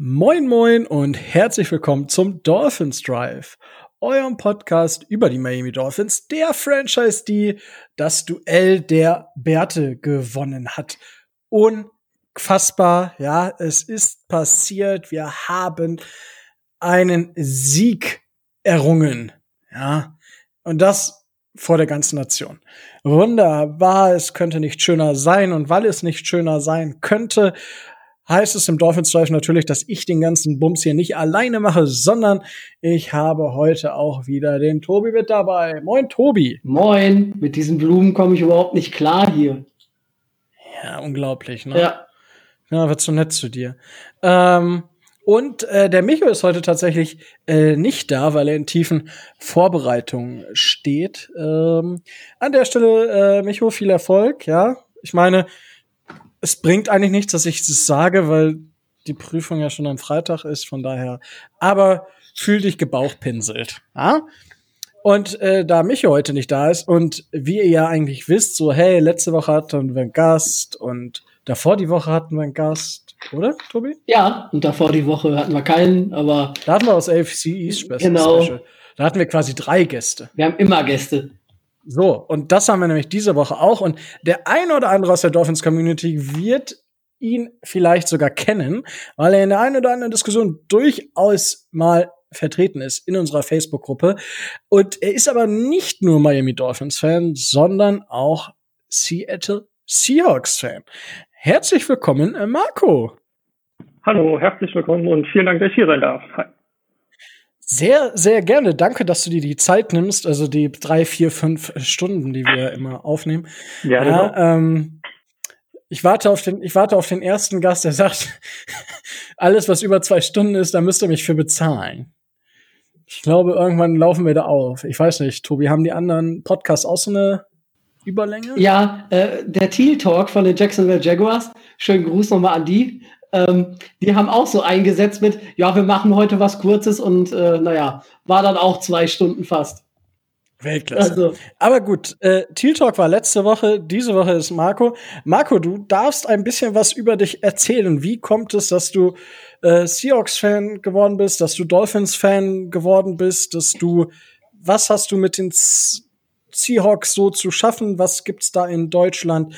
Moin moin und herzlich willkommen zum Dolphins Drive, eurem Podcast über die Miami Dolphins, der Franchise, die das Duell der Bärte gewonnen hat. Unfassbar, ja, es ist passiert. Wir haben einen Sieg errungen, ja, und das vor der ganzen Nation. Wunderbar, es könnte nicht schöner sein und weil es nicht schöner sein könnte, heißt es im Dolphins Drive natürlich, dass ich den ganzen Bums hier nicht alleine mache, sondern ich habe heute auch wieder den Tobi mit dabei. Moin, Tobi. Moin. Mit diesen Blumen komme ich überhaupt nicht klar hier. Ja, unglaublich, ne? Ja. Ja, wird so nett zu dir. Ähm, und äh, der Micho ist heute tatsächlich äh, nicht da, weil er in tiefen Vorbereitungen steht. Ähm, an der Stelle, äh, Micho, viel Erfolg, ja. Ich meine, es bringt eigentlich nichts, dass ich das sage, weil die Prüfung ja schon am Freitag ist, von daher. Aber fühl dich gebauchpinselt. Ja? Und äh, da Micho heute nicht da ist und wie ihr ja eigentlich wisst, so hey, letzte Woche hatten wir einen Gast und davor die Woche hatten wir einen Gast, oder, Tobi? Ja, und davor die Woche hatten wir keinen, aber. Da hatten wir aus AFC East Special. Genau. Da hatten wir quasi drei Gäste. Wir haben immer Gäste. So, und das haben wir nämlich diese Woche auch. Und der ein oder andere aus der Dolphins Community wird ihn vielleicht sogar kennen, weil er in der einen oder anderen Diskussion durchaus mal vertreten ist in unserer Facebook-Gruppe. Und er ist aber nicht nur Miami Dolphins-Fan, sondern auch Seattle Seahawks-Fan. Herzlich willkommen, Marco. Hallo, herzlich willkommen und vielen Dank, dass ich hier sein darf. Hi. Sehr, sehr gerne. Danke, dass du dir die Zeit nimmst, also die drei, vier, fünf Stunden, die wir immer aufnehmen. Ja, ja ähm, ich warte auf den, ich warte auf den ersten Gast, der sagt, alles, was über zwei Stunden ist, da müsst ihr mich für bezahlen. Ich glaube, irgendwann laufen wir da auf. Ich weiß nicht, Tobi, haben die anderen Podcasts auch so eine Überlänge? Ja, äh, der Teal Talk von den Jacksonville Jaguars. Schönen Gruß nochmal an die. Ähm, die haben auch so eingesetzt mit, ja, wir machen heute was Kurzes und äh, naja, war dann auch zwei Stunden fast. Weltklasse. Also. Aber gut, äh, Teal Talk war letzte Woche, diese Woche ist Marco. Marco, du darfst ein bisschen was über dich erzählen. Wie kommt es, dass du äh, Seahawks-Fan geworden bist, dass du Dolphins-Fan geworden bist, dass du, was hast du mit den Seahawks so zu schaffen? Was gibt's da in Deutschland?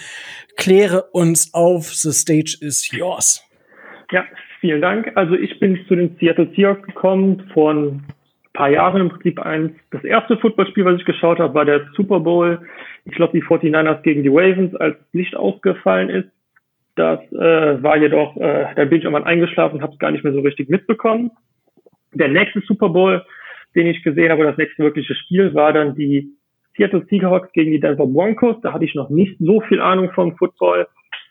Kläre uns auf. The stage is yours. Ja, vielen Dank. Also ich bin zu den Seattle Seahawks gekommen vor ein paar Jahren im Prinzip eins. Das erste Footballspiel, was ich geschaut habe, war der Super Bowl. Ich glaube, die 49ers gegen die Ravens, als Licht ausgefallen ist. Das äh, war jedoch, äh, da bin ich irgendwann eingeschlafen habe es gar nicht mehr so richtig mitbekommen. Der nächste Super Bowl, den ich gesehen habe, das nächste wirkliche Spiel, war dann die Seattle Seahawks gegen die Denver Broncos. Da hatte ich noch nicht so viel Ahnung vom Football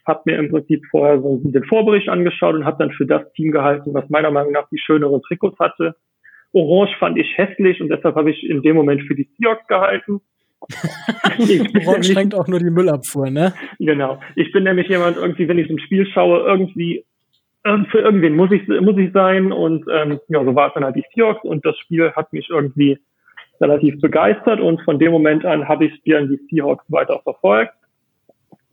habe mir im Prinzip vorher so den Vorbericht angeschaut und habe dann für das Team gehalten, was meiner Meinung nach die schöneren Trikots hatte. Orange fand ich hässlich und deshalb habe ich in dem Moment für die Seahawks gehalten. Orange schränkt auch nur die Müllabfuhr, ne? Genau. Ich bin nämlich jemand, irgendwie, wenn ich ein Spiel schaue, irgendwie für irgendwen muss ich muss ich sein und ähm, ja, so war es dann halt die Seahawks und das Spiel hat mich irgendwie relativ begeistert und von dem Moment an habe ich dann die Seahawks weiter verfolgt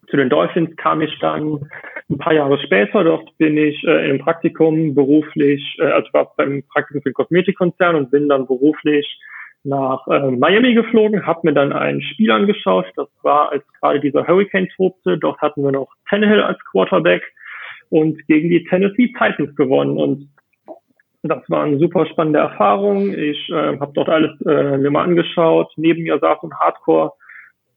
zu den Dolphins kam ich dann ein paar Jahre später. Dort bin ich äh, im Praktikum beruflich, äh, also war beim Praktikum für den Kosmetikkonzern und bin dann beruflich nach äh, Miami geflogen, habe mir dann ein Spiel angeschaut. Das war, als gerade dieser Hurricane tobte. Dort hatten wir noch Tannehill als Quarterback und gegen die Tennessee Titans gewonnen. Und das war eine super spannende Erfahrung. Ich äh, habe dort alles äh, mir mal angeschaut. Neben mir saß ein Hardcore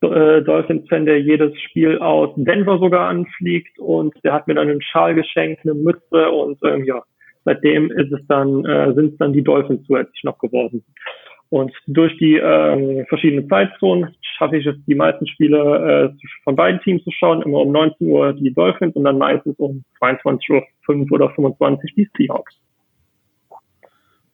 äh, Dolphins-Fan, der jedes Spiel aus Denver sogar anfliegt und der hat mir dann einen Schal geschenkt, eine Mütze und ähm, ja, seitdem ist es dann, äh, sind es dann die Dolphins zusätzlich noch geworden. Und durch die ähm, verschiedenen Zeitzonen schaffe ich es, die meisten Spiele äh, von beiden Teams zu schauen. Immer um 19 Uhr die Dolphins und dann meistens um 22 Uhr 5 oder 25 die Seahawks.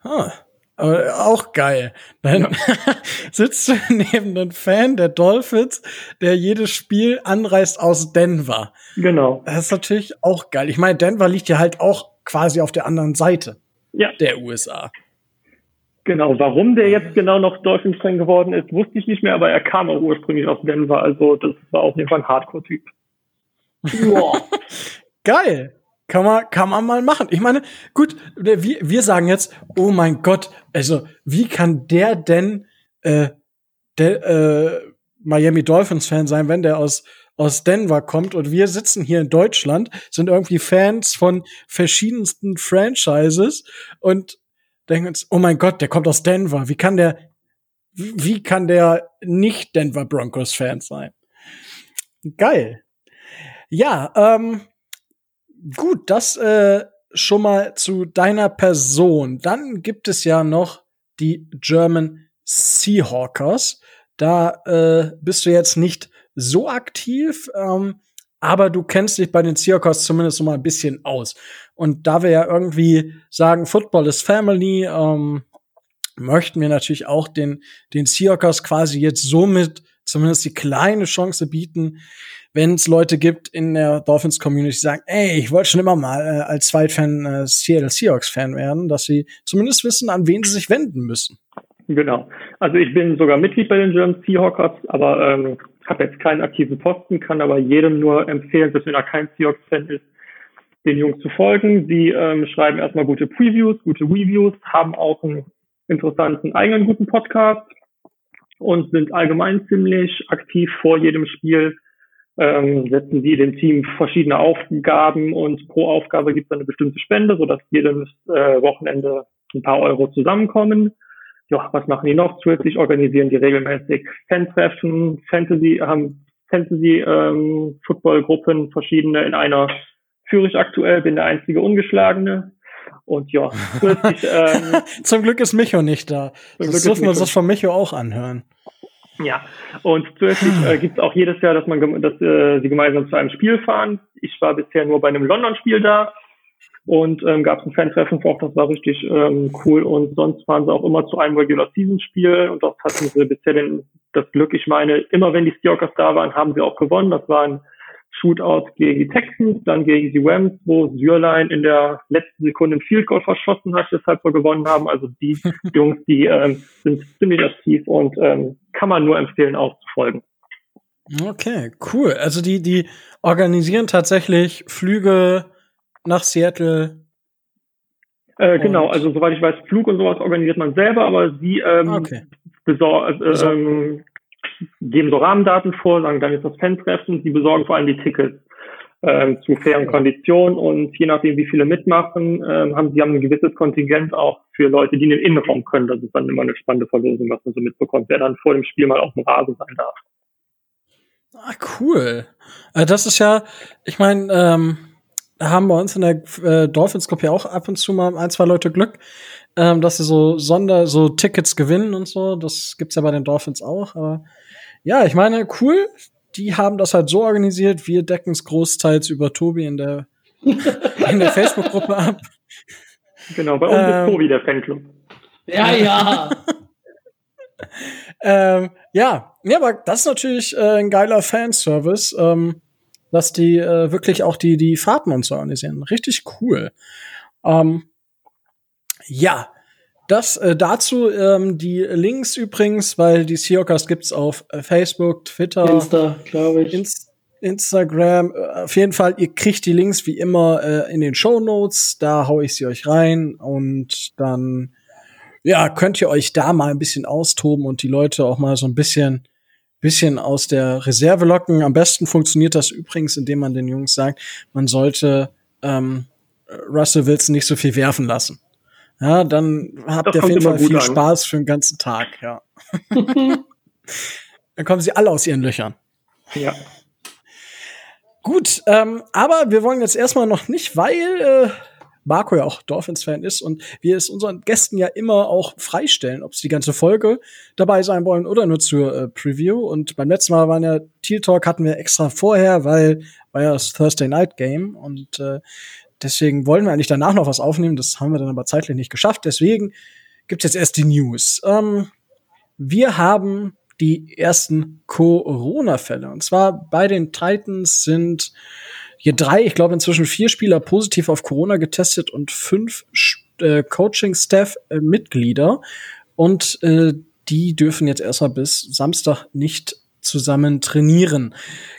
Ah, aber auch geil. Dann ja. sitzt du neben einem Fan der Dolphins, der jedes Spiel anreist aus Denver. Genau. Das ist natürlich auch geil. Ich meine, Denver liegt ja halt auch quasi auf der anderen Seite ja. der USA. Genau, warum der jetzt genau noch Dolphins-Fan geworden ist, wusste ich nicht mehr, aber er kam auch ursprünglich aus Denver, also das war auf jeden Fall ein Hardcore-Typ. Geil. Kann man, kann man mal machen. Ich meine, gut, wir, wir sagen jetzt, oh mein Gott, also wie kann der denn äh, der, äh, Miami Dolphins Fan sein, wenn der aus aus Denver kommt und wir sitzen hier in Deutschland, sind irgendwie Fans von verschiedensten Franchises und denken uns, oh mein Gott, der kommt aus Denver. Wie kann der, wie kann der nicht Denver Broncos Fan sein? Geil. Ja, ähm, gut, das äh, schon mal zu deiner Person. Dann gibt es ja noch die German Seahawkers. Da äh, bist du jetzt nicht so aktiv, ähm, aber du kennst dich bei den Seahawks zumindest so mal ein bisschen aus. Und da wir ja irgendwie sagen, Football is Family, ähm, möchten wir natürlich auch den, den Seahawks quasi jetzt somit zumindest die kleine Chance bieten, wenn es Leute gibt in der Dolphins Community, die sagen, ey, ich wollte schon immer mal äh, als Zweitfan äh, Seattle Seahawks Fan werden, dass sie zumindest wissen, an wen sie sich wenden müssen. Genau. Also ich bin sogar Mitglied bei den German Seahawks, aber ähm, habe jetzt keinen aktiven Posten, kann aber jedem nur empfehlen, dass wenn er kein Seahawks-Fan ist, den Jungs zu folgen. Sie ähm, schreiben erstmal gute Previews, gute Reviews, haben auch einen interessanten eigenen guten Podcast und sind allgemein ziemlich aktiv vor jedem Spiel. Ähm, setzen sie dem Team verschiedene Aufgaben und pro Aufgabe gibt es eine bestimmte Spende, sodass jedes äh, Wochenende ein paar Euro zusammenkommen ja, was machen die noch? Zusätzlich organisieren die regelmäßig Fan-Treffen, Fantasy, haben Fantasy ähm, Football-Gruppen, verschiedene in einer führe ich aktuell, bin der einzige Ungeschlagene. Und ja, zusätzlich, ähm, Zum Glück ist Micho nicht da. Das dürfen wir uns das von Micho auch anhören. Ja, und zusätzlich äh, gibt es auch jedes Jahr, dass man dass äh, sie gemeinsam zu einem Spiel fahren. Ich war bisher nur bei einem London-Spiel da und ähm, gab es ein Fan-Treffen auch, das war richtig ähm, cool. Und sonst waren sie auch immer zu einem Regular-Season-Spiel und das hatten sie bisher den, das Glück. Ich meine, immer wenn die Steelers da waren, haben sie auch gewonnen. Das war ein Shootout gegen die Texans, dann gegen die Rams, wo Sürlein in der letzten Sekunde ein Field Goal verschossen hat, deshalb wir gewonnen haben. Also die Jungs, die ähm, sind ziemlich aktiv und ähm, kann man nur empfehlen, auch zu folgen. Okay, cool. Also die, die organisieren tatsächlich Flüge nach Seattle. Äh, genau, also soweit ich weiß, Flug und sowas organisiert man selber, aber sie ähm, okay. besor äh, ähm, geben so Rahmendaten vor, sagen, dann ist das Fan-Treffen, sie besorgen vor allem die Tickets ähm, zu fairen Konditionen und je nachdem, wie viele mitmachen, ähm, haben sie haben ein gewisses Kontingent auch für Leute, die in den Innenraum können. Das ist dann immer eine spannende Verlosung, was man so mitbekommt, wer dann vor dem Spiel mal auf dem Rasen sein darf. Ah, cool. Äh, das ist ja, ich meine, ähm, haben bei uns in der äh, Dolphins Gruppe ja auch ab und zu mal ein, zwei Leute Glück, ähm, dass sie so Sonder, so Tickets gewinnen und so. Das gibt's ja bei den Dolphins auch. Aber ja, ich meine, cool. Die haben das halt so organisiert. Wir decken es großteils über Tobi in der, in der Facebook-Gruppe ab. Genau, bei uns ähm, ist Tobi der Fanclub. Ja, ja. ähm, ja, ja, aber das ist natürlich äh, ein geiler Fanservice. Ähm, dass die äh, wirklich auch die, die Fahrten und so organisieren. Richtig cool. Ähm, ja, das äh, dazu ähm, die Links übrigens, weil die Seahawkers gibt's auf äh, Facebook, Twitter, Insta, glaube ich. Inst Instagram. Äh, auf jeden Fall, ihr kriegt die Links wie immer äh, in den Show Notes. Da hau ich sie euch rein und dann ja könnt ihr euch da mal ein bisschen austoben und die Leute auch mal so ein bisschen bisschen aus der Reserve locken. Am besten funktioniert das übrigens, indem man den Jungs sagt, man sollte ähm, Russell Wilson nicht so viel werfen lassen. Ja, dann habt ihr auf jeden Fall viel an. Spaß für den ganzen Tag, ja. dann kommen sie alle aus ihren Löchern. Ja. Gut, ähm, aber wir wollen jetzt erstmal noch nicht, weil äh, Marco ja auch Dolphins-Fan ist und wir es unseren Gästen ja immer auch freistellen, ob sie die ganze Folge dabei sein wollen oder nur zur äh, Preview. Und beim letzten Mal waren ja Teal Talk hatten wir extra vorher, weil war ja das Thursday Night Game und äh, deswegen wollen wir eigentlich danach noch was aufnehmen. Das haben wir dann aber zeitlich nicht geschafft. Deswegen gibt's jetzt erst die News. Ähm, wir haben die ersten Corona-Fälle. Und zwar bei den Titans sind hier drei, ich glaube inzwischen vier Spieler positiv auf Corona getestet und fünf äh, Coaching-Staff-Mitglieder. und äh, die dürfen jetzt erstmal bis Samstag nicht zusammen trainieren.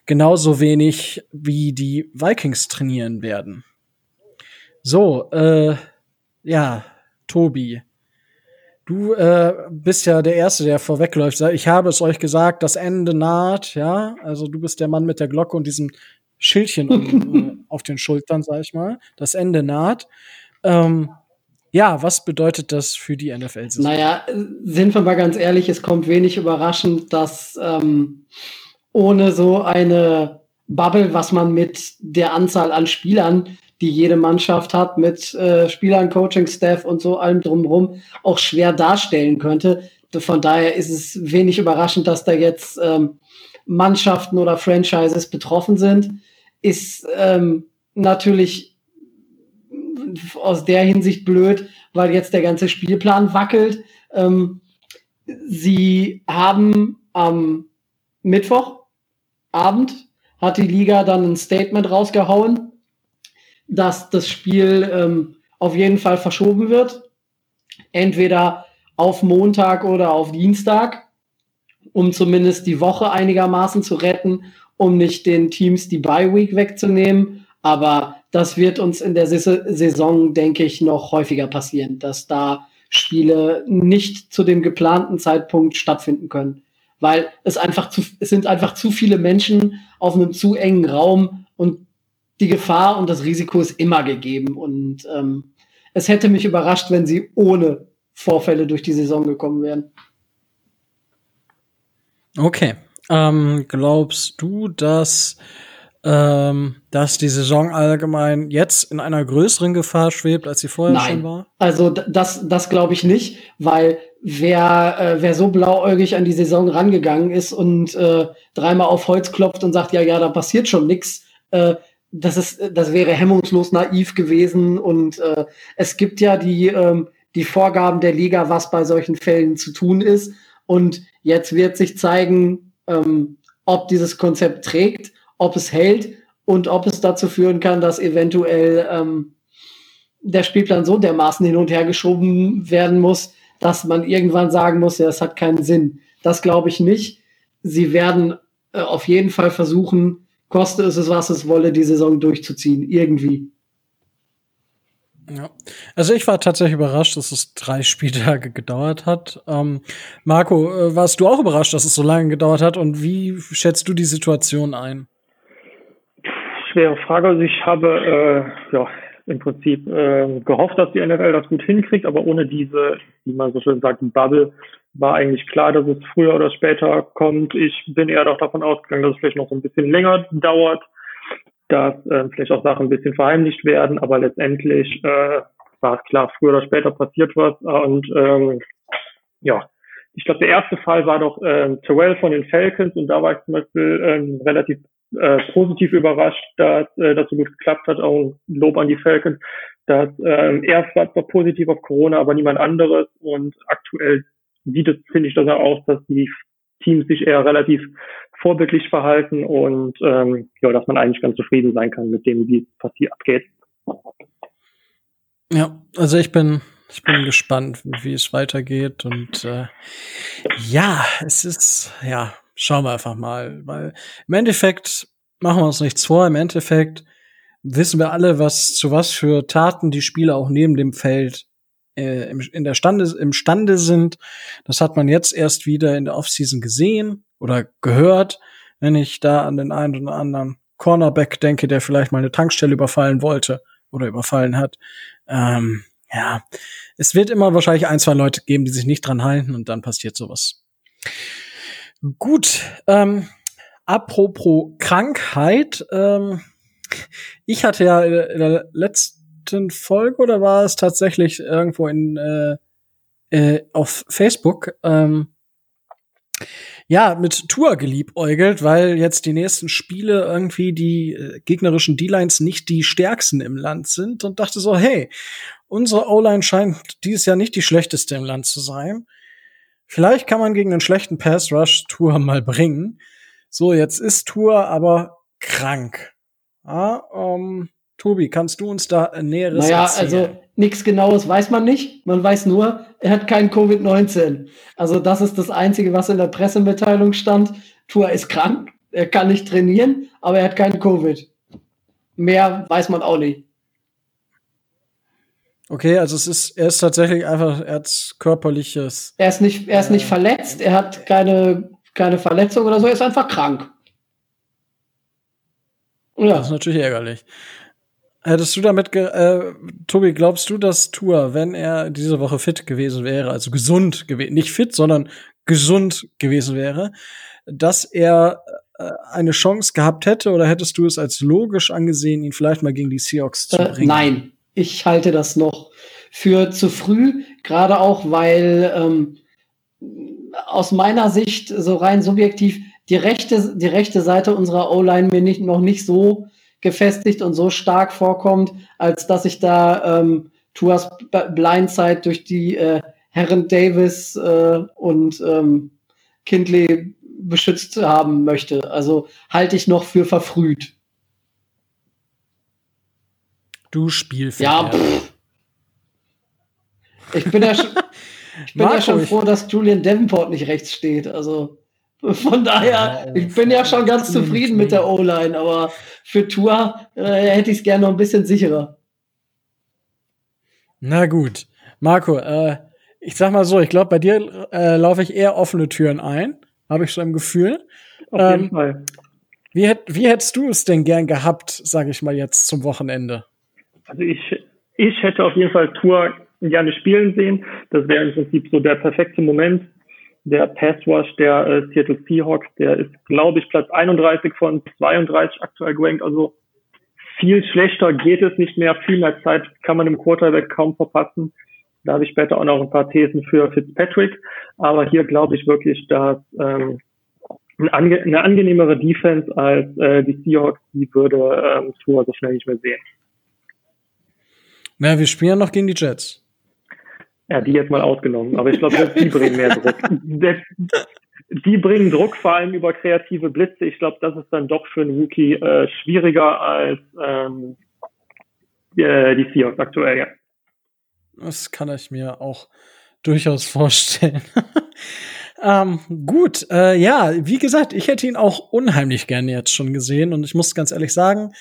Genauso wenig wie die Vikings trainieren werden. So, äh, ja, Tobi. Du äh, bist ja der Erste, der vorwegläuft. Ich habe es euch gesagt, das Ende naht, ja. Also du bist der Mann mit der Glocke und diesem Schildchen um, äh, auf den Schultern, sag ich mal. Das Ende naht. Ähm, ja, was bedeutet das für die NFL-Saison? Naja, sind wir mal ganz ehrlich, es kommt wenig überraschend, dass ähm, ohne so eine Bubble, was man mit der Anzahl an Spielern die jede Mannschaft hat, mit äh, Spielern, Coaching-Staff und so allem drumherum, auch schwer darstellen könnte. Von daher ist es wenig überraschend, dass da jetzt ähm, Mannschaften oder Franchises betroffen sind. Ist ähm, natürlich aus der Hinsicht blöd, weil jetzt der ganze Spielplan wackelt. Ähm, sie haben am Mittwochabend hat die Liga dann ein Statement rausgehauen, dass das Spiel ähm, auf jeden Fall verschoben wird. Entweder auf Montag oder auf Dienstag, um zumindest die Woche einigermaßen zu retten, um nicht den Teams die Bye Week wegzunehmen. Aber das wird uns in der Saison, denke ich, noch häufiger passieren, dass da Spiele nicht zu dem geplanten Zeitpunkt stattfinden können. Weil es einfach zu, es sind einfach zu viele Menschen auf einem zu engen Raum und die Gefahr und das Risiko ist immer gegeben. Und ähm, es hätte mich überrascht, wenn sie ohne Vorfälle durch die Saison gekommen wären. Okay. Ähm, glaubst du, dass, ähm, dass die Saison allgemein jetzt in einer größeren Gefahr schwebt, als sie vorher Nein. schon war? Also das, das glaube ich nicht, weil wer, äh, wer so blauäugig an die Saison rangegangen ist und äh, dreimal auf Holz klopft und sagt, ja, ja, da passiert schon nichts, äh, das ist, das wäre hemmungslos naiv gewesen und äh, es gibt ja die, ähm, die Vorgaben der Liga, was bei solchen Fällen zu tun ist. Und jetzt wird sich zeigen, ähm, ob dieses Konzept trägt, ob es hält und ob es dazu führen kann, dass eventuell ähm, der Spielplan so dermaßen hin und her geschoben werden muss, dass man irgendwann sagen muss, ja, es hat keinen Sinn. Das glaube ich nicht. Sie werden äh, auf jeden Fall versuchen, koste es es, was es wolle, die Saison durchzuziehen. Irgendwie. Ja. Also ich war tatsächlich überrascht, dass es drei Spieltage gedauert hat. Ähm, Marco, äh, warst du auch überrascht, dass es so lange gedauert hat? Und wie schätzt du die Situation ein? Schwere Frage. Also ich habe äh, ja im Prinzip äh, gehofft, dass die NFL das gut hinkriegt, aber ohne diese, wie man so schön sagt, Bubble war eigentlich klar, dass es früher oder später kommt. Ich bin eher doch davon ausgegangen, dass es vielleicht noch so ein bisschen länger dauert, dass äh, vielleicht auch Sachen ein bisschen verheimlicht werden, aber letztendlich äh, war es klar, früher oder später passiert was. Und ähm, ja, ich glaube, der erste Fall war doch äh, Terrell von den Falcons und da war ich zum Beispiel ähm, relativ äh, positiv überrascht, dass äh, das so gut geklappt hat. Auch ein Lob an die Falcons, dass ähm, er war zwar positiv auf Corona, aber niemand anderes und aktuell sieht es, finde ich, das aus, dass die Teams sich eher relativ vorbildlich verhalten und ähm, ja, dass man eigentlich ganz zufrieden sein kann mit dem, wie es passiert abgeht. Ja, also ich bin ich bin gespannt, wie es weitergeht und äh, ja, es ist ja, schauen wir einfach mal, weil im Endeffekt machen wir uns nichts vor, im Endeffekt wissen wir alle, was zu was für Taten die Spieler auch neben dem Feld äh, im, in der Stande, imstande sind. Das hat man jetzt erst wieder in der Offseason gesehen oder gehört, wenn ich da an den einen oder anderen Cornerback denke, der vielleicht mal eine Tankstelle überfallen wollte oder überfallen hat. Ähm, ja, es wird immer wahrscheinlich ein, zwei Leute geben, die sich nicht dran halten und dann passiert sowas. Gut, ähm, apropos Krankheit, ähm, ich hatte ja in der letzten letzten Folge oder war es tatsächlich irgendwo in äh, äh, auf Facebook ähm, ja mit Tour geliebäugelt, weil jetzt die nächsten Spiele irgendwie die äh, gegnerischen D-Lines nicht die stärksten im Land sind und dachte so, hey, unsere O-Line scheint dieses Jahr nicht die schlechteste im Land zu sein. Vielleicht kann man gegen einen schlechten Pass Rush Tour mal bringen. So, jetzt ist Tour aber krank. Ja, ähm, Tobi, kannst du uns da Näheres naja, erzählen? Naja, also nichts Genaues weiß man nicht. Man weiß nur, er hat kein Covid-19. Also das ist das Einzige, was in der Pressemitteilung stand. Tour ist krank, er kann nicht trainieren, aber er hat kein Covid. Mehr weiß man auch nicht. Okay, also es ist, er ist tatsächlich einfach, er hat körperliches. Er ist nicht, er ist nicht äh, verletzt, er hat keine, keine Verletzung oder so, er ist einfach krank. Ja. Das ist natürlich ärgerlich. Hättest du damit, äh, Tobi, glaubst du, dass Tour, wenn er diese Woche fit gewesen wäre, also gesund gewesen, nicht fit, sondern gesund gewesen wäre, dass er äh, eine Chance gehabt hätte oder hättest du es als logisch angesehen, ihn vielleicht mal gegen die Seahawks zu äh, bringen? nein, ich halte das noch für zu früh, gerade auch, weil ähm, aus meiner Sicht so rein subjektiv die rechte, die rechte Seite unserer O-Line mir nicht, noch nicht so gefestigt und so stark vorkommt, als dass ich da ähm, Tuas Blindside durch die äh, Herren Davis äh, und ähm, Kindley beschützt haben möchte. Also halte ich noch für verfrüht. Du spielst. Ja, pff. Ich bin ja schon, ich bin ja schon froh, dass Julian Davenport nicht rechts steht. Also von daher, ich bin ja schon ganz zufrieden mit der O-Line, aber für Tour äh, hätte ich es gerne noch ein bisschen sicherer. Na gut. Marco, äh, ich sag mal so, ich glaube, bei dir äh, laufe ich eher offene Türen ein. Habe ich so im Gefühl. Auf jeden ähm, Fall. Wie, hätt, wie hättest du es denn gern gehabt, sage ich mal jetzt zum Wochenende? Also ich, ich hätte auf jeden Fall Tour gerne spielen sehen. Das wäre im Prinzip so der perfekte Moment der Pass Rush der äh, Seattle Seahawks, der ist, glaube ich, Platz 31 von 32 aktuell gerankt. Also viel schlechter geht es nicht mehr. Viel mehr Zeit kann man im Quarterback kaum verpassen. Da habe ich später auch noch ein paar Thesen für Fitzpatrick. Aber hier glaube ich wirklich, dass ähm, eine, ange eine angenehmere Defense als äh, die Seahawks, die würde ähm, Tour so schnell nicht mehr sehen. Na, wir spielen noch gegen die Jets. Ja, die jetzt mal ausgenommen. Aber ich glaube, die bringen mehr Druck. Die bringen Druck vor allem über kreative Blitze. Ich glaube, das ist dann doch für einen Rookie äh, schwieriger als ähm, äh, die Seahawks aktuell, ja. Das kann ich mir auch durchaus vorstellen. ähm, gut, äh, ja, wie gesagt, ich hätte ihn auch unheimlich gerne jetzt schon gesehen und ich muss ganz ehrlich sagen,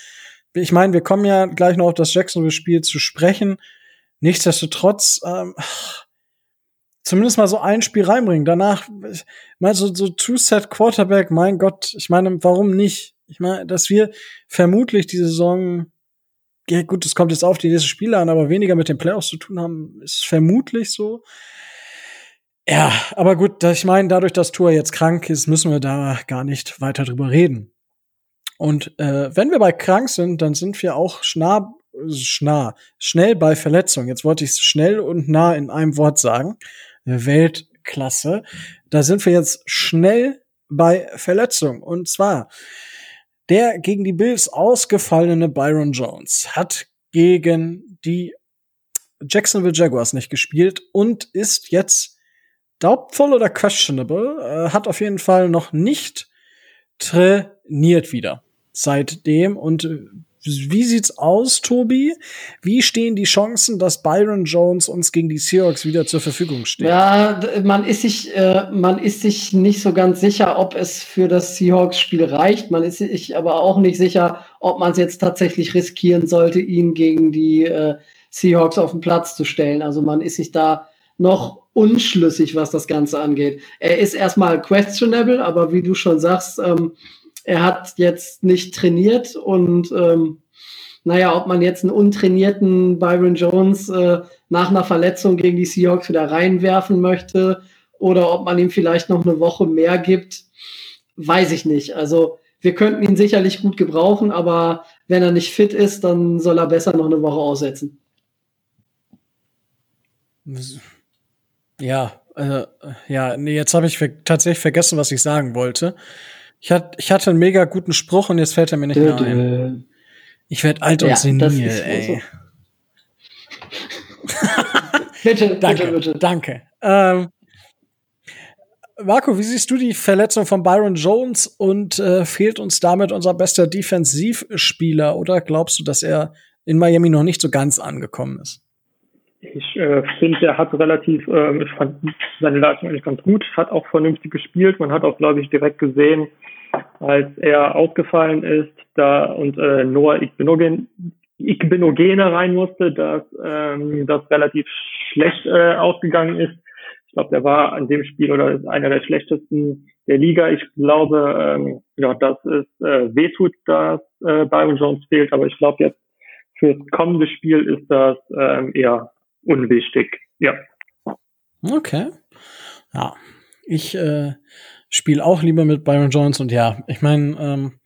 ich meine, wir kommen ja gleich noch auf das Jacksonville-Spiel zu sprechen. Nichtsdestotrotz, ähm, zumindest mal so ein Spiel reinbringen. Danach, mal so, so Two-Set Quarterback, mein Gott, ich meine, warum nicht? Ich meine, dass wir vermutlich die Saison, ja gut, es kommt jetzt auf die nächsten Spiele an, aber weniger mit den Playoffs zu tun haben, ist vermutlich so. Ja, aber gut, ich meine, dadurch, dass Tour jetzt krank ist, müssen wir da gar nicht weiter drüber reden. Und äh, wenn wir bei krank sind, dann sind wir auch schnah schnah, schnell bei Verletzung. Jetzt wollte ich schnell und nah in einem Wort sagen. Weltklasse. Da sind wir jetzt schnell bei Verletzung. Und zwar der gegen die Bills ausgefallene Byron Jones hat gegen die Jacksonville Jaguars nicht gespielt und ist jetzt doubtful oder questionable, äh, hat auf jeden Fall noch nicht trainiert wieder seitdem und äh, wie sieht's aus, Tobi? Wie stehen die Chancen, dass Byron Jones uns gegen die Seahawks wieder zur Verfügung steht? Ja, man ist sich, äh, man ist sich nicht so ganz sicher, ob es für das Seahawks-Spiel reicht. Man ist sich aber auch nicht sicher, ob man es jetzt tatsächlich riskieren sollte, ihn gegen die äh, Seahawks auf den Platz zu stellen. Also man ist sich da noch unschlüssig, was das Ganze angeht. Er ist erstmal questionable, aber wie du schon sagst, ähm, er hat jetzt nicht trainiert und ähm, naja, ob man jetzt einen untrainierten Byron Jones äh, nach einer Verletzung gegen die Seahawks wieder reinwerfen möchte oder ob man ihm vielleicht noch eine Woche mehr gibt, weiß ich nicht. Also wir könnten ihn sicherlich gut gebrauchen, aber wenn er nicht fit ist, dann soll er besser noch eine Woche aussetzen. Ja, äh, ja, nee, jetzt habe ich tatsächlich vergessen, was ich sagen wollte. Ich, hat, ich hatte einen mega guten Spruch und jetzt fällt er mir nicht mehr ein. Ich werde alt und ja, senil, ey. So. bitte, danke, bitte, bitte. Danke. Ähm, Marco, wie siehst du die Verletzung von Byron Jones und äh, fehlt uns damit unser bester Defensivspieler oder glaubst du, dass er in Miami noch nicht so ganz angekommen ist? Ich äh, finde, er hat relativ, äh, ich fand seine Leistung eigentlich ganz gut, hat auch vernünftig gespielt. Man hat auch, glaube ich, direkt gesehen, als er ausgefallen ist, da und äh, Noah Igbinogen Igbenogene rein musste, dass ähm, das relativ schlecht äh, ausgegangen ist. Ich glaube, der war an dem Spiel oder ist einer der schlechtesten der Liga. Ich glaube, ähm, ja, dass es äh, wehtut, dass äh, Byron Jones fehlt, aber ich glaube jetzt für das kommende Spiel ist das ähm, eher unwichtig. Ja. Okay. Ja. Ich äh, spiele auch lieber mit Byron Jones und ja, ich meine, ähm,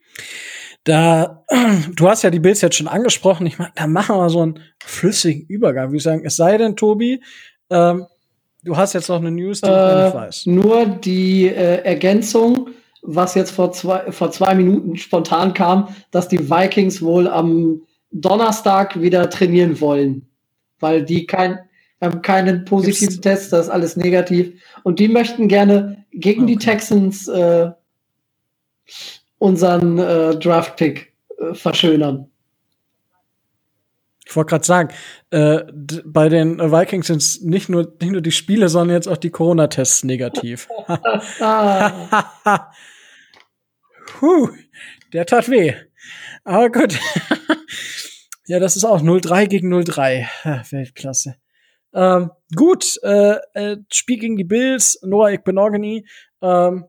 da, du hast ja die Bills jetzt schon angesprochen. Ich meine, da machen wir so einen flüssigen Übergang, würde ich sagen. Es sei denn, Tobi, ähm, du hast jetzt noch eine News, die äh, ich nicht weiß. Nur die äh, Ergänzung, was jetzt vor zwei, vor zwei Minuten spontan kam, dass die Vikings wohl am Donnerstag wieder trainieren wollen, weil die kein, haben keinen positiven Gibt's? Test, das ist alles negativ. Und die möchten gerne gegen okay. die Texans äh, unseren äh, Draft-Pick äh, verschönern. Ich wollte gerade sagen, äh, bei den Vikings sind es nicht nur, nicht nur die Spiele, sondern jetzt auch die Corona-Tests negativ. Puh, der tat weh. Aber gut. ja, das ist auch 0-3 gegen 0-3. Weltklasse. Ähm, gut, äh, äh, Spiel gegen die Bills, Noah Ekbenogany. Ähm,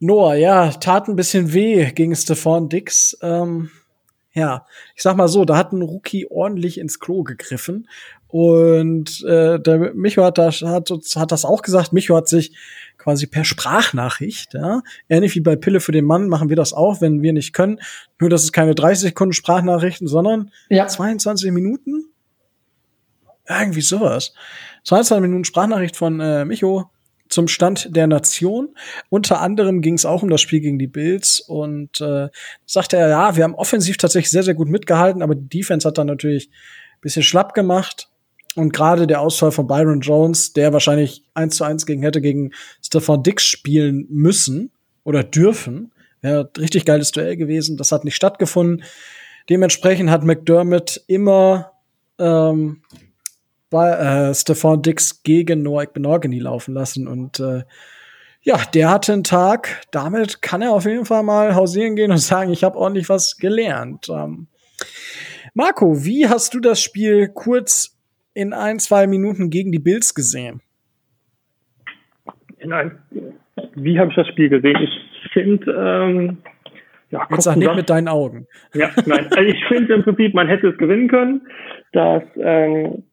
Noah, ja, tat ein bisschen weh gegen Stephon Dix. Ähm, ja, ich sag mal so, da hat ein Rookie ordentlich ins Klo gegriffen. Und äh, der Micho hat, da, hat, hat das auch gesagt. Micho hat sich quasi per Sprachnachricht, ja, ähnlich wie bei Pille für den Mann machen wir das auch, wenn wir nicht können. Nur, dass es keine 30 Sekunden Sprachnachrichten, sondern ja. 22 Minuten. Irgendwie sowas. 22 Minuten Sprachnachricht von äh, Micho zum Stand der Nation. Unter anderem ging es auch um das Spiel gegen die Bills und äh, sagte er, ja, wir haben offensiv tatsächlich sehr, sehr gut mitgehalten, aber die Defense hat dann natürlich ein bisschen schlapp gemacht. Und gerade der Ausfall von Byron Jones, der wahrscheinlich eins zu eins gegen hätte gegen Stefan Dix spielen müssen oder dürfen, wäre richtig geiles Duell gewesen. Das hat nicht stattgefunden. Dementsprechend hat McDermott immer ähm, äh, Stefan Dix gegen Noah Benorgany laufen lassen und äh, ja, der hatte einen Tag. Damit kann er auf jeden Fall mal hausieren gehen und sagen, ich habe ordentlich was gelernt. Ähm, Marco, wie hast du das Spiel kurz in ein, zwei Minuten gegen die Bills gesehen? Nein, wie habe ich das Spiel gesehen? Ich finde, ähm, ja, Jetzt sag nicht mit deinen Augen. Ja, nein, also ich finde im Prinzip, man hätte es gewinnen können. dass ähm,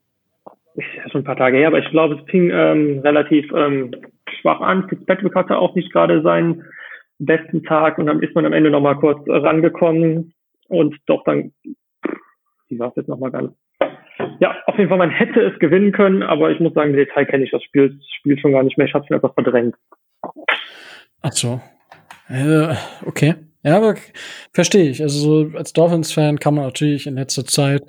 ist ja schon ein paar Tage her, aber ich glaube, es fing ähm, relativ ähm, schwach an. Fitzpatrick hatte auch nicht gerade seinen besten Tag und dann ist man am Ende nochmal kurz rangekommen und doch dann, wie war es jetzt nochmal ganz? Ja, auf jeden Fall, man hätte es gewinnen können, aber ich muss sagen, im Detail kenne ich das Spiel, das Spiel schon gar nicht mehr. Ich habe es einfach verdrängt. Ach so. Äh, okay. Ja, aber verstehe ich. Also so als Dolphins-Fan kann man natürlich in letzter Zeit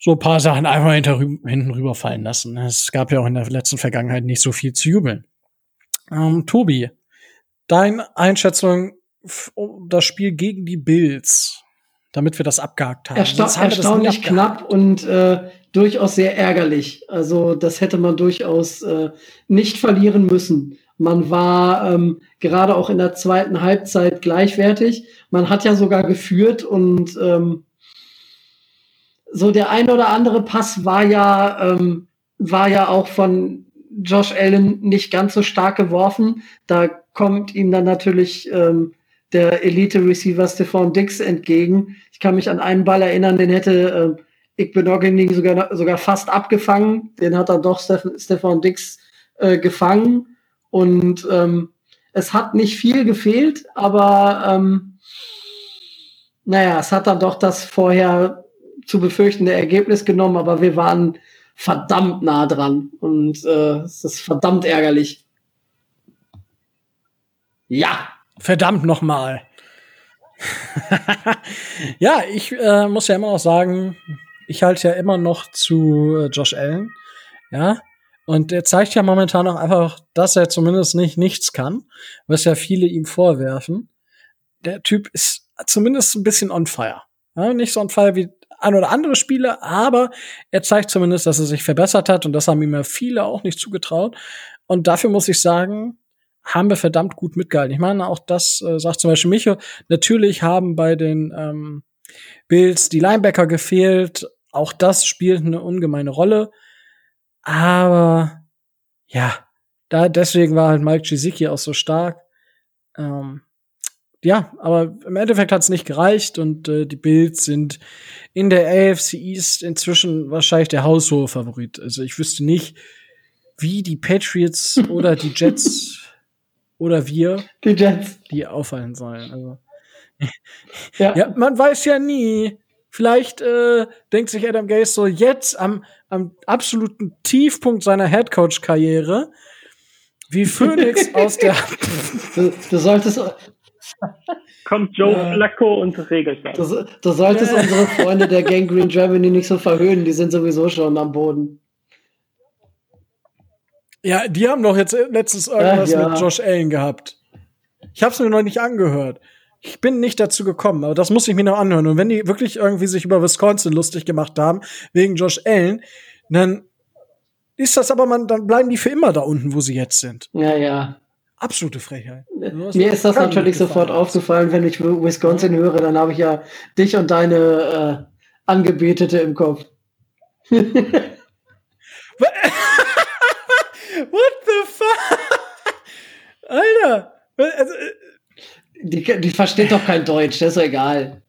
so ein paar Sachen einfach hinten rüberfallen lassen. Es gab ja auch in der letzten Vergangenheit nicht so viel zu jubeln. Ähm, Tobi, deine Einschätzung um das Spiel gegen die Bills, damit wir das abgehakt haben. Ersta haben erstaunlich knapp und äh, durchaus sehr ärgerlich. Also das hätte man durchaus äh, nicht verlieren müssen. Man war ähm, gerade auch in der zweiten Halbzeit gleichwertig. Man hat ja sogar geführt und ähm, so der ein oder andere Pass war ja, ähm, war ja auch von Josh Allen nicht ganz so stark geworfen. Da kommt ihm dann natürlich ähm, der Elite-Receiver Stephon Dix entgegen. Ich kann mich an einen Ball erinnern, den hätte äh, Igbenogany sogar, sogar fast abgefangen. Den hat dann doch Stephon Dix äh, gefangen. Und ähm, es hat nicht viel gefehlt, aber ähm, naja, es hat dann doch das vorher zu befürchtende Ergebnis genommen, aber wir waren verdammt nah dran und äh, es ist verdammt ärgerlich. Ja. Verdammt nochmal. ja, ich äh, muss ja immer noch sagen, ich halte ja immer noch zu äh, Josh Allen. Ja. Und er zeigt ja momentan auch einfach, dass er zumindest nicht nichts kann, was ja viele ihm vorwerfen. Der Typ ist zumindest ein bisschen on fire. Ja, nicht so on fire wie ein oder andere Spiele, aber er zeigt zumindest, dass er sich verbessert hat und das haben ihm ja viele auch nicht zugetraut. Und dafür muss ich sagen, haben wir verdammt gut mitgehalten. Ich meine, auch das äh, sagt zum Beispiel Micho. Natürlich haben bei den ähm, Bills die Linebacker gefehlt. Auch das spielt eine ungemeine Rolle. Aber ja, da deswegen war halt Mike Gesicki auch so stark. Ähm, ja, aber im Endeffekt hat es nicht gereicht und äh, die Bills sind in der AFC East inzwischen wahrscheinlich der haushohe Favorit. Also ich wüsste nicht, wie die Patriots oder die Jets oder wir die Jets die auffallen sollen. Also ja. ja, man weiß ja nie. Vielleicht äh, denkt sich Adam Gase so jetzt am, am absoluten Tiefpunkt seiner Headcoach-Karriere, wie Phoenix aus der. du, du solltest. Kommt Joe ja. Flacco und regelt das. Du, du solltest unsere Freunde der Gang Green Germany nicht so verhöhnen, die sind sowieso schon am Boden. Ja, die haben doch jetzt letztens irgendwas ja. mit Josh Allen gehabt. Ich hab's mir noch nicht angehört. Ich bin nicht dazu gekommen, aber das muss ich mir noch anhören. Und wenn die wirklich irgendwie sich über Wisconsin lustig gemacht haben, wegen Josh Allen, dann ist das aber man, dann bleiben die für immer da unten, wo sie jetzt sind. Ja, ja. Absolute Frechheit. Mir ist das natürlich sofort aufgefallen, wenn ich Wisconsin höre, dann habe ich ja dich und deine äh, Angebetete im Kopf. What the fuck? Alter. Also, äh, die, die versteht doch kein Deutsch, das ist doch egal.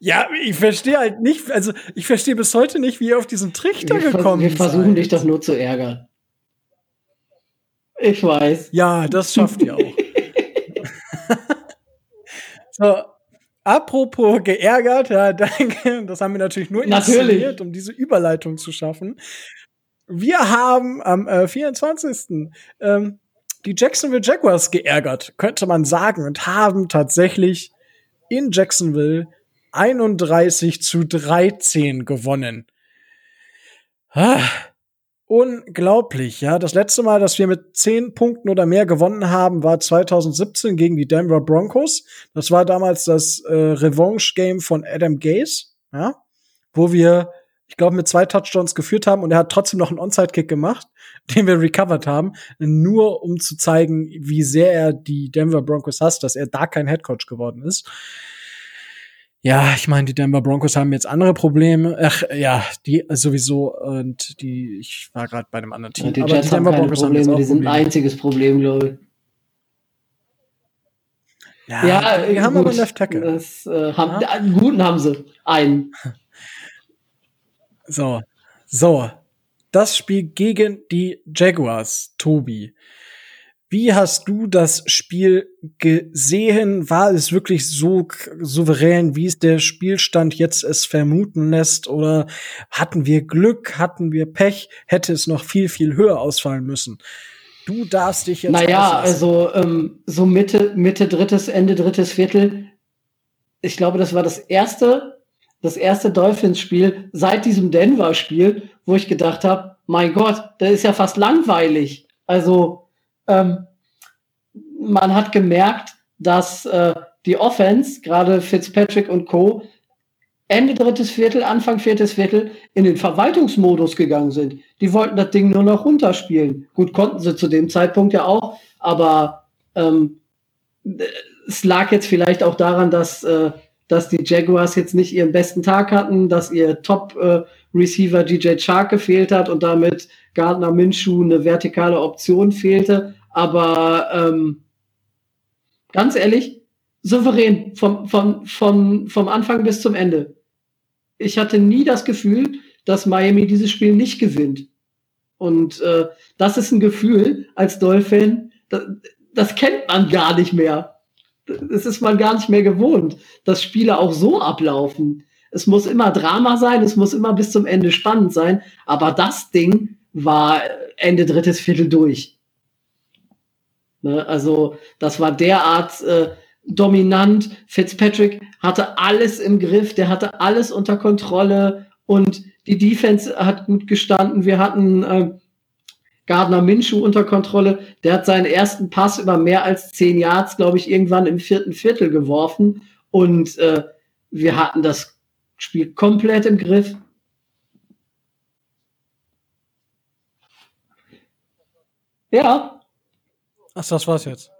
Ja, ich verstehe halt nicht, also ich verstehe bis heute nicht, wie ihr auf diesen Trichter wir gekommen seid. Wir versuchen seid. dich doch nur zu ärgern. Ich weiß. Ja, das schafft ihr auch. so, apropos geärgert, ja, danke, das haben wir natürlich nur inszeniert, um diese Überleitung zu schaffen. Wir haben am äh, 24. Ähm, die Jacksonville Jaguars geärgert, könnte man sagen, und haben tatsächlich in Jacksonville 31 zu 13 gewonnen. Ah, unglaublich, ja. Das letzte Mal, dass wir mit 10 Punkten oder mehr gewonnen haben, war 2017 gegen die Denver Broncos. Das war damals das äh, Revanche-Game von Adam Gase, ja, wo wir ich glaube, mit zwei Touchdowns geführt haben und er hat trotzdem noch einen Onside-Kick gemacht, den wir recovered haben, nur um zu zeigen, wie sehr er die Denver Broncos hasst, dass er da kein Headcoach geworden ist. Ja, ich meine, die Denver Broncos haben jetzt andere Probleme. Ach ja, die sowieso und die ich war gerade bei einem anderen Team. Ja, die Aber Jets die Denver haben Broncos Probleme, haben die sind ein einziges Problem, glaube ich. Ja, ja wir haben aber Left Tackle. Das, äh, haben, ja? Einen guten haben sie. Einen. So, so. Das Spiel gegen die Jaguars, Tobi. Wie hast du das Spiel gesehen? War es wirklich so souverän, wie es der Spielstand jetzt es vermuten lässt? Oder hatten wir Glück? Hatten wir Pech? Hätte es noch viel, viel höher ausfallen müssen? Du darfst dich jetzt. Naja, also ähm, so Mitte, Mitte drittes, Ende drittes Viertel. Ich glaube, das war das erste das erste Dolphins-Spiel seit diesem Denver-Spiel, wo ich gedacht habe, mein Gott, das ist ja fast langweilig. Also ähm, man hat gemerkt, dass äh, die Offense, gerade Fitzpatrick und Co., Ende drittes Viertel, Anfang viertes Viertel in den Verwaltungsmodus gegangen sind. Die wollten das Ding nur noch runterspielen. Gut, konnten sie zu dem Zeitpunkt ja auch, aber ähm, es lag jetzt vielleicht auch daran, dass äh, dass die Jaguars jetzt nicht ihren besten Tag hatten, dass ihr Top-Receiver äh, DJ Chark gefehlt hat und damit Gardner Minshew eine vertikale Option fehlte. Aber ähm, ganz ehrlich, souverän vom, vom, vom, vom Anfang bis zum Ende. Ich hatte nie das Gefühl, dass Miami dieses Spiel nicht gewinnt. Und äh, das ist ein Gefühl als Dolphin, das, das kennt man gar nicht mehr es ist man gar nicht mehr gewohnt, dass Spiele auch so ablaufen. Es muss immer Drama sein, es muss immer bis zum Ende spannend sein, aber das Ding war Ende drittes Viertel durch. Ne? Also das war derart äh, dominant. Fitzpatrick hatte alles im Griff, der hatte alles unter Kontrolle und die Defense hat gut gestanden. Wir hatten äh, Gardner Minshew unter Kontrolle. Der hat seinen ersten Pass über mehr als zehn Yards, glaube ich, irgendwann im vierten Viertel geworfen. Und äh, wir hatten das Spiel komplett im Griff. Ja. Ach, das war's jetzt.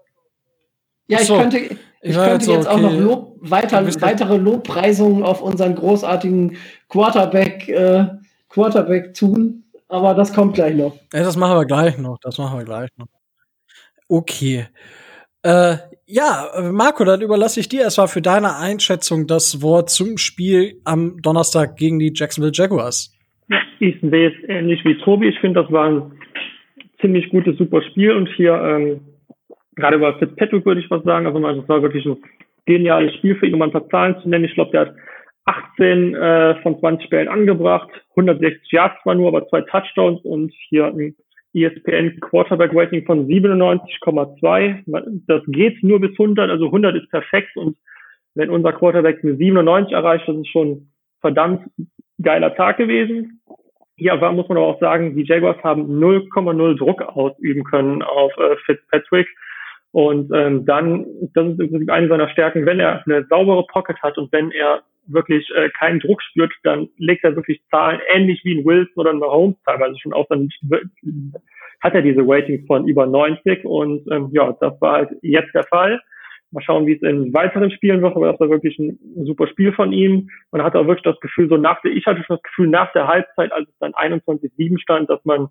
Ja, so. ich könnte, Ich, ich könnte jetzt okay. auch noch Lob, weiter, weitere Lobpreisungen auf unseren großartigen Quarterback, äh, Quarterback tun, aber das kommt gleich noch. Ja, das machen wir gleich noch. Das machen wir gleich noch. Okay. Äh, ja, Marco, dann überlasse ich dir erstmal für deine Einschätzung das Wort zum Spiel am Donnerstag gegen die Jacksonville Jaguars. Ja, ich sehe es ähnlich wie Tobi. Ich finde, das war ein ziemlich gutes, super Spiel und hier ähm, gerade über Fitzpatrick würde ich was sagen. Also das war wirklich ein geniales Spiel für ihn, um ein paar Zahlen zu nennen. Ich glaube, der hat 18 äh, von 20 Spielen angebracht, 160 Yards zwar nur, aber zwei Touchdowns und hier ein ESPN Quarterback Rating von 97,2. Das geht nur bis 100, also 100 ist perfekt und wenn unser Quarterback eine 97 erreicht, das ist schon verdammt geiler Tag gewesen. Hier aber muss man aber auch sagen, die Jaguars haben 0,0 Druck ausüben können auf äh, Fitzpatrick. Und ähm, dann, das ist eine seiner Stärken, wenn er eine saubere Pocket hat und wenn er wirklich äh, keinen Druck spürt, dann legt er wirklich Zahlen ähnlich wie ein Wilson oder ein Mahomes teilweise schon auf, dann hat er diese Ratings von über 90 und ähm, ja, das war halt jetzt der Fall. Mal schauen, wie es in weiteren Spielen wird, aber das war wirklich ein, super Spiel von ihm. Man hatte auch wirklich das Gefühl, so nach der, ich hatte schon das Gefühl nach der Halbzeit, als es dann 21-7 stand, dass man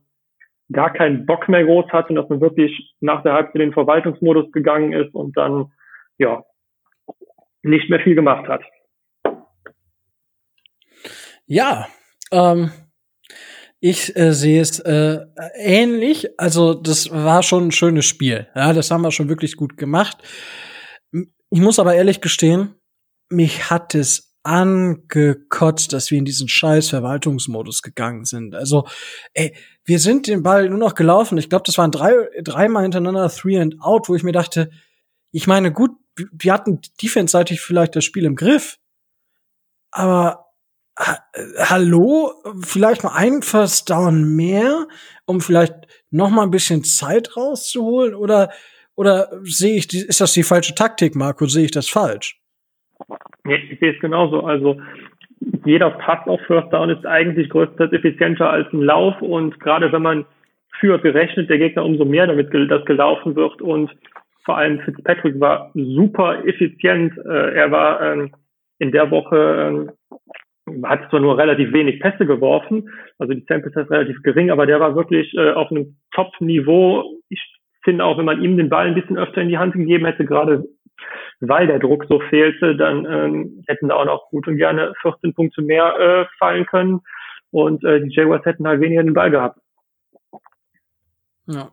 gar keinen Bock mehr groß hat und dass man wirklich nach der Halbzeit in den Verwaltungsmodus gegangen ist und dann, ja, nicht mehr viel gemacht hat. Ja, ähm, ich äh, sehe es äh, ähnlich. Also das war schon ein schönes Spiel. Ja, das haben wir schon wirklich gut gemacht. Ich muss aber ehrlich gestehen, mich hat es angekotzt, dass wir in diesen scheiß Verwaltungsmodus gegangen sind. Also, ey, wir sind den Ball nur noch gelaufen. Ich glaube, das waren drei, dreimal hintereinander Three and Out, wo ich mir dachte, ich meine, gut, wir hatten defense-seitig vielleicht das Spiel im Griff. Aber ha hallo, vielleicht mal ein First Down mehr, um vielleicht noch mal ein bisschen Zeit rauszuholen oder oder sehe ich die, ist das die falsche Taktik, Marco? Sehe ich das falsch? Nee, ich sehe es genauso. Also jeder Pass auf First Down ist eigentlich größtenteils effizienter als ein Lauf und gerade wenn man führt gerechnet, der Gegner umso mehr, damit das gelaufen wird und vor allem Fitzpatrick war super effizient. Äh, er war ähm, in der Woche ähm, hat zwar nur relativ wenig Pässe geworfen, also die Sample ist relativ gering, aber der war wirklich äh, auf einem Top-Niveau. Ich finde auch, wenn man ihm den Ball ein bisschen öfter in die Hand gegeben hätte, gerade weil der Druck so fehlte, dann ähm, hätten da auch noch gut und gerne 14 Punkte mehr äh, fallen können und äh, die Jaguars hätten halt weniger den Ball gehabt. Ja.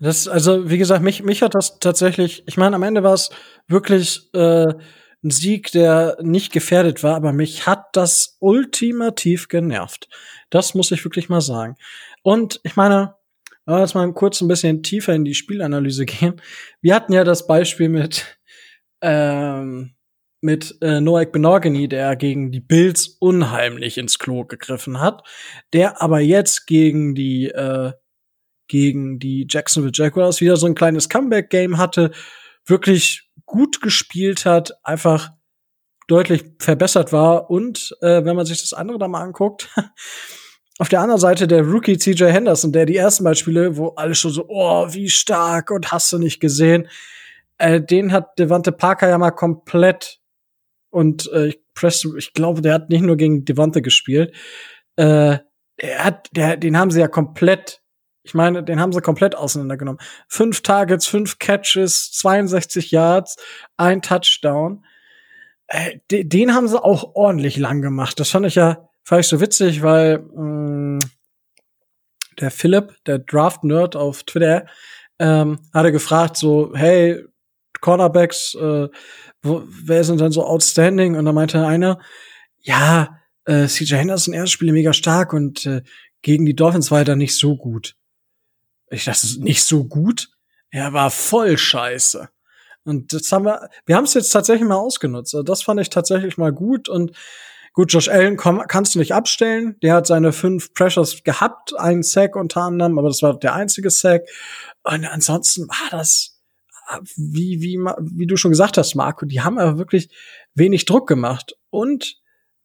Das, also, wie gesagt, mich, mich hat das tatsächlich, ich meine, am Ende war es wirklich äh, ein Sieg, der nicht gefährdet war, aber mich hat das ultimativ genervt. Das muss ich wirklich mal sagen. Und ich meine, lass mal kurz ein bisschen tiefer in die Spielanalyse gehen. Wir hatten ja das Beispiel mit ähm, mit äh, Noak Benogany, der gegen die Bills unheimlich ins Klo gegriffen hat, der aber jetzt gegen die äh, gegen die Jacksonville Jaguars wieder so ein kleines Comeback-Game hatte, wirklich gut gespielt hat, einfach deutlich verbessert war und äh, wenn man sich das andere da mal anguckt, auf der anderen Seite der Rookie CJ Henderson, der die ersten Beispiele, wo alle schon so, oh, wie stark und hast du nicht gesehen, äh, den hat Devante Parker ja mal komplett und äh, ich, ich glaube, der hat nicht nur gegen Devante gespielt. Äh, er hat, der, den haben sie ja komplett ich meine, den haben sie komplett auseinandergenommen. Fünf Targets, fünf Catches, 62 Yards, ein Touchdown. Äh, den haben sie auch ordentlich lang gemacht. Das fand ich ja, fand ich so witzig, weil mh, mm, der Philipp, der Draft-Nerd auf Twitter, ähm, hatte gefragt so, hey, Cornerbacks, äh, wo, wer sind denn so outstanding? Und da meinte einer, ja, äh, CJ Henderson erste Spiele mega stark und äh, gegen die Dolphins war er dann nicht so gut. Ich dachte, nicht so gut. Er war voll scheiße. Und das haben wir, wir haben es jetzt tatsächlich mal ausgenutzt. Also das fand ich tatsächlich mal gut und gut, Josh Allen komm, kannst du nicht abstellen. Der hat seine fünf Pressures gehabt, einen Sack unter anderem, aber das war der einzige Sack. Und ansonsten war das, wie, wie, wie du schon gesagt hast, Marco, die haben aber wirklich wenig Druck gemacht. Und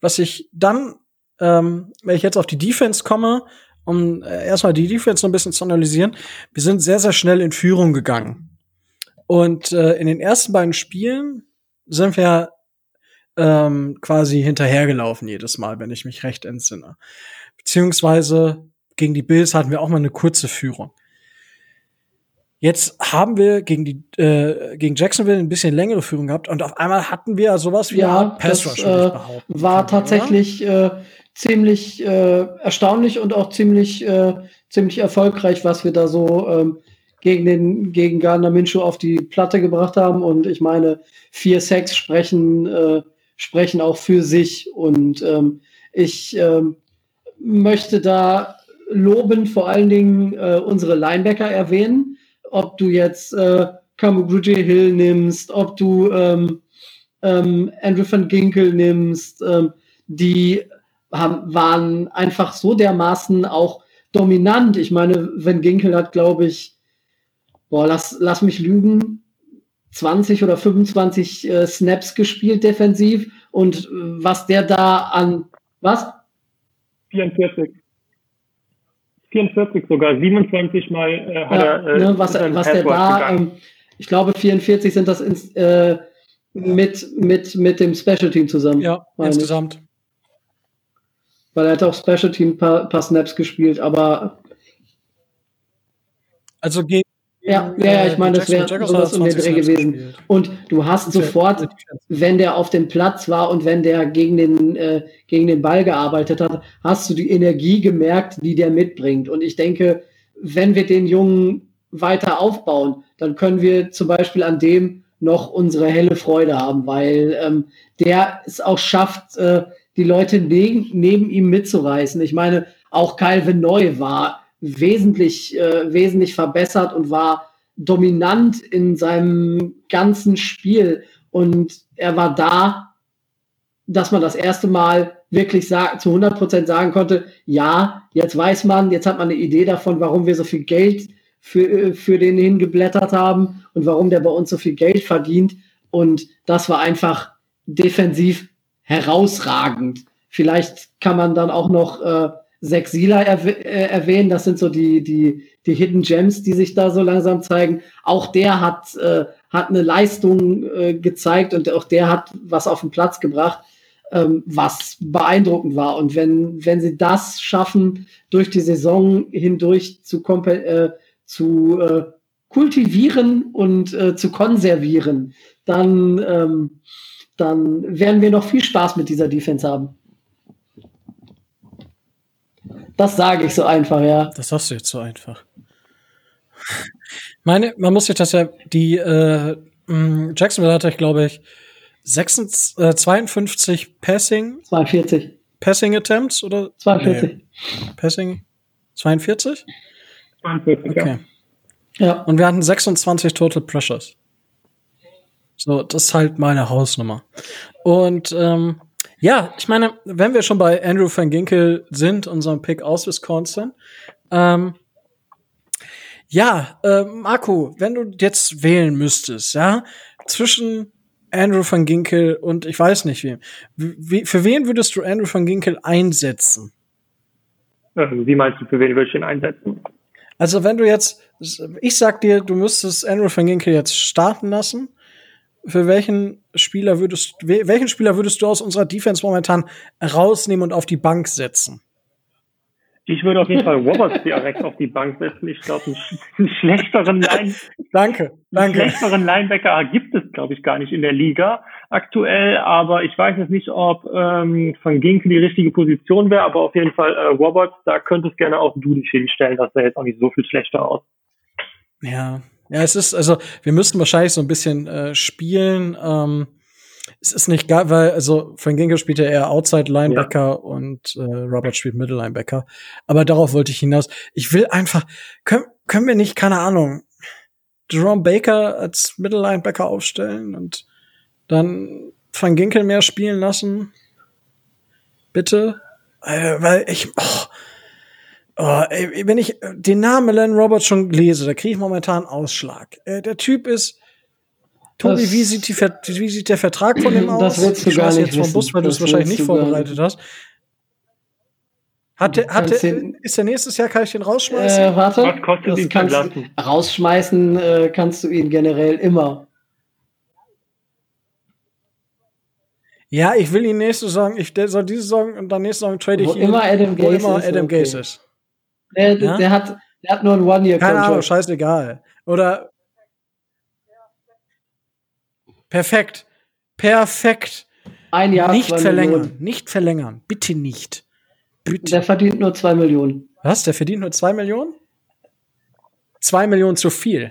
was ich dann, ähm, wenn ich jetzt auf die Defense komme, um äh, erstmal die Defense so ein bisschen zu analysieren, wir sind sehr, sehr schnell in Führung gegangen. Und äh, in den ersten beiden Spielen sind wir ähm, quasi hinterhergelaufen jedes Mal, wenn ich mich recht entsinne. Beziehungsweise gegen die Bills hatten wir auch mal eine kurze Führung. Jetzt haben wir gegen die äh, gegen Jacksonville ein bisschen längere Führung gehabt und auf einmal hatten wir sowas wie ja, Pass Rush, das, äh, war kann, tatsächlich äh, ziemlich äh, erstaunlich und auch ziemlich äh, ziemlich erfolgreich, was wir da so ähm, gegen den gegen Gardner Minshew auf die Platte gebracht haben und ich meine vier Sacks sprechen äh, sprechen auch für sich und ähm, ich ähm, möchte da loben vor allen Dingen äh, unsere Linebacker erwähnen ob du jetzt äh, Kamugruje Hill nimmst, ob du ähm, ähm, Andrew van Ginkel nimmst, ähm, die haben, waren einfach so dermaßen auch dominant. Ich meine, Van Ginkel hat, glaube ich, boah, lass, lass mich lügen, 20 oder 25 äh, Snaps gespielt defensiv und äh, was der da an, was? 44. 44 sogar, 27 Mal äh, hat ja, er. Äh, ne, was, was der da, ähm, ich glaube 44 sind das ins, äh, mit, mit, mit dem Special Team zusammen. Ja, insgesamt. Ich. Weil er hat auch Special Team ein paar, paar Snaps gespielt, aber. Also gegen ja, ja, ja, ich meine, das wäre sowas um den Dreh gewesen. Gespielt. Und du hast sofort, wenn der auf dem Platz war und wenn der gegen den, äh, gegen den Ball gearbeitet hat, hast du die Energie gemerkt, die der mitbringt. Und ich denke, wenn wir den Jungen weiter aufbauen, dann können wir zum Beispiel an dem noch unsere helle Freude haben, weil ähm, der es auch schafft, äh, die Leute neben, neben ihm mitzureißen. Ich meine, auch Calvin Neu war wesentlich, äh, wesentlich verbessert und war dominant in seinem ganzen Spiel. Und er war da, dass man das erste Mal wirklich sagen, zu 100 Prozent sagen konnte, ja, jetzt weiß man, jetzt hat man eine Idee davon, warum wir so viel Geld für, für den hingeblättert haben und warum der bei uns so viel Geld verdient. Und das war einfach defensiv herausragend. Vielleicht kann man dann auch noch äh, Zack Sieler äh, erwähnen. Das sind so die, die, die Hidden Gems, die sich da so langsam zeigen. Auch der hat, äh, hat eine Leistung äh, gezeigt und auch der hat was auf den Platz gebracht, ähm, was beeindruckend war. Und wenn, wenn sie das schaffen, durch die Saison hindurch zu, äh, zu äh, kultivieren und äh, zu konservieren, dann, ähm, dann werden wir noch viel Spaß mit dieser Defense haben. Das sage ich so einfach, ja. Das sagst du jetzt so einfach. Meine, man muss sich das ja, die äh, Jacksonville hatte ich, glaube ich, 56, äh, 52 Passing. 42. Passing Attempts oder? 42. Nee. Passing 42? 42, okay. Ja. ja. Und wir hatten 26 Total Pressures. So, das ist halt meine Hausnummer. Und ähm, ja, ich meine, wenn wir schon bei Andrew van Ginkel sind, unserem Pick aus Wisconsin, ähm, ja, äh, Marco, wenn du jetzt wählen müsstest, ja, zwischen Andrew van Ginkel und ich weiß nicht wem, wie, für wen würdest du Andrew van Ginkel einsetzen? Wie meinst du, für wen würde ich ihn einsetzen? Also wenn du jetzt, ich sag dir, du müsstest Andrew van Ginkel jetzt starten lassen für welchen Spieler würdest welchen Spieler würdest du aus unserer Defense momentan rausnehmen und auf die Bank setzen? Ich würde auf jeden Fall Roberts direkt auf die Bank setzen. Ich glaube, einen, schlechteren Line danke, danke. Einen schlechteren Linebacker gibt es, glaube ich, gar nicht in der Liga aktuell. Aber ich weiß jetzt nicht, ob ähm, Van Ginkel die richtige Position wäre. Aber auf jeden Fall äh, Roberts, da könntest gerne auch du dich hinstellen. Das sähe jetzt auch nicht so viel schlechter aus. Ja, ja, es ist, also, wir müssten wahrscheinlich so ein bisschen äh, spielen. Ähm, es ist nicht geil, weil, also, Frank Ginkel spielt ja eher Outside Linebacker ja. und äh, Robert spielt Middle Linebacker. Aber darauf wollte ich hinaus. Ich will einfach, können, können wir nicht, keine Ahnung, Jerome Baker als Middle Linebacker aufstellen und dann Van Ginkel mehr spielen lassen? Bitte? Äh, weil ich, oh, Oh, ey, wenn ich äh, den Namen Len Roberts schon lese, da kriege ich momentan Ausschlag. Äh, der Typ ist. Tobi, wie sieht, die, wie sieht der Vertrag von dem aus? Das willst du ich gar nicht jetzt vom Bus, weil du es wahrscheinlich nicht vorbereitet hast. Hat der, hat der, ist der nächstes Jahr, kann ich den rausschmeißen? Äh, warte, Was kostet das kannst, rausschmeißen äh, kannst du ihn generell immer. Ja, ich will ihn nächste Saison, ich soll diese Saison und dann nächste Saison trade ich wo ihn. Immer Adam wo immer Adam okay. Gaze ist. Der, ja? der, hat, der hat nur ein One-Year-Contract. Keine Ahnung, scheißegal. Oder Perfekt. Perfekt. Ein Jahr. Nicht verlängern. Millionen. Nicht verlängern. Bitte nicht. Bitte. Der verdient nur zwei Millionen. Was? Der verdient nur zwei Millionen? Zwei Millionen zu viel.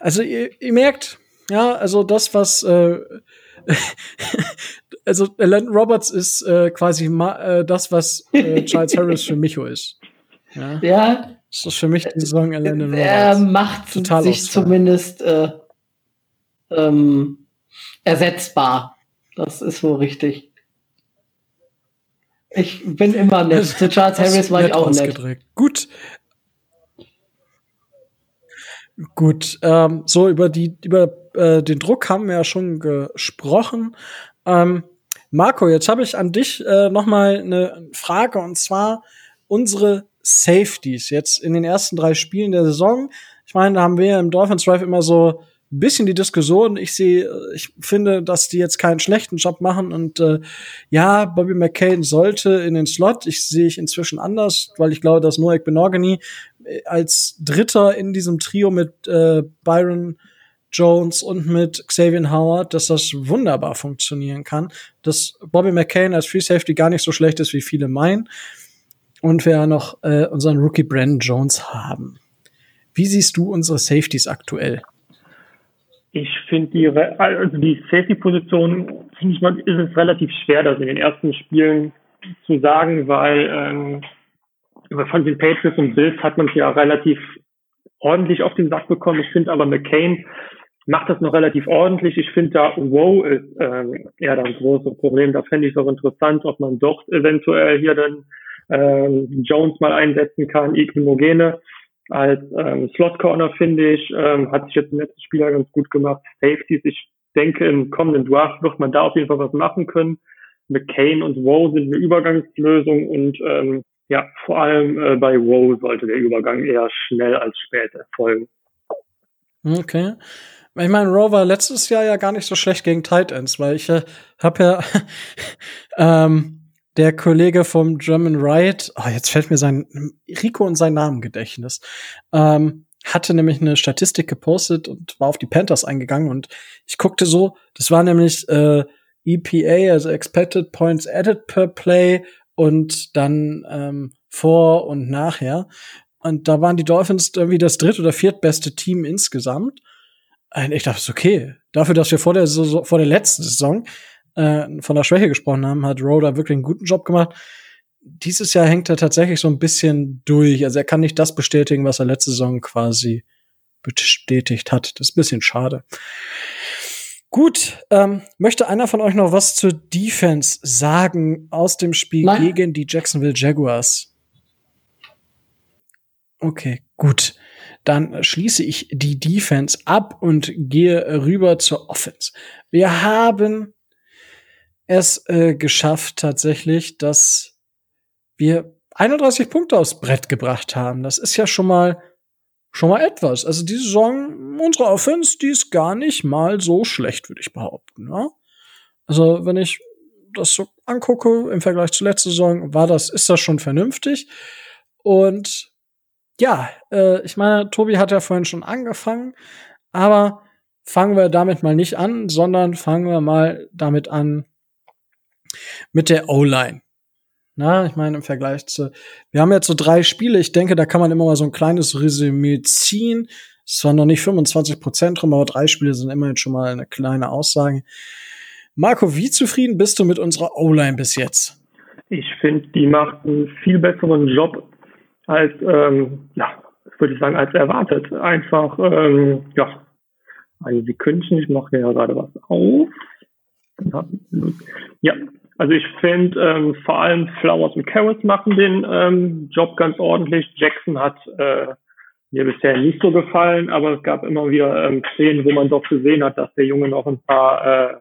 Also ihr, ihr merkt, ja, also das, was äh, also Alan Roberts ist äh, quasi äh, das, was äh, Charles Harris für Micho ist. Ja. ja. Das ist für mich die Saison Alan Roberts. Er macht Total sich ausfall. zumindest äh, ähm, ersetzbar. Das ist wohl richtig. Ich bin immer nett. Zu Charles Harris war ich auch nett. Gut. Gut, ähm, so über die über äh, den Druck haben wir ja schon gesprochen. Ähm, Marco, jetzt habe ich an dich äh, noch mal eine Frage und zwar unsere Safeties jetzt in den ersten drei Spielen der Saison. Ich meine, da haben wir im Dolphins Drive immer so ein bisschen die Diskussion. Ich sehe, ich finde, dass die jetzt keinen schlechten Job machen und äh, ja, Bobby McCain sollte in den Slot. Ich sehe ich inzwischen anders, weil ich glaube, dass Noek Benogany äh, als Dritter in diesem Trio mit äh, Byron Jones und mit Xavier Howard, dass das wunderbar funktionieren kann. Dass Bobby McCain als Free Safety gar nicht so schlecht ist, wie viele meinen. Und wir ja noch äh, unseren Rookie Brandon Jones haben. Wie siehst du unsere Safeties aktuell? Ich finde die, also die Safety-Position, finde ich mal, ist es relativ schwer, das in den ersten Spielen zu sagen, weil ähm, von den Patriots und Bills hat man es ja relativ ordentlich auf den Sack bekommen. Ich finde aber McCain macht das noch relativ ordentlich. Ich finde da Wow ist ähm, eher das große Problem. Da fände ich es auch interessant, ob man doch eventuell hier dann ähm, Jones mal einsetzen kann, Equimogene als ähm, Slot Corner, finde ich, ähm, hat sich jetzt im letzten Spieler ganz gut gemacht. Safeties, ich denke, im kommenden Draft wird man da auf jeden Fall was machen können. McCain und Woe sind eine Übergangslösung und ähm, ja, vor allem äh, bei Woe sollte der Übergang eher schnell als spät erfolgen. Okay. Ich meine, Rowe war letztes Jahr ja gar nicht so schlecht gegen Tight Ends, weil ich äh, habe ja ähm, der Kollege vom German Riot, oh, jetzt fällt mir sein Rico und sein Namengedächtnis, ähm, hatte nämlich eine Statistik gepostet und war auf die Panthers eingegangen und ich guckte so, das war nämlich äh, EPA, also Expected Points Added per Play und dann ähm, vor und nachher. Und da waren die Dolphins irgendwie das dritt- oder viertbeste Team insgesamt. Und ich dachte, okay, dafür, dass wir vor der, vor der letzten Saison äh, von der Schwäche gesprochen haben, hat Roda wirklich einen guten Job gemacht. Dieses Jahr hängt er tatsächlich so ein bisschen durch. Also er kann nicht das bestätigen, was er letzte Saison quasi bestätigt hat. Das ist ein bisschen schade. Gut, ähm, möchte einer von euch noch was zur Defense sagen aus dem Spiel Nein. gegen die Jacksonville Jaguars? Okay, gut. Dann schließe ich die Defense ab und gehe rüber zur Offense. Wir haben es äh, geschafft tatsächlich, dass wir 31 Punkte aufs Brett gebracht haben. Das ist ja schon mal schon mal etwas. Also die Saison, unsere Offense, die ist gar nicht mal so schlecht, würde ich behaupten. Ja? Also wenn ich das so angucke im Vergleich zur letzten Saison, war das, ist das schon vernünftig. Und ja, äh, ich meine, Tobi hat ja vorhin schon angefangen, aber fangen wir damit mal nicht an, sondern fangen wir mal damit an, mit der O-Line. Na, ich meine, im Vergleich zu, wir haben jetzt so drei Spiele. Ich denke, da kann man immer mal so ein kleines Resümee ziehen. Es waren noch nicht 25 Prozent rum, aber drei Spiele sind immerhin schon mal eine kleine Aussage. Marco, wie zufrieden bist du mit unserer O-Line bis jetzt? Ich finde, die macht einen viel besseren Job als, ähm, ja, würde ich sagen, als erwartet. Einfach, ähm, ja, eine Sekündchen, ich mache ja gerade was auf. Ja, also ich finde ähm, vor allem Flowers und Carrots machen den ähm, Job ganz ordentlich. Jackson hat äh, mir bisher nicht so gefallen, aber es gab immer wieder ähm, Szenen, wo man doch gesehen hat, dass der Junge noch ein paar, äh,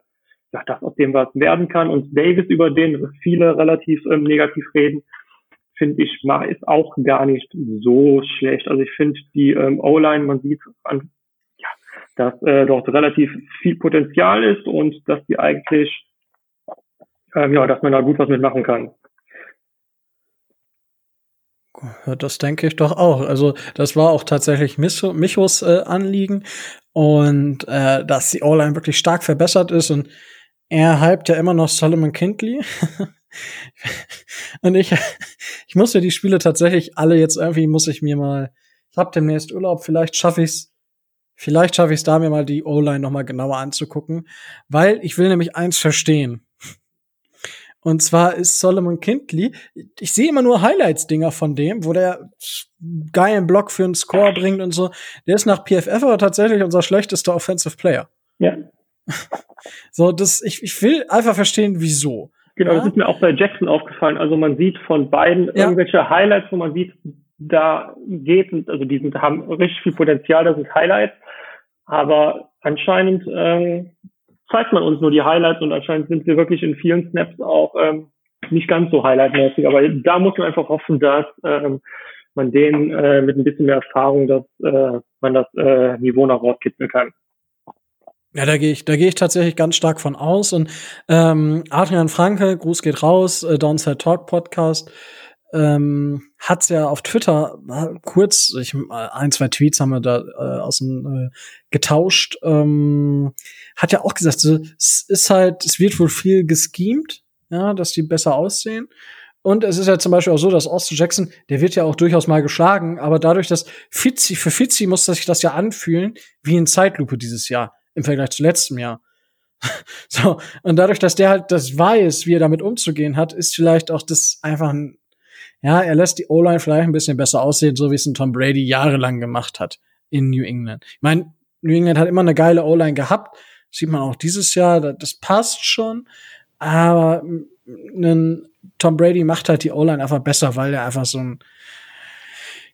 ja, dass aus dem was werden kann. Und Davis, über den viele relativ ähm, negativ reden, finde ich, ist auch gar nicht so schlecht. Also ich finde die ähm, O-Line, man sieht an dass äh, dort relativ viel Potenzial ist und dass die eigentlich, ähm, ja, dass man da gut was mitmachen kann. Ja, das denke ich doch auch. Also das war auch tatsächlich Michos äh, Anliegen und äh, dass die O-Line wirklich stark verbessert ist und er hypt ja immer noch Solomon Kindley. und ich, ich muss mir die Spiele tatsächlich alle jetzt irgendwie, muss ich mir mal, ich hab demnächst Urlaub, vielleicht schaffe ich's, vielleicht schaffe ich's da mir mal die O-Line noch mal genauer anzugucken, weil ich will nämlich eins verstehen. Und zwar ist Solomon Kindley, ich sehe immer nur Highlights-Dinger von dem, wo der geilen Block für einen Score bringt und so. Der ist nach PFF aber tatsächlich unser schlechtester Offensive Player. Ja. So, das, ich, ich will einfach verstehen, wieso. Genau, ja? das ist mir auch bei Jackson aufgefallen. Also man sieht von beiden ja. irgendwelche Highlights, wo man sieht, da geht, also die sind, haben richtig viel Potenzial, das ist Highlights. Aber anscheinend ähm, zeigt man uns nur die Highlights und anscheinend sind wir wirklich in vielen Snaps auch ähm, nicht ganz so highlightmäßig. Aber da muss man einfach hoffen, dass ähm, man den äh, mit ein bisschen mehr Erfahrung, dass äh, man das äh, Niveau nach rauskitzeln kann. Ja, da gehe ich, da gehe ich tatsächlich ganz stark von aus. Und ähm, Adrian Franke, Gruß geht raus, äh, Downside Talk Podcast, ähm, hat's ja auf Twitter äh, kurz, ich, äh, ein, zwei Tweets haben wir da äh, aus dem äh, getauscht, ähm, hat ja auch gesagt, so, es ist halt, es wird wohl viel geschemt, ja, dass die besser aussehen. Und es ist ja zum Beispiel auch so, dass Austin Jackson, der wird ja auch durchaus mal geschlagen, aber dadurch, dass Fitzi, für Fitzi muss sich das ja anfühlen wie in Zeitlupe dieses Jahr im Vergleich zu letztem Jahr. so, und dadurch, dass der halt das weiß, wie er damit umzugehen hat, ist vielleicht auch das einfach ein, ja, er lässt die O-Line vielleicht ein bisschen besser aussehen, so wie es ein Tom Brady jahrelang gemacht hat in New England. Ich meine, New England hat immer eine geile O-Line gehabt, sieht man auch dieses Jahr, das passt schon, aber ein Tom Brady macht halt die O-Line einfach besser, weil er einfach so ein,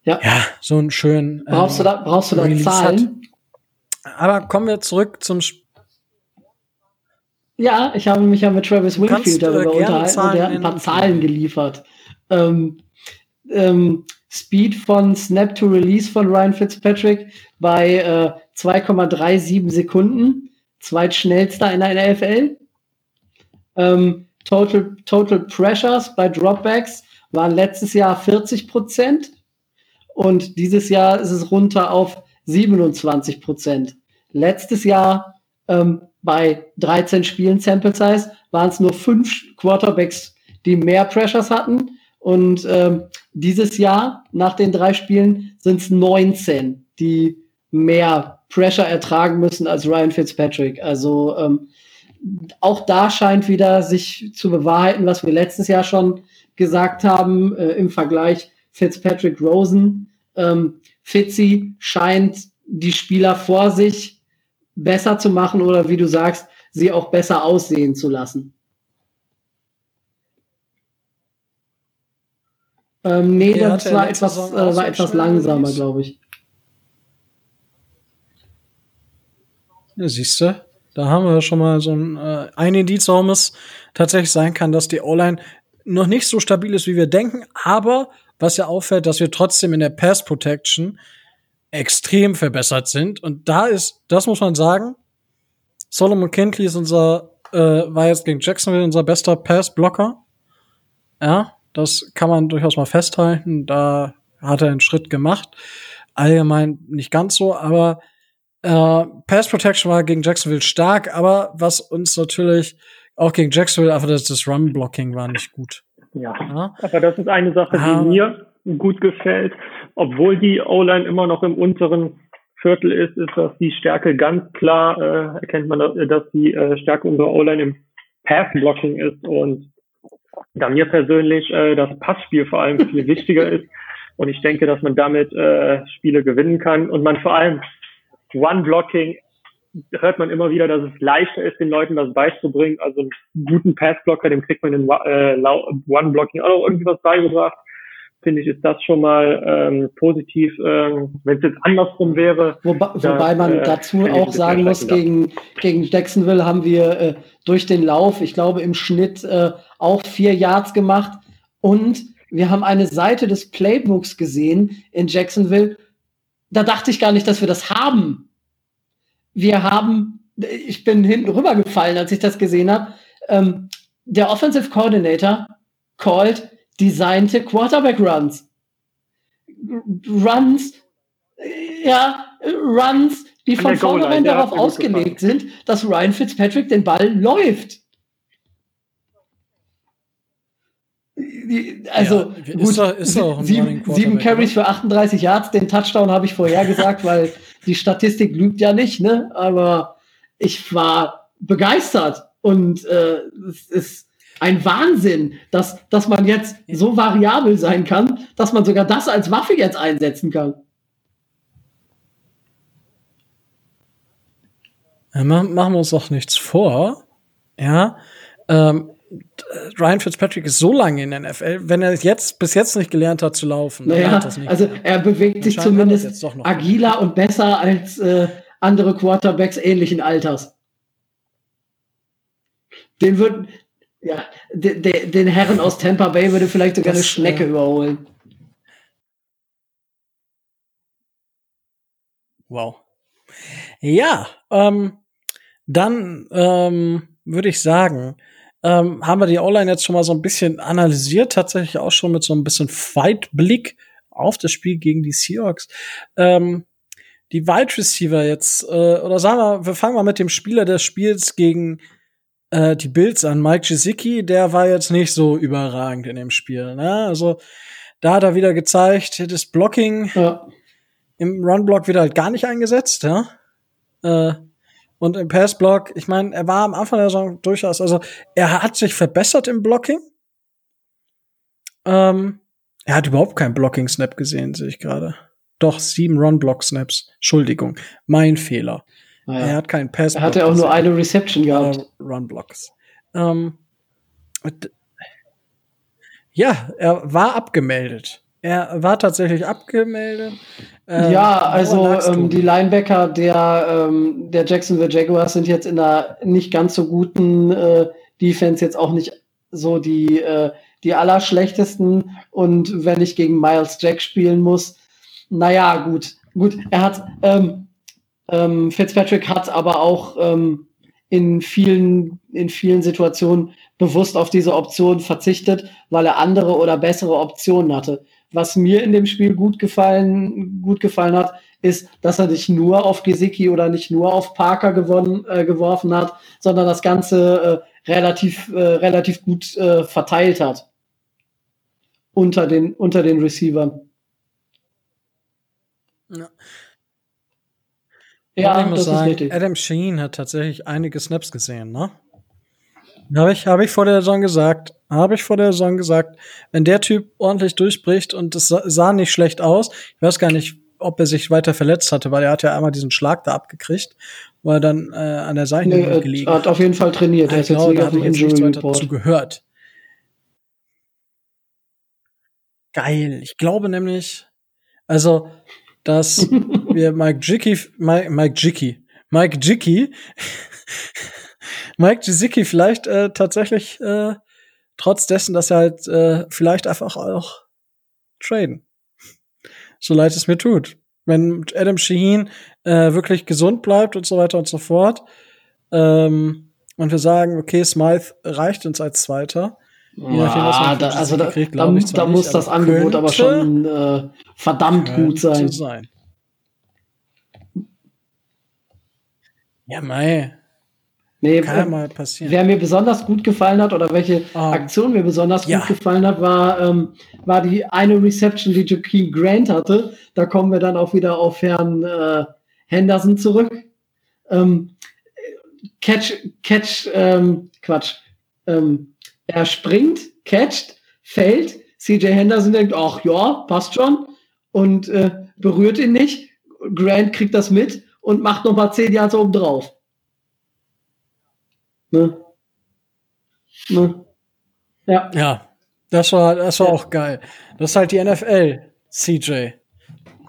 ja, ja so einen schönen, brauchst ähm, du da, brauchst du da Zahlen? Hat. Aber kommen wir zurück zum Sp Ja, ich habe mich ja mit Travis Winfield darüber unterhalten und er hat ein paar Zahlen geliefert. Ähm, ähm, Speed von Snap to Release von Ryan Fitzpatrick bei äh, 2,37 Sekunden, zweitschnellster in der NFL. Ähm, Total, Total Pressures bei Dropbacks waren letztes Jahr 40 Prozent und dieses Jahr ist es runter auf 27 Prozent. Letztes Jahr ähm, bei 13 Spielen Sample Size waren es nur fünf Quarterbacks, die mehr Pressures hatten. Und ähm, dieses Jahr, nach den drei Spielen, sind es 19, die mehr Pressure ertragen müssen als Ryan Fitzpatrick. Also ähm, auch da scheint wieder sich zu bewahrheiten, was wir letztes Jahr schon gesagt haben äh, im Vergleich Fitzpatrick Rosen. Ähm, Fitzy scheint die Spieler vor sich besser zu machen oder wie du sagst, sie auch besser aussehen zu lassen. Ähm, nee, ja, das war etwas, äh, war etwas langsamer, glaube ich. Ja, siehst du, da haben wir schon mal so ein, äh, ein Indiz, warum es tatsächlich sein kann, dass die O-Line noch nicht so stabil ist, wie wir denken, aber was ja auffällt, dass wir trotzdem in der Pass Protection extrem verbessert sind. Und da ist, das muss man sagen, Solomon Kentley ist unser, äh, war jetzt gegen Jacksonville unser bester Pass-Blocker. Ja, das kann man durchaus mal festhalten. Da hat er einen Schritt gemacht. Allgemein nicht ganz so, aber äh, Pass Protection war gegen Jacksonville stark, aber was uns natürlich auch gegen Jacksonville, einfach das, das Run Blocking war nicht gut. Ja, ja, aber das ist eine Sache, die ah. mir gut gefällt. Obwohl die O-Line immer noch im unteren Viertel ist, ist das die Stärke ganz klar, äh, erkennt man, dass die äh, Stärke unserer O-Line im Pass-Blocking ist und da mir persönlich äh, das Passspiel vor allem viel wichtiger ist. Und ich denke, dass man damit äh, Spiele gewinnen kann. Und man vor allem One-Blocking hört man immer wieder, dass es leichter ist, den Leuten das beizubringen. Also einen guten Passblocker, dem kriegt man in äh, One-Blocking auch irgendwie was beigebracht finde ich, ist das schon mal ähm, positiv. Ähm, Wenn es jetzt andersrum wäre. Wobei, das, wobei man äh, dazu auch sagen muss, gegen, gegen Jacksonville haben wir äh, durch den Lauf, ich glaube, im Schnitt äh, auch vier Yards gemacht. Und wir haben eine Seite des Playbooks gesehen in Jacksonville. Da dachte ich gar nicht, dass wir das haben. wir haben, ich bin hinten rübergefallen, als ich das gesehen habe. Ähm, der Offensive Coordinator called designte Quarterback Runs. Runs, ja, Runs, die von vornherein darauf ausgelegt sind, dass Ryan Fitzpatrick den Ball läuft. Also ja, gut, ist doch, ist doch sieben, sieben Carries für 38 Yards, den Touchdown habe ich vorher gesagt, weil die Statistik lügt ja nicht, ne? Aber ich war begeistert und äh, es ist ein Wahnsinn, dass, dass man jetzt so variabel sein kann, dass man sogar das als Waffe jetzt einsetzen kann. Ja, machen wir uns doch nichts vor. Ja, ähm, Ryan Fitzpatrick ist so lange in der NFL, wenn er jetzt bis jetzt nicht gelernt hat zu laufen. Naja, also er bewegt sich zumindest agiler und besser als äh, andere Quarterbacks ähnlichen Alters. Den würden, ja, de, de, den Herren aus Tampa Bay würde vielleicht sogar das, eine Schnecke äh, überholen. Wow. Ja, ähm, dann ähm, würde ich sagen, ähm, haben wir die O-Line jetzt schon mal so ein bisschen analysiert, tatsächlich auch schon mit so ein bisschen Fight-Blick auf das Spiel gegen die Seahawks. Ähm, die Wide Receiver jetzt, äh, oder sagen wir, wir fangen mal mit dem Spieler des Spiels gegen äh, die Bills an, Mike Gesicki, der war jetzt nicht so überragend in dem Spiel. Ne? Also da hat er wieder gezeigt, das Blocking ja. im Run-Block wieder halt gar nicht eingesetzt, ja. Äh, und im Passblock, ich meine, er war am Anfang der Saison durchaus, also er hat sich verbessert im Blocking. Ähm, er hat überhaupt keinen Blocking-Snap gesehen, sehe ich gerade. Doch, sieben Run-Block-Snaps. Entschuldigung, mein Fehler. Ah, ja. Er hat keinen Pass. Er hatte auch nur eine Reception gehabt. Run-Blocks. Ähm, ja, er war abgemeldet. Er war tatsächlich abgemeldet. Ähm, ja, also ähm, die Linebacker der, ähm, der Jacksonville Jaguars sind jetzt in einer nicht ganz so guten äh, Defense jetzt auch nicht so die, äh, die allerschlechtesten. Und wenn ich gegen Miles Jack spielen muss, naja, gut. Gut, er hat, ähm, ähm, Fitzpatrick hat aber auch ähm, in vielen, in vielen Situationen bewusst auf diese Option verzichtet, weil er andere oder bessere Optionen hatte was mir in dem Spiel gut gefallen, gut gefallen hat, ist, dass er nicht nur auf Gesicki oder nicht nur auf Parker gewonnen, äh, geworfen hat, sondern das Ganze äh, relativ, äh, relativ gut äh, verteilt hat. Unter den, unter den Receivern. Ja, ich muss sagen, Adam Sheen hat tatsächlich einige Snaps gesehen, ne? Habe ich, hab ich vor der Saison gesagt. Habe ich vor der Saison gesagt. Wenn der Typ ordentlich durchbricht und es sah nicht schlecht aus, ich weiß gar nicht, ob er sich weiter verletzt hatte, weil er hat ja einmal diesen Schlag da abgekriegt, wo er dann äh, an der Seite nee, gelegen hat. auf jeden Fall trainiert. Er ist jetzt nicht auf dem Injury Report. dazu gehört. Geil. Ich glaube nämlich, also, dass wir Mike Jicky, Mike, Mike Jicky, Mike Jicky Mike Gesicki vielleicht äh, tatsächlich äh, trotz dessen, dass er halt äh, vielleicht einfach auch traden. So leid es mir tut. Wenn Adam Shaheen äh, wirklich gesund bleibt und so weiter und so fort, ähm, und wir sagen, okay, Smythe reicht uns als Zweiter. Was man da, also da, kriegt, da, ich da muss nicht, das Angebot aber schon äh, verdammt gut sein. sein. Ja, mei. Nee, Kann ja mal passieren. Wer mir besonders gut gefallen hat oder welche ähm, Aktion mir besonders ja. gut gefallen hat, war, ähm, war die eine Reception, die Joaquin Grant hatte. Da kommen wir dann auch wieder auf Herrn äh, Henderson zurück. Ähm, catch, catch, ähm, Quatsch. Ähm, er springt, catcht, fällt. CJ Henderson denkt, ach ja, passt schon. Und äh, berührt ihn nicht. Grant kriegt das mit und macht nochmal zehn Jahre oben drauf. Ne? Ne? Ja. Ja, das war, das war ja. auch geil. Das ist halt die NFL, CJ.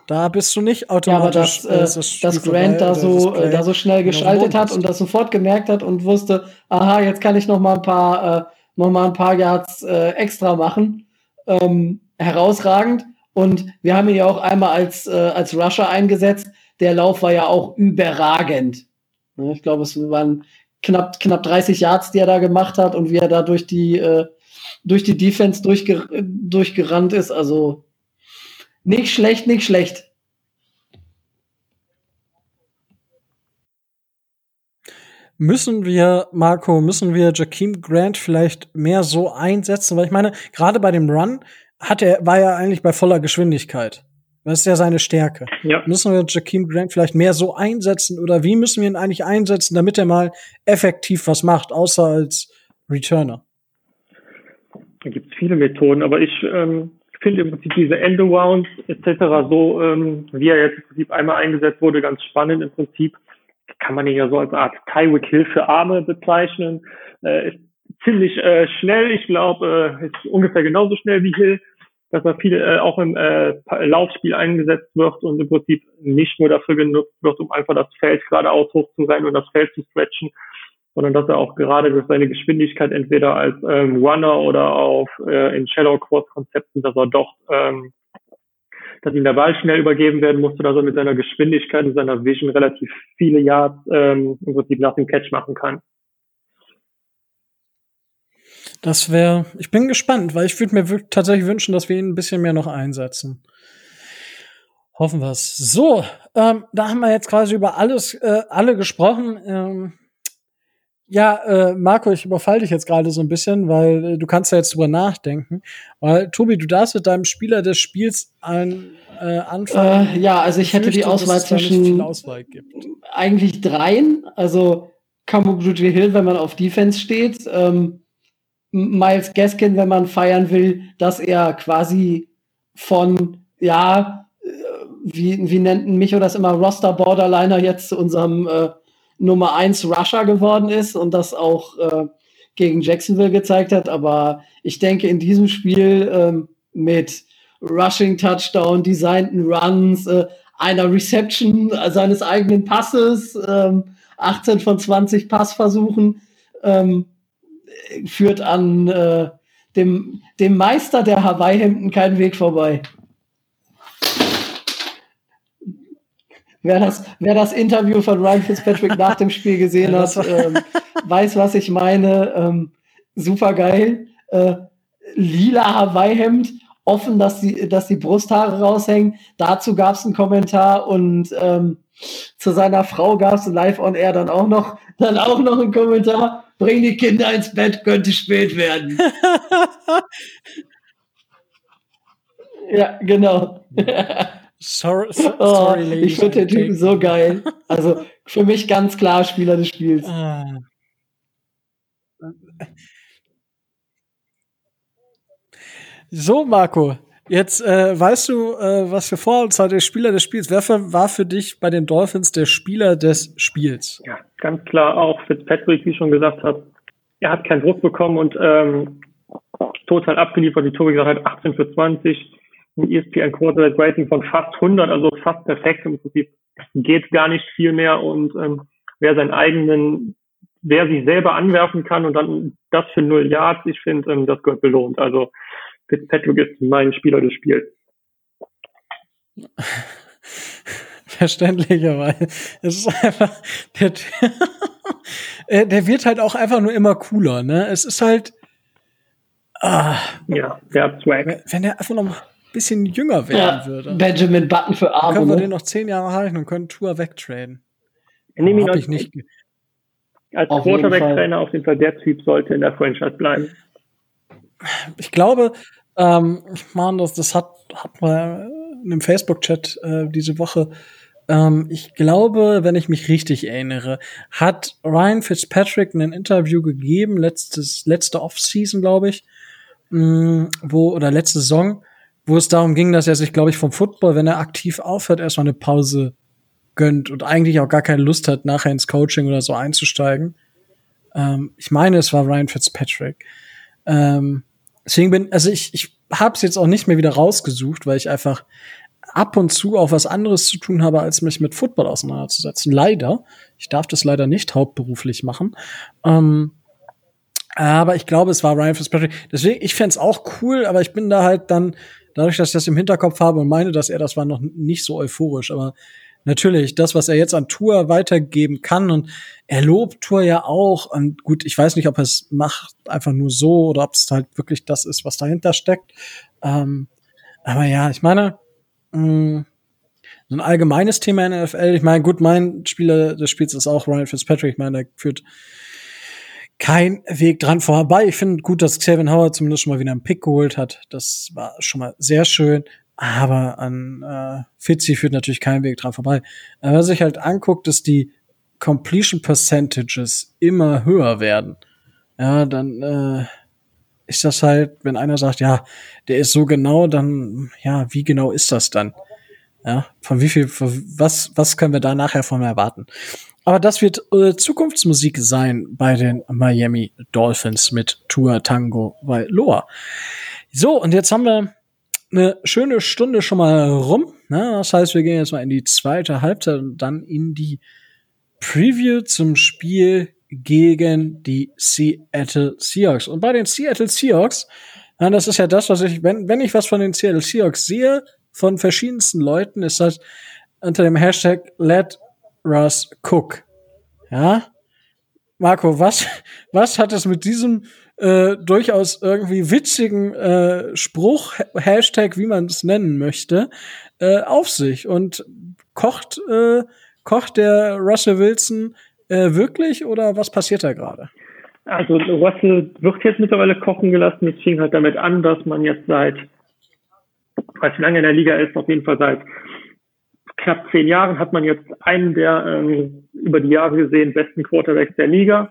Da bist du nicht automatisch. Ja, aber dass, äh, das, dass Grant da so, äh, da so schnell geschaltet hat und das sofort gemerkt hat und wusste, aha, jetzt kann ich noch mal ein paar, äh, noch mal ein paar Yards äh, extra machen. Ähm, herausragend. Und wir haben ihn ja auch einmal als, äh, als Rusher eingesetzt. Der Lauf war ja auch überragend. Ich glaube, es waren knapp, knapp 30 Yards, die er da gemacht hat und wie er da durch die, äh, durch die Defense durchger durchgerannt ist. Also nicht schlecht, nicht schlecht. Müssen wir, Marco, müssen wir Jakeem Grant vielleicht mehr so einsetzen? Weil ich meine, gerade bei dem Run hat er, war er eigentlich bei voller Geschwindigkeit. Das ist ja seine Stärke. Ja. Müssen wir Jakeem Grant vielleicht mehr so einsetzen oder wie müssen wir ihn eigentlich einsetzen, damit er mal effektiv was macht, außer als Returner? Da gibt es viele Methoden, aber ich ähm, finde im Prinzip diese Endarounds etc. so, ähm, wie er jetzt im Prinzip einmal eingesetzt wurde, ganz spannend im Prinzip. Kann man ihn ja so als Art Tywick für Arme bezeichnen. Äh, ist ziemlich äh, schnell, ich glaube, äh, ist ungefähr genauso schnell wie Hill dass er viel äh, auch im äh, Laufspiel eingesetzt wird und im Prinzip nicht nur dafür genutzt wird, um einfach das Feld geradeaus hochzurennen und das Feld zu stretchen, sondern dass er auch gerade durch seine Geschwindigkeit entweder als ähm, Runner oder auf äh, in Shadow Cross Konzepten, dass er doch ähm, dass ihm der Ball schnell übergeben werden musste, dass er mit seiner Geschwindigkeit und seiner Vision relativ viele Yards ähm, im Prinzip nach dem Catch machen kann. Das wäre, ich bin gespannt, weil ich würde mir tatsächlich wünschen, dass wir ihn ein bisschen mehr noch einsetzen. Hoffen wir es. So, ähm, da haben wir jetzt quasi über alles, äh, alle gesprochen. Ähm, ja, äh, Marco, ich überfall dich jetzt gerade so ein bisschen, weil äh, du kannst ja jetzt drüber nachdenken. Weil, Tobi, du darfst mit deinem Spieler des Spiels ein, äh, anfangen. Äh, ja, also ich hätte die Auswahl zwischen Auswahl eigentlich dreien. Also Kamuguji Hill, wenn man auf Defense steht. Ähm, Miles Gaskin, wenn man feiern will, dass er quasi von, ja, äh, wie, wie nennt Micho das immer, Roster Borderliner jetzt zu unserem äh, Nummer 1 Rusher geworden ist und das auch äh, gegen Jacksonville gezeigt hat. Aber ich denke, in diesem Spiel ähm, mit Rushing Touchdown, designten Runs, äh, einer Reception seines eigenen Passes, ähm, 18 von 20 Passversuchen, ähm, führt an äh, dem, dem Meister der Hawaii-Hemden keinen Weg vorbei. Wer das, wer das Interview von Ryan Fitzpatrick nach dem Spiel gesehen hat, ähm, weiß, was ich meine. Ähm, Super geil. Äh, lila Hawaii-Hemd, offen, dass die, dass die Brusthaare raushängen. Dazu gab es einen Kommentar und ähm, zu seiner Frau gab es live on air dann auch noch, dann auch noch einen Kommentar bring die Kinder ins Bett, könnte spät werden. ja, genau. Sorry, so, oh, sorry oh, ich finde den Typen so geil. Also für mich ganz klar Spieler des Spiels. Ah. So, Marco, Jetzt äh, weißt du, äh, was für Vorurteile der Spieler des Spiels. Wer für, war für dich bei den Dolphins der Spieler des Spiels? Ja, ganz klar auch Fitzpatrick, wie ich schon gesagt habe. Er hat keinen Druck bekommen und ähm, total abgeliefert, wie Tobi gesagt hat, 18 für 20, ein ESPN Quarterback Rating von fast 100, also fast perfekt. Im Prinzip geht gar nicht viel mehr und ähm, wer seinen eigenen, wer sich selber anwerfen kann und dann das für null Yards, ich finde, ähm, das gehört belohnt. Also Fitzpatrick ist mein Spieler des Spiels. Verständlicherweise. Es ist einfach, der, äh, der wird halt auch einfach nur immer cooler, ne? Es ist halt, ah, ja, der hat Swag. Wenn er einfach noch ein bisschen jünger werden ja, würde. Benjamin Button für Arme. Können wir ne? den noch zehn Jahre halten und können Tour wegtraden. Nehme ihn als, nicht. Als Quarterback-Trainer auf jeden Fall der Typ sollte in der Franchise bleiben ich glaube, ähm, ich meine, das, das hat, hat man in einem Facebook-Chat äh, diese Woche. Ähm, ich glaube, wenn ich mich richtig erinnere, hat Ryan Fitzpatrick ein Interview gegeben, letztes, letzte Offseason, glaube ich, mh, mm, wo, oder letzte Saison, wo es darum ging, dass er sich, glaube ich, vom Football, wenn er aktiv aufhört, erstmal eine Pause gönnt und eigentlich auch gar keine Lust hat, nachher ins Coaching oder so einzusteigen. Ähm, ich meine, es war Ryan Fitzpatrick. Ähm, deswegen bin, also ich, ich habe es jetzt auch nicht mehr wieder rausgesucht, weil ich einfach ab und zu auch was anderes zu tun habe, als mich mit Football auseinanderzusetzen. Leider. Ich darf das leider nicht hauptberuflich machen. Ähm, aber ich glaube, es war Ryan Fitzpatrick. Deswegen, ich fände auch cool, aber ich bin da halt dann, dadurch, dass ich das im Hinterkopf habe und meine, dass er das war, noch nicht so euphorisch. Aber natürlich, das, was er jetzt an Tour weitergeben kann und er lobt Tour ja auch. Und gut, ich weiß nicht, ob er es macht einfach nur so oder ob es halt wirklich das ist, was dahinter steckt. Ähm, aber ja, ich meine, mh, mm, ein allgemeines Thema in der NFL. Ich meine, gut, mein Spieler des Spiels ist auch Ryan Fitzpatrick. Ich meine, der führt kein Weg dran vorbei. Ich finde gut, dass Xavier Howard zumindest schon mal wieder einen Pick geholt hat. Das war schon mal sehr schön. Aber an äh, Fitzy führt natürlich kein Weg dran vorbei. Aber wenn man sich halt anguckt, dass die Completion Percentages immer höher werden, ja, dann äh, ist das halt, wenn einer sagt, ja, der ist so genau, dann, ja, wie genau ist das dann? Ja, von wie viel, was, was können wir da nachher von erwarten? Aber das wird äh, Zukunftsmusik sein bei den Miami Dolphins mit Tour Tango bei Loa. So, und jetzt haben wir eine schöne Stunde schon mal rum. Ne? Das heißt, wir gehen jetzt mal in die zweite Halbzeit und dann in die Preview zum Spiel gegen die Seattle Seahawks. Und bei den Seattle Seahawks, ja, das ist ja das, was ich, wenn, wenn ich was von den Seattle Seahawks sehe, von verschiedensten Leuten, ist das unter dem Hashtag Let Russ Cook. Ja? Marco, was, was hat es mit diesem äh, durchaus irgendwie witzigen äh, Spruch, Hashtag, wie man es nennen möchte, äh, auf sich? Und kocht, äh, kocht der Russell Wilson äh, wirklich oder was passiert da gerade? Also Russell wird jetzt mittlerweile kochen gelassen. Es fing halt damit an, dass man jetzt seit, weiß wie lange in der Liga ist, auf jeden Fall seit knapp zehn Jahren hat man jetzt einen der ähm, über die Jahre gesehen besten Quarterbacks der Liga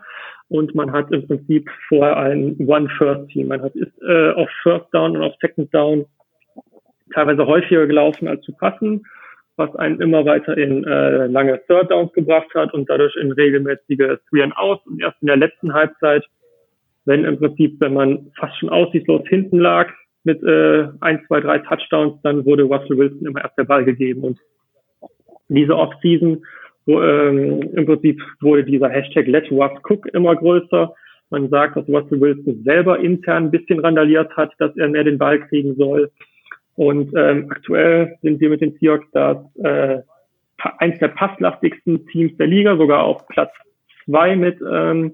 und man hat im Prinzip vorher ein One-First-Team. Man hat ist äh, auf First Down und auf Second Down teilweise häufiger gelaufen als zu passen, was einen immer weiter in äh, lange Third Downs gebracht hat und dadurch in regelmäßige Three and Outs und erst in der letzten Halbzeit, wenn im Prinzip, wenn man fast schon aussichtslos hinten lag mit äh, ein, zwei, drei Touchdowns, dann wurde Russell Wilson immer erst der Ball gegeben und diese Offseason wo, ähm, im Prinzip wurde dieser Hashtag Let Russ Cook immer größer. Man sagt, dass Russell Wilson selber intern ein bisschen randaliert hat, dass er mehr den Ball kriegen soll. Und ähm, aktuell sind wir mit den Seahawks das äh, eins der passlastigsten Teams der Liga, sogar auf Platz zwei mit ähm,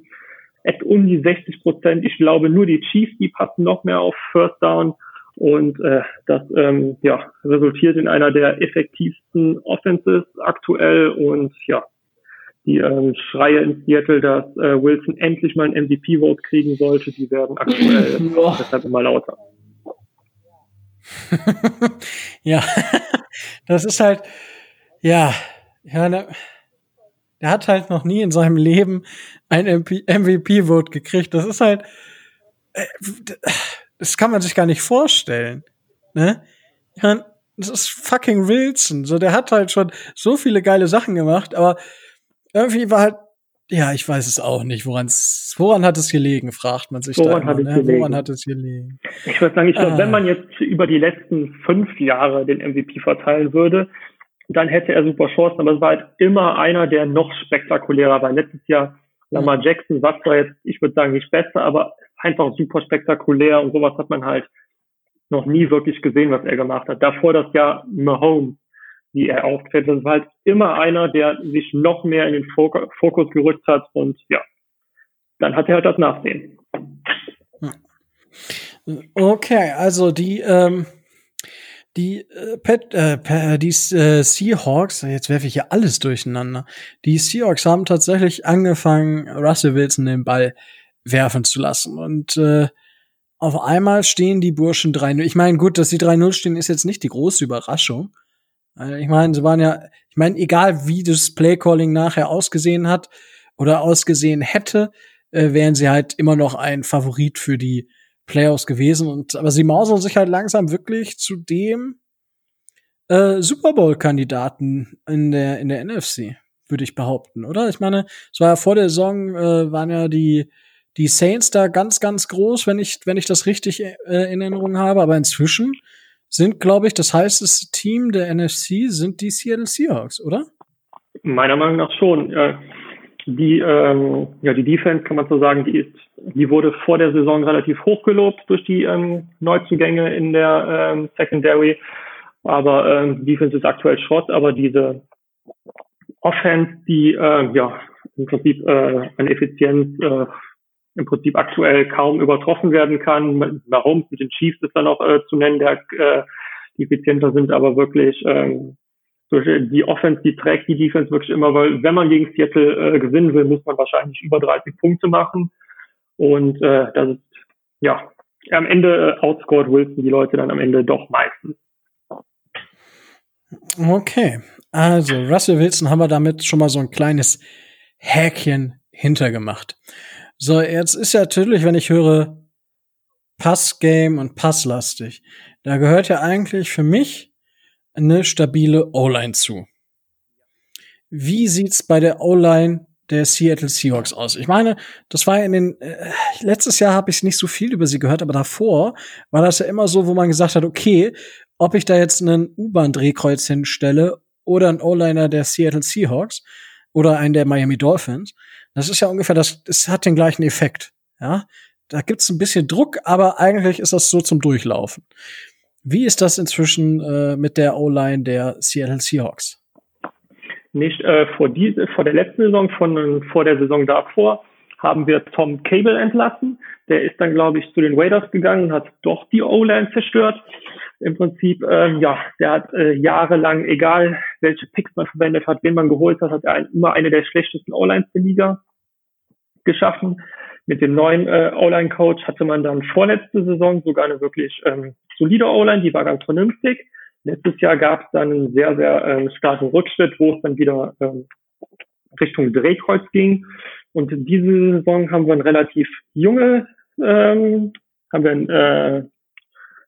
um die 60 Prozent. Ich glaube, nur die Chiefs, die passen noch mehr auf First Down. Und äh, das ähm, ja, resultiert in einer der effektivsten Offenses aktuell. Und ja, die ähm, Schreie in Seattle, dass äh, Wilson endlich mal ein MVP-Vote kriegen sollte, die werden aktuell deshalb immer lauter. ja, das ist halt, ja, ja, ne, der hat halt noch nie in seinem Leben ein MVP-Vote gekriegt. Das ist halt, äh, das kann man sich gar nicht vorstellen. Ne? Ja, das ist fucking Wilson. So, der hat halt schon so viele geile Sachen gemacht, aber irgendwie war halt, ja, ich weiß es auch nicht, woran woran hat es gelegen, fragt man sich woran da immer, hat es ne? gelegen? Woran hat es gelegen? Ich würde sagen, ich ah. wenn man jetzt über die letzten fünf Jahre den MVP verteilen würde, dann hätte er super Chancen, aber es war halt immer einer, der noch spektakulärer war. Letztes Jahr Lamar Jackson war zwar jetzt, ich würde sagen, nicht besser, aber einfach super spektakulär und sowas hat man halt noch nie wirklich gesehen, was er gemacht hat. Davor das Jahr Mahomes, wie er auftritt. Das war halt immer einer, der sich noch mehr in den Fokus gerückt hat und ja, dann hat er halt das Nachsehen. Okay, also die, ähm, die, äh, Pet, äh, die äh, Seahawks, jetzt werfe ich hier alles durcheinander. Die Seahawks haben tatsächlich angefangen, Russell Wilson den Ball werfen zu lassen. Und äh, auf einmal stehen die Burschen 3-0. Ich meine, gut, dass sie 3-0 stehen, ist jetzt nicht die große Überraschung. Ich meine, sie waren ja, ich meine, egal wie das Playcalling nachher ausgesehen hat oder ausgesehen hätte, äh, wären sie halt immer noch ein Favorit für die Playoffs gewesen. Und aber sie mausern sich halt langsam wirklich zu dem äh, Super Bowl-Kandidaten in der in der NFC, würde ich behaupten, oder? Ich meine, es war ja vor der Saison äh, waren ja die die Saints da ganz, ganz groß, wenn ich, wenn ich das richtig äh, in Erinnerung habe. Aber inzwischen sind, glaube ich, das heißeste Team der NFC sind die Seattle Seahawks, oder? Meiner Meinung nach schon. Die, ähm, ja, die Defense kann man so sagen, die ist, die wurde vor der Saison relativ hoch gelobt durch die ähm, Neuzugänge in der ähm, Secondary. Aber ähm, Defense ist aktuell Schrott, aber diese Offense, die äh, ja im Prinzip äh, an Effizienz äh, im Prinzip aktuell kaum übertroffen werden kann. Warum? Mit den Chiefs ist dann auch äh, zu nennen, der äh, die effizienter sind, aber wirklich ähm, die Offense, die trägt die Defense wirklich immer, weil wenn man gegen Seattle äh, gewinnen will, muss man wahrscheinlich über 30 Punkte machen. Und äh, das ist ja am Ende äh, outscored Wilson die Leute dann am Ende doch meistens. Okay, also Russell Wilson haben wir damit schon mal so ein kleines Häkchen hintergemacht. So, jetzt ist ja natürlich, wenn ich höre Passgame und Passlastig, da gehört ja eigentlich für mich eine stabile O-Line zu. Wie sieht's bei der O-Line der Seattle Seahawks aus? Ich meine, das war in den äh, letztes Jahr habe ich nicht so viel über sie gehört, aber davor war das ja immer so, wo man gesagt hat, okay, ob ich da jetzt einen U-Bahn-Drehkreuz hinstelle oder einen O-Liner der Seattle Seahawks oder einen der Miami Dolphins, das ist ja ungefähr das, es hat den gleichen Effekt. Ja, da gibt's ein bisschen Druck, aber eigentlich ist das so zum Durchlaufen. Wie ist das inzwischen äh, mit der O-Line der Seattle Seahawks? Nicht äh, vor, diese, vor der letzten Saison, von, vor der Saison davor haben wir Tom Cable entlassen. Der ist dann, glaube ich, zu den Raiders gegangen und hat doch die O-Line zerstört. Im Prinzip, ähm, ja, der hat äh, jahrelang, egal welche Picks man verwendet hat, wen man geholt hat, hat er ein, immer eine der schlechtesten O-Lines der Liga geschaffen. Mit dem neuen äh, O-Line-Coach hatte man dann vorletzte Saison sogar eine wirklich ähm, solide O-Line, die war ganz vernünftig. Letztes Jahr gab es dann einen sehr, sehr ähm, starken Rückschritt, wo es dann wieder ähm, Richtung Drehkreuz ging. Und diese Saison haben wir ein relativ junge, ähm, haben wir, äh,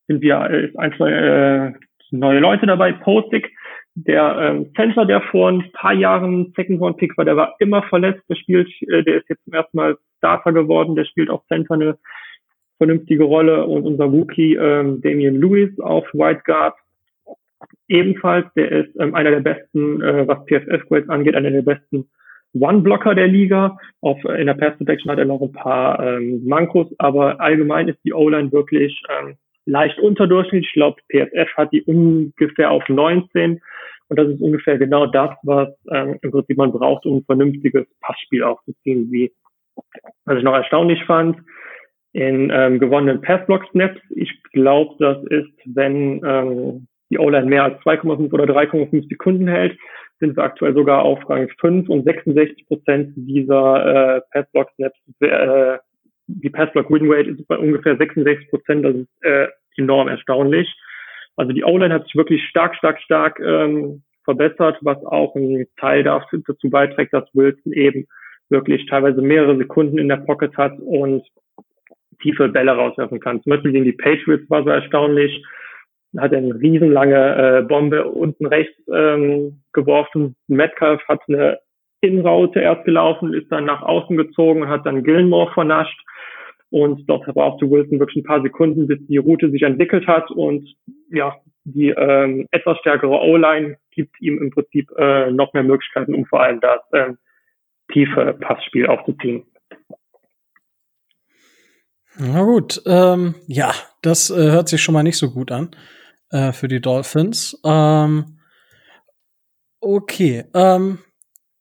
sind wir äh, ein, zwei äh, neue Leute dabei. Postig, der ähm, Center, der vor ein paar Jahren Second Round Pick war, der war immer verletzt, der spielt, äh, der ist jetzt zum ersten Mal Starter geworden, der spielt auch Center eine vernünftige Rolle und unser Rookie ähm, Damian Lewis auf White Guard ebenfalls, der ist ähm, einer der besten, äh, was PFF-Grades angeht, einer der besten One-Blocker der Liga. Auf, äh, in der Pass Protection hat er noch ein paar ähm, Mankos, aber allgemein ist die O-Line wirklich ähm, leicht unterdurchschnittlich. Ich glaube, PFF hat die ungefähr auf 19 und das ist ungefähr genau das, was ähm, im Prinzip man braucht, um ein vernünftiges Passspiel aufzuziehen. Wie was ich noch erstaunlich fand, in ähm, gewonnenen Passblock-Snaps. Ich glaube, das ist, wenn ähm, die O-Line mehr als 2,5 oder 3,5 Sekunden hält, sind wir aktuell sogar auf Rang 5 und 66 Prozent dieser äh, Passblock-Snaps, äh, die Passblock-Win-Rate ist bei ungefähr 66 Prozent, das ist äh, enorm erstaunlich. Also die O-Line hat sich wirklich stark, stark, stark ähm, verbessert, was auch ein Teil dazu beiträgt, dass Wilson eben wirklich teilweise mehrere Sekunden in der Pocket hat und tiefe Bälle rauswerfen kann. Zum Beispiel gegen die Patriots war so erstaunlich, hat eine riesenlange äh, Bombe unten rechts ähm, geworfen. Metcalf hat eine Innenraute erst gelaufen, ist dann nach außen gezogen hat dann Gilmore vernascht. Und dort brauchte Wilson wirklich ein paar Sekunden, bis die Route sich entwickelt hat. Und ja, die ähm, etwas stärkere O-Line gibt ihm im Prinzip äh, noch mehr Möglichkeiten, um vor allem das ähm, tiefe Passspiel aufzuziehen. Na gut, ähm, ja, das äh, hört sich schon mal nicht so gut an äh, für die Dolphins. Ähm, okay, ähm,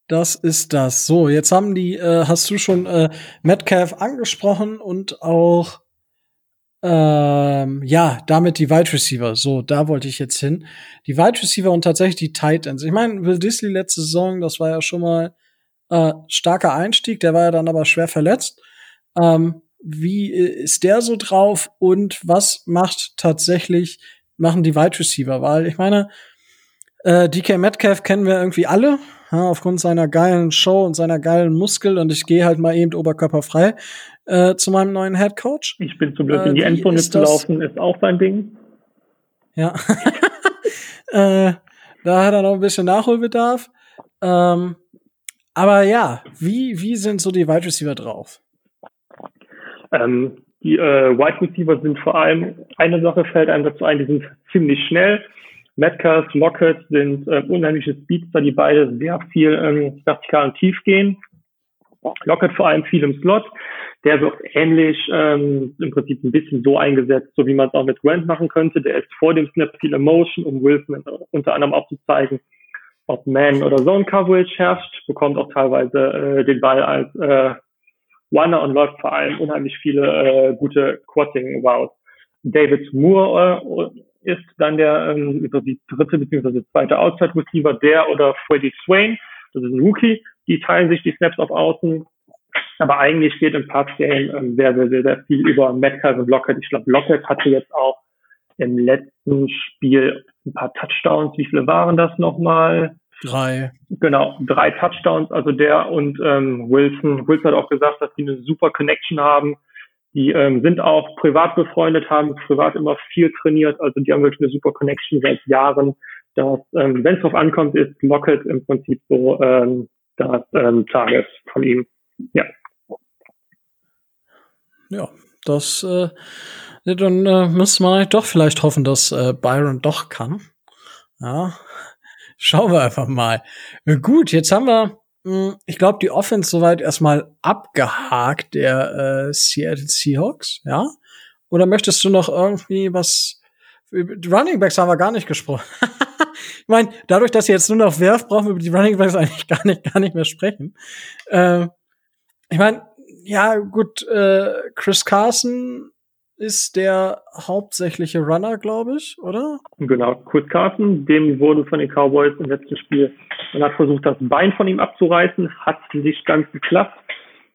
das ist das. So, jetzt haben die, äh, hast du schon äh, Metcalf angesprochen und auch ähm, ja, damit die Wide Receiver. So, da wollte ich jetzt hin. Die Wide Receiver und tatsächlich die Tight Ends. Ich meine, Will Disley letzte Saison, das war ja schon mal äh, starker Einstieg, der war ja dann aber schwer verletzt. Ähm, wie ist der so drauf und was macht tatsächlich, machen die Wide Receiver? Weil ich meine, äh, DK Metcalf kennen wir irgendwie alle, ja, aufgrund seiner geilen Show und seiner geilen Muskel und ich gehe halt mal eben oberkörperfrei äh, zu meinem neuen Head Coach. Ich bin zum Glück äh, in die Endzone zu laufen, ist auch sein Ding. Ja. äh, da hat er noch ein bisschen Nachholbedarf. Ähm, aber ja, wie, wie sind so die Wide Receiver drauf? Ähm, die äh, Wide Receiver sind vor allem, eine Sache fällt einem dazu ein, die sind ziemlich schnell. Metcalf, Lockett sind äh, unheimliche Speedster, die beide sehr viel ähm, vertikal und tief gehen. Lockett vor allem viel im Slot. Der wird ähnlich ähm, im Prinzip ein bisschen so eingesetzt, so wie man es auch mit Grant machen könnte. Der ist vor dem Snap viel Emotion, um Wilson unter anderem auch zu zeigen, ob Man oder Zone Coverage herrscht, bekommt auch teilweise äh, den Ball als äh, Runner und läuft vor allem unheimlich viele äh, gute Quatting Routes. David Moore äh, ist dann der ähm, die dritte bzw. zweite Outside Receiver, der oder Freddie Swain, das ist ein Rookie, die teilen sich die Snaps auf Außen. Aber eigentlich geht im Pass-Game ähm, sehr, sehr, sehr, sehr viel über Metcalf und Lockett. Ich glaube, Lockett hatte jetzt auch im letzten Spiel ein paar Touchdowns. Wie viele waren das nochmal? Drei. Genau, drei Touchdowns. Also der und ähm, Wilson. Wilson hat auch gesagt, dass die eine super Connection haben. Die ähm, sind auch privat befreundet, haben privat immer viel trainiert. Also die haben wirklich eine super Connection seit Jahren. Dass, ähm, wenn es drauf ankommt, ist Lockett im Prinzip so ähm, das ähm, Tages von ihm. Ja. Ja, das äh, dann äh, müssen wir doch vielleicht hoffen, dass äh, Byron doch kann. Ja, schauen wir einfach mal. Gut, jetzt haben wir, hm, ich glaube, die Offense soweit erstmal abgehakt der äh, Seattle Seahawks, ja? Oder möchtest du noch irgendwie was? Die Running Backs haben wir gar nicht gesprochen. ich meine, dadurch, dass ihr jetzt nur noch werft, brauchen wir über die Running Backs eigentlich gar nicht, gar nicht mehr sprechen. Äh, ich meine, ja, gut, äh, Chris Carson ist der hauptsächliche Runner, glaube ich, oder? Genau, Chris Carson, dem wurde von den Cowboys im letzten Spiel, man hat versucht, das Bein von ihm abzureißen, hat nicht ganz geklappt.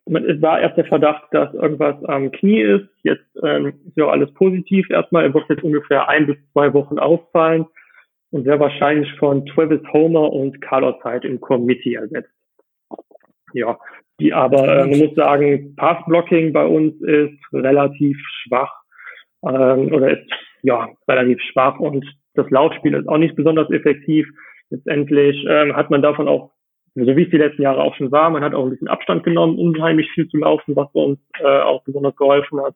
Es war erst der Verdacht, dass irgendwas am Knie ist. Jetzt ähm, ist ja alles positiv erstmal. Er wird jetzt ungefähr ein bis zwei Wochen ausfallen und sehr wahrscheinlich von Travis Homer und Carlos Hyde im Committee ersetzt. Ja, die aber, äh, man muss sagen, Passblocking bei uns ist relativ schwach ähm, oder ist ja relativ schwach und das Laufspiel ist auch nicht besonders effektiv. Letztendlich ähm, hat man davon auch, so wie es die letzten Jahre auch schon war, man hat auch ein bisschen Abstand genommen, unheimlich viel zu laufen, was uns äh, auch besonders geholfen hat.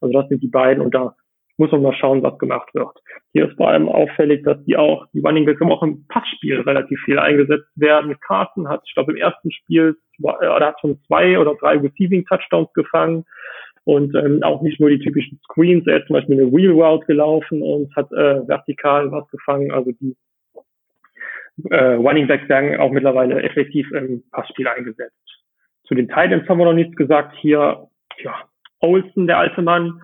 Also das sind die beiden und da muss man mal schauen, was gemacht wird. Hier ist vor allem auffällig, dass die auch, die Running Backs auch im Passspiel relativ viel eingesetzt werden. Carson hat, ich glaube, im ersten Spiel, äh, er hat schon zwei oder drei Receiving Touchdowns gefangen und ähm, auch nicht nur die typischen Screens. Er ist zum Beispiel eine Wheel Route gelaufen und hat äh, vertikal was gefangen. Also die äh, Running Backs werden auch mittlerweile effektiv im Passspiel eingesetzt. Zu den Titans haben wir noch nichts gesagt. Hier, ja, Olsen, der alte Mann,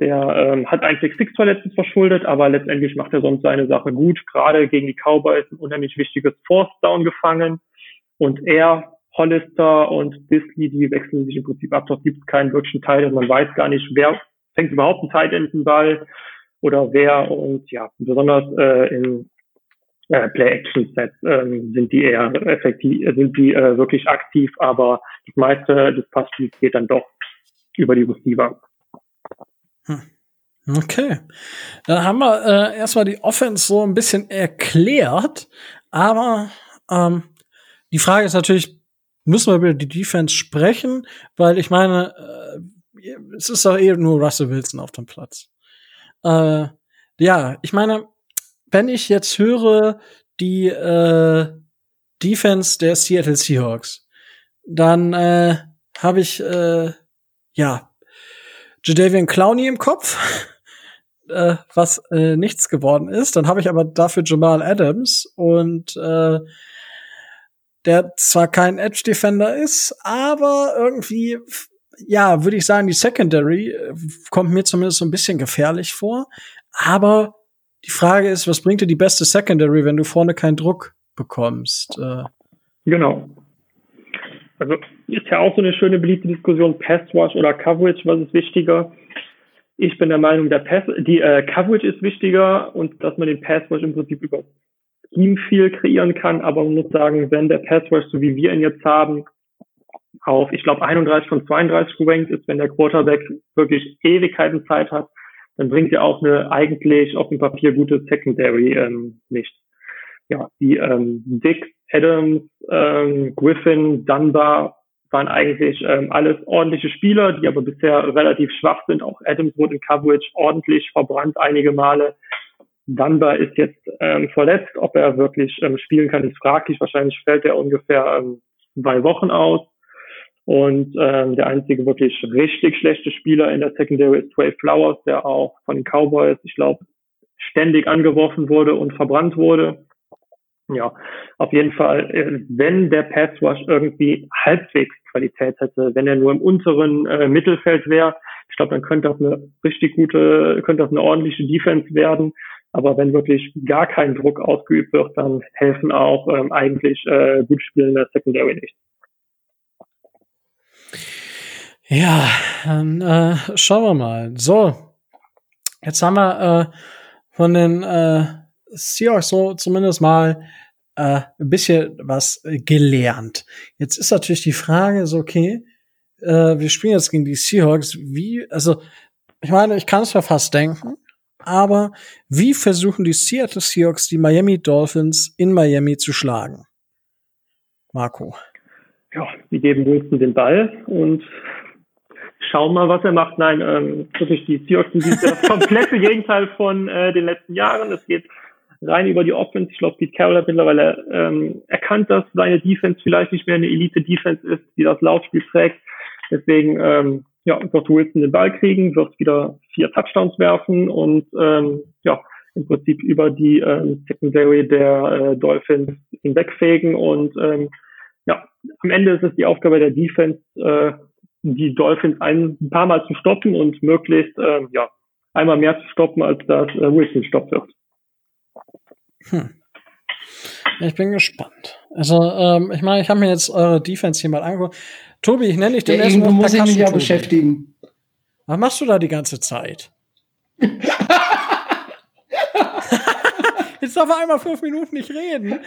der ähm, hat ein Pick Six Verletztes verschuldet, aber letztendlich macht er sonst seine Sache gut. Gerade gegen die Cowboys ein unheimlich wichtiges Force Down gefangen. Und er, Hollister und Disley, die wechseln sich im Prinzip ab. Dort gibt es keinen wirklichen Teil. Man weiß gar nicht, wer fängt überhaupt einen Tight End den Ball oder wer. Und ja, besonders äh, in äh, Play-Action-Sets ähm, sind die eher effektiv, sind die äh, wirklich aktiv, aber das meiste des Passspiels geht dann doch über die Receiver. Hm. Okay. Dann haben wir äh, erstmal die Offense so ein bisschen erklärt, aber ähm, die Frage ist natürlich, müssen wir über die Defense sprechen? Weil ich meine, äh, es ist doch eher nur Russell Wilson auf dem Platz. Äh, ja, ich meine, wenn ich jetzt höre, die äh, Defense der Seattle Seahawks, dann äh, habe ich äh, ja Jadavian Clowney im Kopf, äh, was äh, nichts geworden ist. Dann habe ich aber dafür Jamal Adams und äh, der zwar kein Edge Defender ist, aber irgendwie ja, würde ich sagen, die Secondary äh, kommt mir zumindest so ein bisschen gefährlich vor, aber die Frage ist, was bringt dir die beste Secondary, wenn du vorne keinen Druck bekommst? Äh, genau. Also ist ja auch so eine schöne beliebte Diskussion, Pass Rush oder Coverage, was ist wichtiger? Ich bin der Meinung, der Pass, die äh, Coverage ist wichtiger und dass man den Pass Rush im Prinzip über Scheme viel kreieren kann, aber man muss sagen, wenn der Pass Rush, so wie wir ihn jetzt haben, auf, ich glaube, 31 von 32 gerankt ist, wenn der Quarterback wirklich Ewigkeiten Zeit hat, dann bringt er auch eine eigentlich auf dem Papier gute Secondary ähm, nicht. Ja, die ähm, Dick, Adams, ähm, Griffin, Dunbar waren eigentlich ähm, alles ordentliche Spieler, die aber bisher relativ schwach sind. Auch Adams wurde in Coverage ordentlich verbrannt einige Male. Dunbar ist jetzt ähm, verletzt. Ob er wirklich ähm, spielen kann, ist fraglich. Wahrscheinlich fällt er ungefähr ähm, zwei Wochen aus. Und ähm, der einzige wirklich richtig schlechte Spieler in der Secondary ist Trey Flowers, der auch von den Cowboys, ich glaube, ständig angeworfen wurde und verbrannt wurde. Ja, auf jeden Fall, äh, wenn der Pass Rush irgendwie halbwegs Qualität hätte, wenn er nur im unteren äh, Mittelfeld wäre, ich glaube, dann könnte das eine richtig gute, könnte das eine ordentliche Defense werden. Aber wenn wirklich gar kein Druck ausgeübt wird, dann helfen auch ähm, eigentlich äh, gut spielende Secondary nicht. Ja, dann äh, schauen wir mal. So, jetzt haben wir äh, von den äh, Seahawks so zumindest mal äh, ein bisschen was gelernt. Jetzt ist natürlich die Frage so, okay, äh, wir spielen jetzt gegen die Seahawks. Wie, also, ich meine, ich kann es ja fast denken, aber wie versuchen die Seattle Seahawks die Miami Dolphins in Miami zu schlagen? Marco. Ja, die geben Wilson den Ball und schauen mal, was er macht. Nein, ähm, wirklich die Seahawks sind das komplette Gegenteil von äh, den letzten Jahren. Es geht rein über die Offense. Ich glaube, Pete Carroll hat mittlerweile ähm, erkannt, dass seine Defense vielleicht nicht mehr eine Elite-Defense ist, die das Laufspiel trägt. Deswegen ähm, ja, wird Wilson den Ball kriegen, wird wieder vier Touchdowns werfen und ähm, ja, im Prinzip über die ähm, Secondary der äh, Dolphins hinwegfegen. Und ähm, ja, am Ende ist es die Aufgabe der Defense, äh, die Dolphins ein paar Mal zu stoppen und möglichst äh, ja, einmal mehr zu stoppen, als dass äh, Wilson stoppt wird. Hm. Ich bin gespannt. Also, ähm, ich meine, ich habe mir jetzt eure Defense hier mal angeguckt. Tobi, ich nenne dich den ja, ersten muss ich mich ja beschäftigen. Was machst du da die ganze Zeit? Jetzt darf er einmal fünf Minuten nicht reden.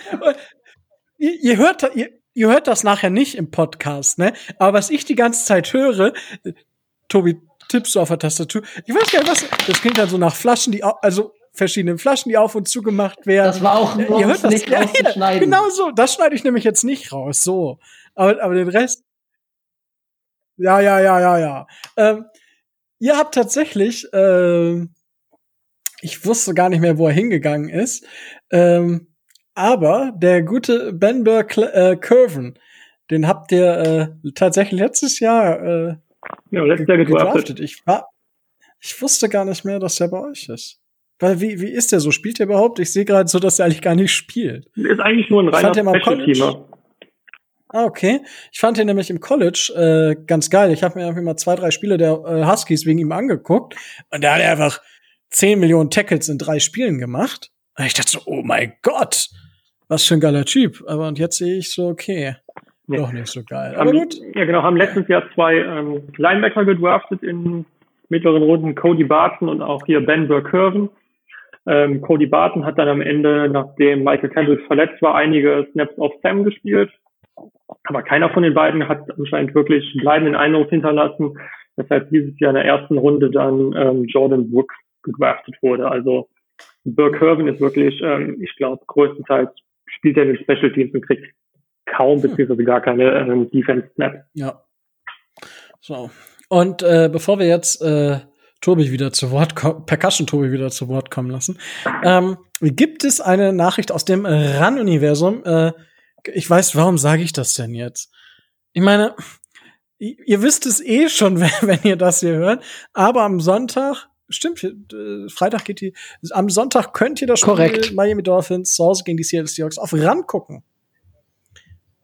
Ihr, ihr, hört, ihr, ihr hört das nachher nicht im Podcast, ne? Aber was ich die ganze Zeit höre, Tobi, tippst du auf der Tastatur? Ich weiß gar nicht, was. Das klingt dann so nach Flaschen, die, also verschiedenen Flaschen, die auf und zu gemacht werden. Das war auch nur, ihr hört das nicht ja, rauszuschneiden. Genau so, das schneide ich nämlich jetzt nicht raus. So. Aber, aber den Rest. Ja, ja, ja, ja, ja. Ähm, ihr habt tatsächlich, ähm, ich wusste gar nicht mehr, wo er hingegangen ist. Ähm, aber der gute Ben Burr äh, Curven, den habt ihr äh, tatsächlich letztes Jahr äh, ja, letztes Jahr gedraftet. Ich war, ich wusste gar nicht mehr, dass der bei euch ist. Weil wie, wie ist der so? Spielt der überhaupt? Ich sehe gerade so, dass er eigentlich gar nicht spielt. Ist eigentlich nur ein reiner Special-Teamer. Ah, okay. Ich fand ihn nämlich im College äh, ganz geil. Ich habe mir einfach mal zwei, drei Spiele der äh, Huskies wegen ihm angeguckt. Und da hat er einfach 10 Millionen Tackles in drei Spielen gemacht. Und ich dachte so, oh mein Gott, was für ein geiler Typ. Aber und jetzt sehe ich so, okay, nee. doch nicht so geil. Aber haben, gut. Ja, genau, haben letztes Jahr zwei ähm, Linebacker gedraftet in mittleren Runden, Cody Barton und auch hier Ben Burke-Curven. Ähm, Cody Barton hat dann am Ende, nachdem Michael Campbell verletzt war, einige Snaps auf Sam gespielt. Aber keiner von den beiden hat anscheinend wirklich bleibenden Eindruck hinterlassen, weshalb dieses Jahr in der ersten Runde dann ähm, Jordan Brooks gedraftet wurde. Also Burke Hervin ist wirklich, ähm, ich glaube, größtenteils spielt er in den Special Teams und kriegt kaum beziehungsweise gar keine ähm, Defense Snaps. Ja. So. Und äh, bevor wir jetzt äh, Tobi wieder zu Wort kommen, Percussion Tobi wieder zu Wort kommen lassen. Ähm, gibt es eine Nachricht aus dem RAN-Universum? Äh, ich weiß, warum sage ich das denn jetzt? Ich meine, ihr wisst es eh schon, wenn ihr das hier hört, aber am Sonntag, stimmt, äh, Freitag geht die, am Sonntag könnt ihr das Spiel Korrekt. Miami Dolphins zu Hause gegen die Seattle Seahawks auf RAN gucken.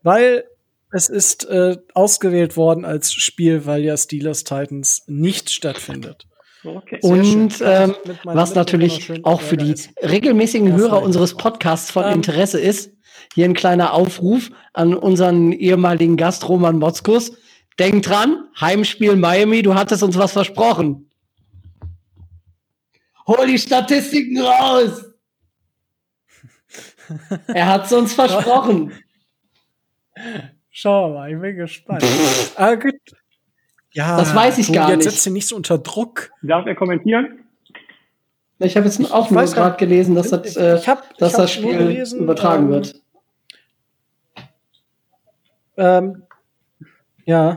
Weil es ist äh, ausgewählt worden als Spiel, weil ja Steelers Titans nicht stattfindet. Okay. Und ähm, was natürlich auch für die regelmäßigen Hörer unseres Podcasts von ähm, Interesse ist, hier ein kleiner Aufruf an unseren ehemaligen Gast Roman Motzkus. Denk dran, Heimspiel Miami, du hattest uns was versprochen. Hol die Statistiken raus! er hat es uns versprochen. Schau mal, ich bin gespannt. ah, gut. Ja, das weiß ich gar jetzt nicht. Jetzt setzt sie nicht so unter Druck. Darf er kommentieren? Ich habe jetzt auch nur gerade gelesen, dass das, äh, ich hab, dass das Spiel gelesen, übertragen ähm, wird. Ähm, ja.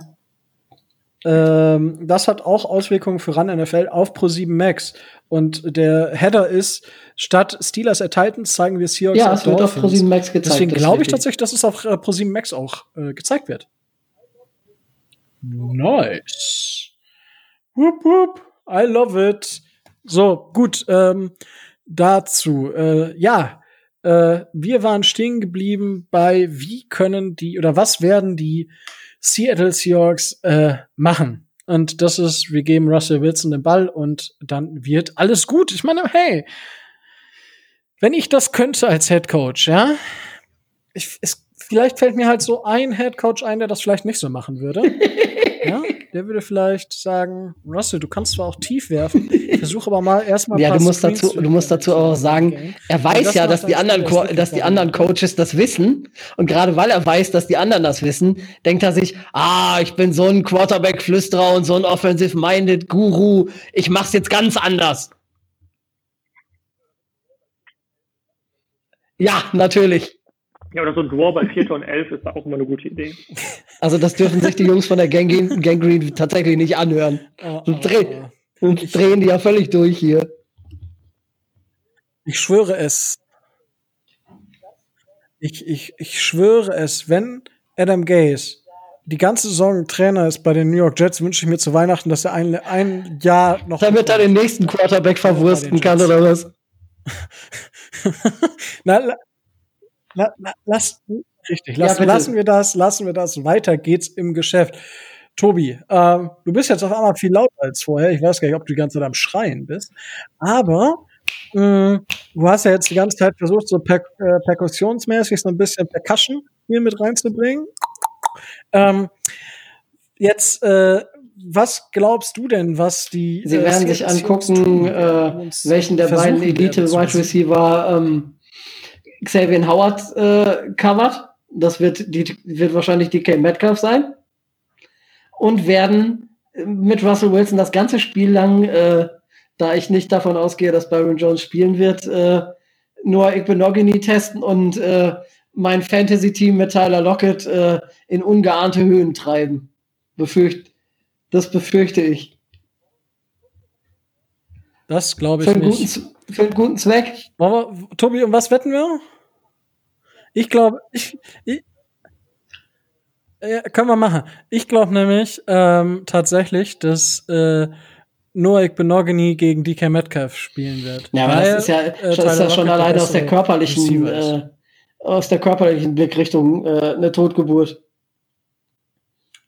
Ähm, das hat auch Auswirkungen für RAN NFL auf Pro7 Max. Und der Header ist, statt Steelers at Titans zeigen wir Seahawks Ja, es wird auf Pro7 Max gezeigt. Deswegen glaube ich tatsächlich, dass es auf äh, Pro7 Max auch äh, gezeigt wird. Nice. Whoop, whoop. I love it. So, gut. Ähm, dazu. Äh, ja, Äh, wir waren stehen geblieben bei, wie können die oder was werden die Seattle Seahawks äh, machen? Und das ist, wir geben Russell Wilson den Ball und dann wird alles gut. Ich meine, hey, wenn ich das könnte als Head Coach, ja, ich, es, vielleicht fällt mir halt so ein Head Coach ein, der das vielleicht nicht so machen würde. ja, der würde vielleicht sagen, Russell, du kannst zwar auch tief werfen, versuch aber mal erstmal. Ja, du musst dazu, du musst dazu auch sagen, er weiß ja, dass die anderen, Co dass die anderen Coaches das wissen. Und gerade weil er weiß, dass die anderen das wissen, denkt er sich, ah, ich bin so ein Quarterback-Flüsterer und so ein offensive-minded Guru. Ich mach's jetzt ganz anders. Ja, natürlich. Ja, oder so ein Draw bei 4 und 11 ist auch immer eine gute Idee. Also das dürfen sich die Jungs von der Gang, Gangrene tatsächlich nicht anhören. Oh, oh, dreh, oh. drehen die ja völlig durch hier. Ich schwöre es. Ich, ich, ich schwöre es, wenn Adam Gaze die ganze Saison Trainer ist bei den New York Jets, wünsche ich mir zu Weihnachten, dass er ein, ein Jahr noch. Damit er den nächsten Quarterback verwursten kann, oder was? Na, la, la, lass, richtig, lass, ja, lassen wir das, lassen wir das. Weiter geht's im Geschäft. Tobi, ähm, du bist jetzt auf einmal viel lauter als vorher. Ich weiß gar nicht, ob du die ganze Zeit am Schreien bist. Aber mm, du hast ja jetzt die ganze Zeit versucht, so per äh, perkussionsmäßig so ein bisschen Percussion hier mit reinzubringen. Ähm, jetzt, äh, was glaubst du denn, was die Sie äh, werden sich angucken, äh, welchen der beiden Elite-Wide Receiver ähm, Xavier Howard äh, covert. Das wird, die, wird wahrscheinlich DK Metcalf sein. Und werden mit Russell Wilson das ganze Spiel lang, äh, da ich nicht davon ausgehe, dass Byron Jones spielen wird, äh, nur Igbenogany testen und äh, mein Fantasy-Team mit Tyler Lockett äh, in ungeahnte Höhen treiben. Befürcht, das befürchte ich. Das glaube ich für nicht. Guten, für einen guten Zweck. Wir, Tobi, um was wetten wir? Ich glaube, ich, ich ja, können wir machen. Ich glaube nämlich ähm, tatsächlich, dass äh, Noah Benogany gegen DK Metcalf spielen wird. Ja, aber das ist ja, äh, das ist ja schon alleine aus der körperlichen, äh, aus der körperlichen Blickrichtung äh, eine Totgeburt.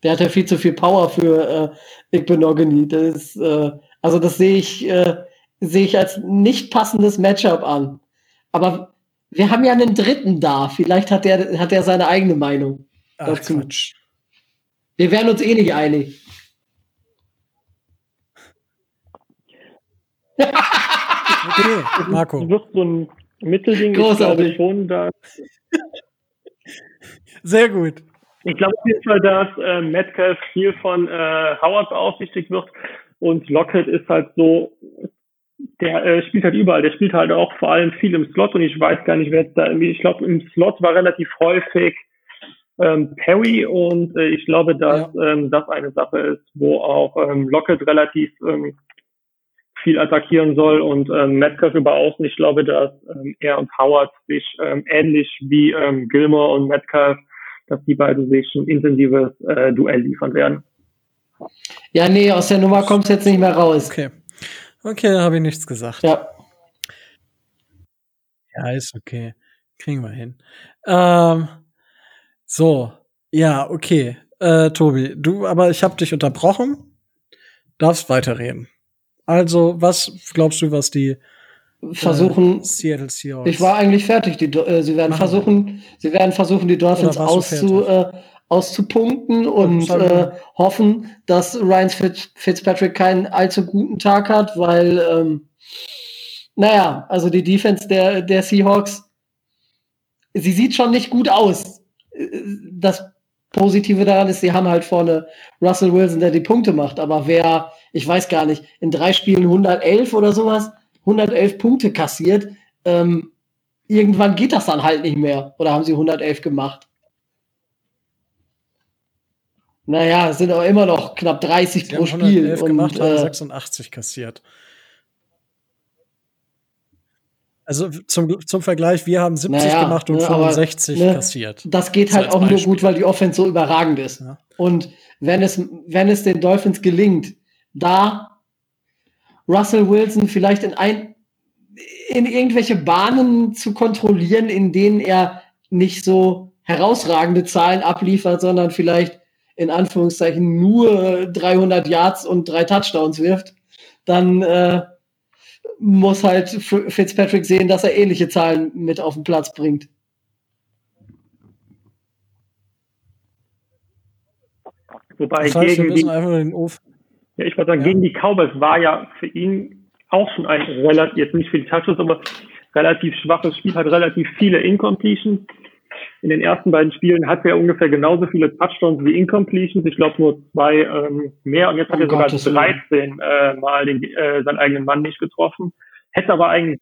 Der hat ja viel zu viel Power für äh, Benogany. Das äh, also das sehe ich, äh, sehe ich als nicht passendes Matchup an. Aber wir haben ja einen Dritten da. Vielleicht hat er hat er seine eigene Meinung Ach, dazu. Quatsch. Wir werden uns eh nicht einig. okay, Marco. Du wirst so ein Mittelding. Großartig. Ich glaube schon, dass. Sehr gut. Ich glaube auf jeden Fall, dass äh, Metcalf viel von äh, Howard beaufsichtigt wird und Lockett ist halt so der äh, spielt halt überall. Der spielt halt auch vor allem viel im Slot und ich weiß gar nicht, wer jetzt da irgendwie, ich glaube, im Slot war relativ häufig ähm, Perry und äh, ich glaube, dass ja. ähm, das eine Sache ist, wo auch ähm, Lockett relativ ähm, viel attackieren soll und ähm, Metcalf über außen. Ich glaube, dass ähm, er und Howard sich ähm, ähnlich wie ähm, Gilmore und Metcalf, dass die beiden sich ein intensives äh, Duell liefern werden. Ja, nee, aus der Nummer kommt es jetzt nicht mehr raus. Okay. Okay, da habe ich nichts gesagt. Ja. Ja, ist okay. Kriegen wir hin. Ähm, so, ja, okay. Äh, Tobi, du, aber ich habe dich unterbrochen. Darfst weiterreden. Also, was glaubst du, was die versuchen äh, Seattle Seahawks? Ich war eigentlich fertig. Die, äh, sie werden versuchen, sie werden versuchen, die Dolphins auszu, äh, auszupunkten und äh, hoffen, dass Ryan Fitz Fitzpatrick keinen allzu guten Tag hat, weil, ähm, naja, also die Defense der, der Seahawks, sie sieht schon nicht gut aus. Das Positive daran ist, sie haben halt vorne Russell Wilson, der die Punkte macht, aber wer, ich weiß gar nicht, in drei Spielen 111 oder sowas, 111 Punkte kassiert, ähm, irgendwann geht das dann halt nicht mehr. Oder haben sie 111 gemacht? Naja, es sind auch immer noch knapp 30 Sie pro haben Spiel. und, gemacht, äh, 86 kassiert. Also zum, zum Vergleich, wir haben 70 naja, gemacht und ne, 65 aber, ne, kassiert. Das geht halt auch nur gut, weil die Offense so überragend ist. Ja. Und wenn es, wenn es den Dolphins gelingt, da Russell Wilson vielleicht in ein, in irgendwelche Bahnen zu kontrollieren, in denen er nicht so herausragende Zahlen abliefert, sondern vielleicht in Anführungszeichen nur 300 Yards und drei Touchdowns wirft, dann äh, muss halt Fitzpatrick sehen, dass er ähnliche Zahlen mit auf den Platz bringt. Wobei das heißt, gegen die, ja, ich würde sagen, ja. gegen die Cowboys war ja für ihn auch schon ein relativ, jetzt nicht viele Touches, aber relativ schwaches Spiel, hat relativ viele Incompletions. In den ersten beiden Spielen hat er ungefähr genauso viele Touchdowns wie Incompletions. Ich glaube nur zwei ähm, mehr. Und jetzt hat oh er sogar Gott, 13 äh, Mal den, äh, seinen eigenen Mann nicht getroffen. Hätte aber eigentlich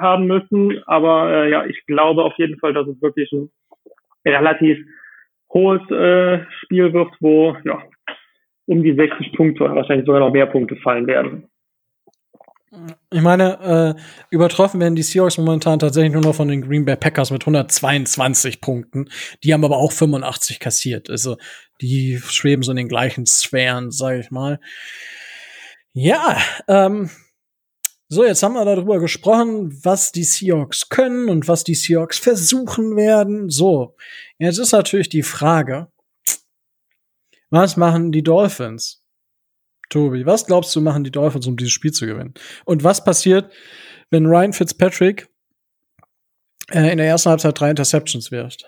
haben müssen. Aber äh, ja, ich glaube auf jeden Fall, dass es wirklich ein relativ hohes äh, Spiel wird, wo ja, um die 60 Punkte oder wahrscheinlich sogar noch mehr Punkte fallen werden. Ich meine, äh, übertroffen werden die Seahawks momentan tatsächlich nur noch von den Green Bay Packers mit 122 Punkten. Die haben aber auch 85 kassiert. Also die schweben so in den gleichen Sphären, sage ich mal. Ja, ähm, so, jetzt haben wir darüber gesprochen, was die Seahawks können und was die Seahawks versuchen werden. So, jetzt ist natürlich die Frage, was machen die Dolphins? Tobi, was glaubst du, machen die Dolphins, um dieses Spiel zu gewinnen? Und was passiert, wenn Ryan Fitzpatrick äh, in der ersten Halbzeit drei Interceptions wirft?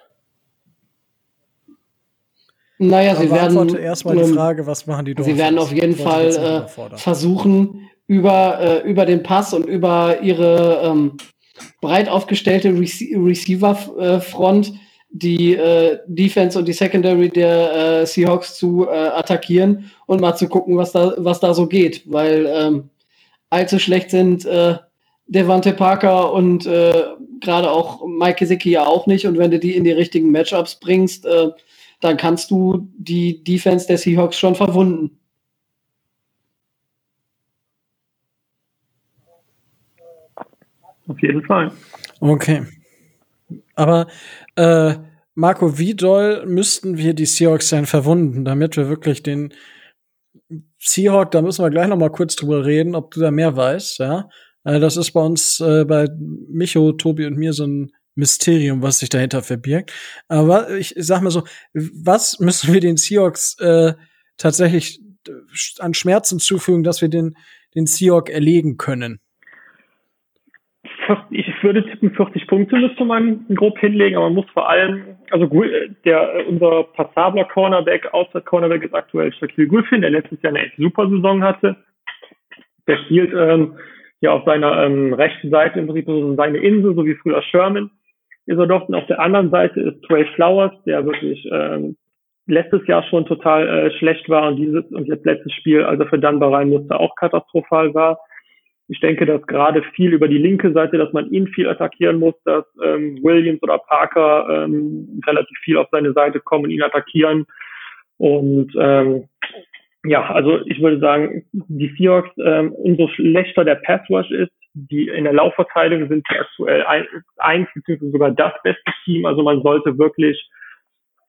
Naja, sie werden erstmal die Frage, was machen die Dolphins? Sie werden auf jeden Fall äh, versuchen, über, äh, über den Pass und über ihre ähm, breit aufgestellte Rece Receiver-Front die äh, Defense und die Secondary der äh, Seahawks zu äh, attackieren und mal zu gucken, was da, was da so geht. Weil ähm, allzu schlecht sind äh, Devante Parker und äh, gerade auch Mike Gesicki ja auch nicht. Und wenn du die in die richtigen Matchups bringst, äh, dann kannst du die Defense der Seahawks schon verwunden. Auf jeden Fall. Okay. Aber äh, Marco, wie doll müssten wir die Seahawks denn verwunden, damit wir wirklich den Seahawk, da müssen wir gleich noch mal kurz drüber reden, ob du da mehr weißt, ja? Äh, das ist bei uns äh, bei Micho, Tobi und mir so ein Mysterium, was sich dahinter verbirgt. Aber ich sag mal so, was müssen wir den Seahawks äh, tatsächlich an Schmerzen zufügen, dass wir den, den Seahawk erlegen können? Ich würde tippen, 40 Punkte müsste man grob hinlegen, aber man muss vor allem, also der, unser passabler Cornerback, Outside Cornerback ist aktuell Shaquille Griffin, der letztes Jahr eine echt super Saison hatte. Der spielt ähm, ja auf seiner ähm, rechten Seite im Prinzip so seine Insel, so wie früher Sherman ist er dort. Und auf der anderen Seite ist Trey Flowers, der wirklich ähm, letztes Jahr schon total äh, schlecht war und dieses und jetzt letztes Spiel, also für Dunbar rein musste, auch katastrophal war. Ich denke, dass gerade viel über die linke Seite, dass man ihn viel attackieren muss, dass ähm, Williams oder Parker ähm, relativ viel auf seine Seite kommen, ihn attackieren. Und ähm, ja, also ich würde sagen, die Seahawks, ähm, umso schlechter der Pass Rush ist, die in der Laufverteidigung sind aktuell ein, eins beziehungsweise sogar das beste Team. Also man sollte wirklich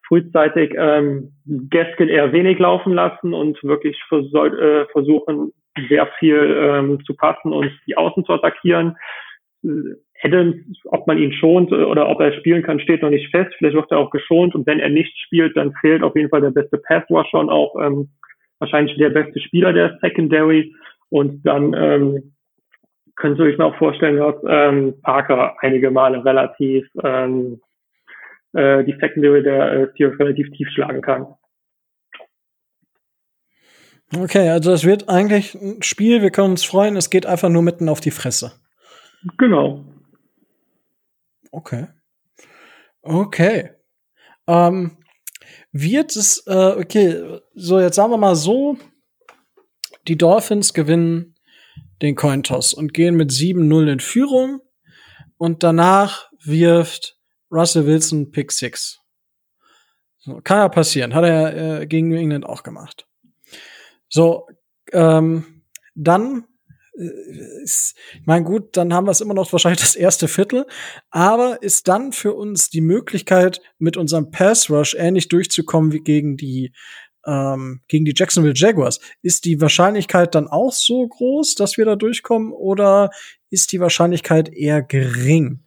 frühzeitig ähm, Gaskin eher wenig laufen lassen und wirklich vers äh, versuchen, sehr viel ähm, zu passen und die Außen zu attackieren. Adams, ob man ihn schont oder ob er spielen kann, steht noch nicht fest. Vielleicht wird er auch geschont und wenn er nicht spielt, dann fehlt auf jeden Fall der beste Passrusher und auch ähm, wahrscheinlich der beste Spieler der Secondary. Und dann ähm, könnt ihr euch auch vorstellen, dass ähm, Parker einige Male relativ ähm, äh, die Secondary der äh, Seahawks relativ tief schlagen kann. Okay, also es wird eigentlich ein Spiel, wir können uns freuen, es geht einfach nur mitten auf die Fresse. Genau. Okay. Okay. Ähm, wird es, äh, okay, so jetzt sagen wir mal so, die Dolphins gewinnen den Cointoss und gehen mit 7-0 in Führung und danach wirft Russell Wilson Pick 6. So, kann ja passieren, hat er äh, gegen New England auch gemacht. So, ähm, dann äh, ist, ich meine, gut, dann haben wir es immer noch wahrscheinlich das erste Viertel, aber ist dann für uns die Möglichkeit, mit unserem Pass Rush ähnlich durchzukommen wie gegen die ähm, gegen die Jacksonville Jaguars. Ist die Wahrscheinlichkeit dann auch so groß, dass wir da durchkommen, oder ist die Wahrscheinlichkeit eher gering.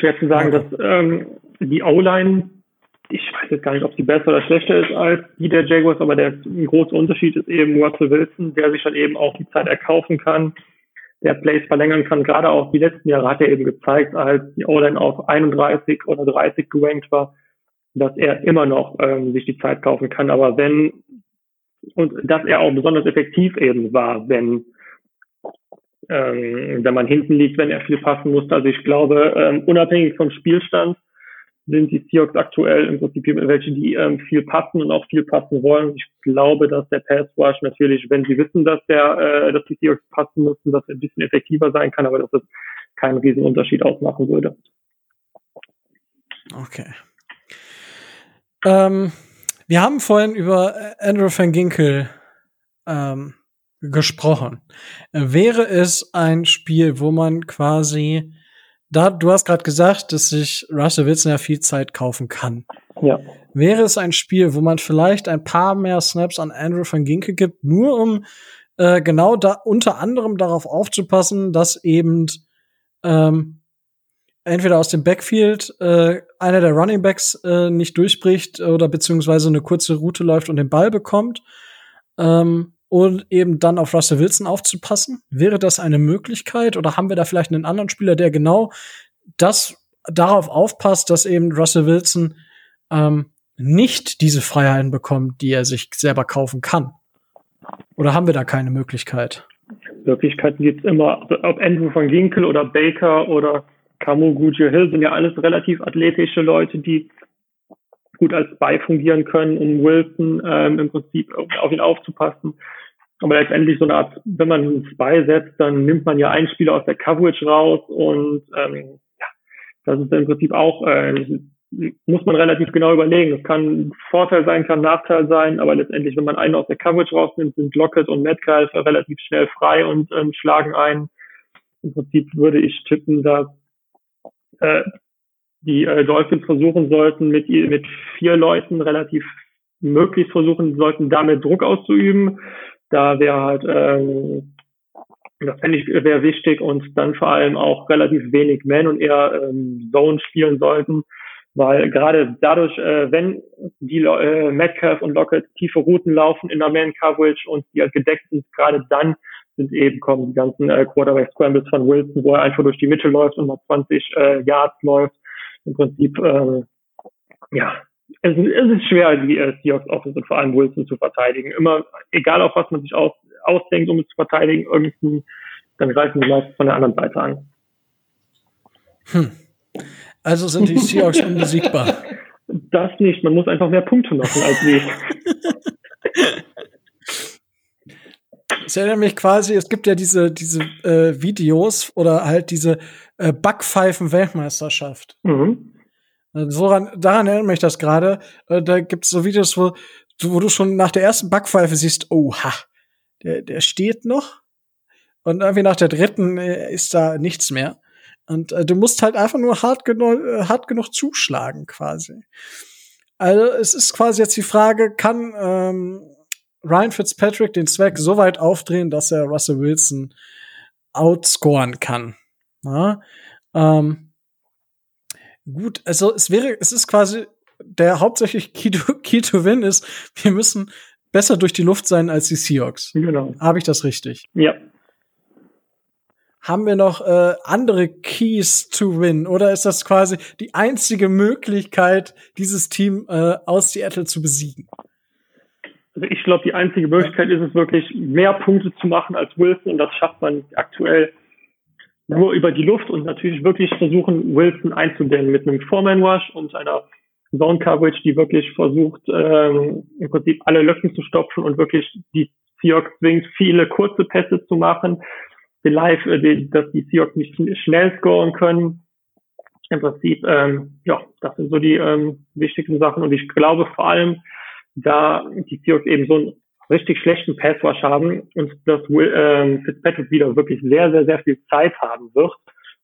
Schwer zu sagen, dass ähm, die O-Line, ich weiß jetzt gar nicht, ob sie besser oder schlechter ist als die der Jaguars, aber der große Unterschied ist eben Russell Wilson, der sich dann eben auch die Zeit erkaufen kann, der Plays verlängern kann. Gerade auch die letzten Jahre hat er eben gezeigt, als die O-Line auf 31 oder 30 gerankt war, dass er immer noch ähm, sich die Zeit kaufen kann. Aber wenn und dass er auch besonders effektiv eben war, wenn ähm, wenn man hinten liegt, wenn er viel passen musste. Also ich glaube, ähm, unabhängig vom Spielstand sind die Seahawks aktuell im Prinzip welche, die ähm, viel passen und auch viel passen wollen. Ich glaube, dass der Pass Rush natürlich, wenn sie wissen, dass der, äh, dass die Seahawks passen müssen, dass er ein bisschen effektiver sein kann, aber dass es keinen riesen Unterschied ausmachen würde. Okay. Ähm, wir haben vorhin über Andrew van Ginkel ähm, gesprochen. Wäre es ein Spiel, wo man quasi da, du hast gerade gesagt, dass sich Russell Wilson ja viel Zeit kaufen kann. Ja. Wäre es ein Spiel, wo man vielleicht ein paar mehr Snaps an Andrew van Ginkel gibt, nur um äh, genau da unter anderem darauf aufzupassen, dass eben ähm, entweder aus dem Backfield äh, einer der Running Backs äh, nicht durchbricht oder beziehungsweise eine kurze Route läuft und den Ball bekommt. Ähm, und eben dann auf Russell Wilson aufzupassen? Wäre das eine Möglichkeit oder haben wir da vielleicht einen anderen Spieler, der genau das darauf aufpasst, dass eben Russell Wilson ähm, nicht diese Freiheiten bekommt, die er sich selber kaufen kann? Oder haben wir da keine Möglichkeit? Möglichkeiten gibt es immer. Ob Andrew von Ginkel oder Baker oder Camo Gujo Hill sind ja alles relativ athletische Leute, die gut als Spy fungieren können, um Wilson ähm, im Prinzip auf ihn aufzupassen. Aber letztendlich so eine Art, wenn man einen Spy setzt, dann nimmt man ja einen Spieler aus der Coverage raus und ähm, ja, das ist im Prinzip auch, äh, muss man relativ genau überlegen. Das kann Vorteil sein, kann Nachteil sein, aber letztendlich, wenn man einen aus der Coverage rausnimmt, sind Lockett und Metcalf relativ schnell frei und ähm, schlagen ein. Im Prinzip würde ich tippen, dass äh, die äh, Dolphins versuchen sollten, mit, mit vier Leuten relativ möglichst versuchen sollten, damit Druck auszuüben. Da wäre halt, ähm, das fände ich wäre wichtig und dann vor allem auch relativ wenig Man und eher ähm, Zone spielen sollten, weil gerade dadurch, äh, wenn die äh, Metcalf und Lockett tiefe Routen laufen in der Man Coverage und die halt gedeckt sind, gerade dann sind eben kommen die ganzen äh, Quarterback Scrambles von Wilson, wo er einfach durch die Mitte läuft und mal 20 äh, Yards läuft. Im Prinzip, äh, ja, es, es ist schwer, die äh, Seahawks Offense und vor allem Wilson zu verteidigen. Immer, egal auf was man sich aus, ausdenkt, um es zu verteidigen, irgendwie, dann greifen die meist von der anderen Seite an. Hm. Also sind die Seahawks unbesiegbar. Das nicht. Man muss einfach mehr Punkte machen als sie. Es erinnert mich quasi, es gibt ja diese, diese äh, Videos oder halt diese äh, Backpfeifen-Weltmeisterschaft. Mhm. So ran, daran erinnert mich das gerade. Äh, da gibt es so Videos, wo, wo du schon nach der ersten Backpfeife siehst, oh ha, der, der steht noch. Und irgendwie nach der dritten äh, ist da nichts mehr. Und äh, du musst halt einfach nur hart, genu äh, hart genug zuschlagen, quasi. Also es ist quasi jetzt die Frage, kann ähm, Ryan Fitzpatrick den Zweck so weit aufdrehen, dass er Russell Wilson outscoren kann? Ja? Ähm, Gut, also es wäre, es ist quasi der hauptsächlich Key to, Key to Win ist, wir müssen besser durch die Luft sein als die Seahawks. Genau. Habe ich das richtig? Ja. Haben wir noch äh, andere Keys to Win oder ist das quasi die einzige Möglichkeit, dieses Team äh, aus Seattle zu besiegen? Also ich glaube, die einzige Möglichkeit ist es wirklich, mehr Punkte zu machen als Wilson und das schafft man aktuell nur über die Luft und natürlich wirklich versuchen, Wilson einzudämmen mit einem Foreman Rush und einer Zone Coverage, die wirklich versucht, ähm, im Prinzip alle Lücken zu stopfen und wirklich die Seahawks zwingt, viele kurze Pässe zu machen, live, äh, dass die Seahawks nicht schnell scoren können. Im Prinzip, ähm, ja, das sind so die ähm, wichtigsten Sachen und ich glaube vor allem, da die Seahawks eben so ein richtig schlechten Passwash haben und dass Will, ähm, Fitzpatrick wieder wirklich sehr, sehr, sehr viel Zeit haben wird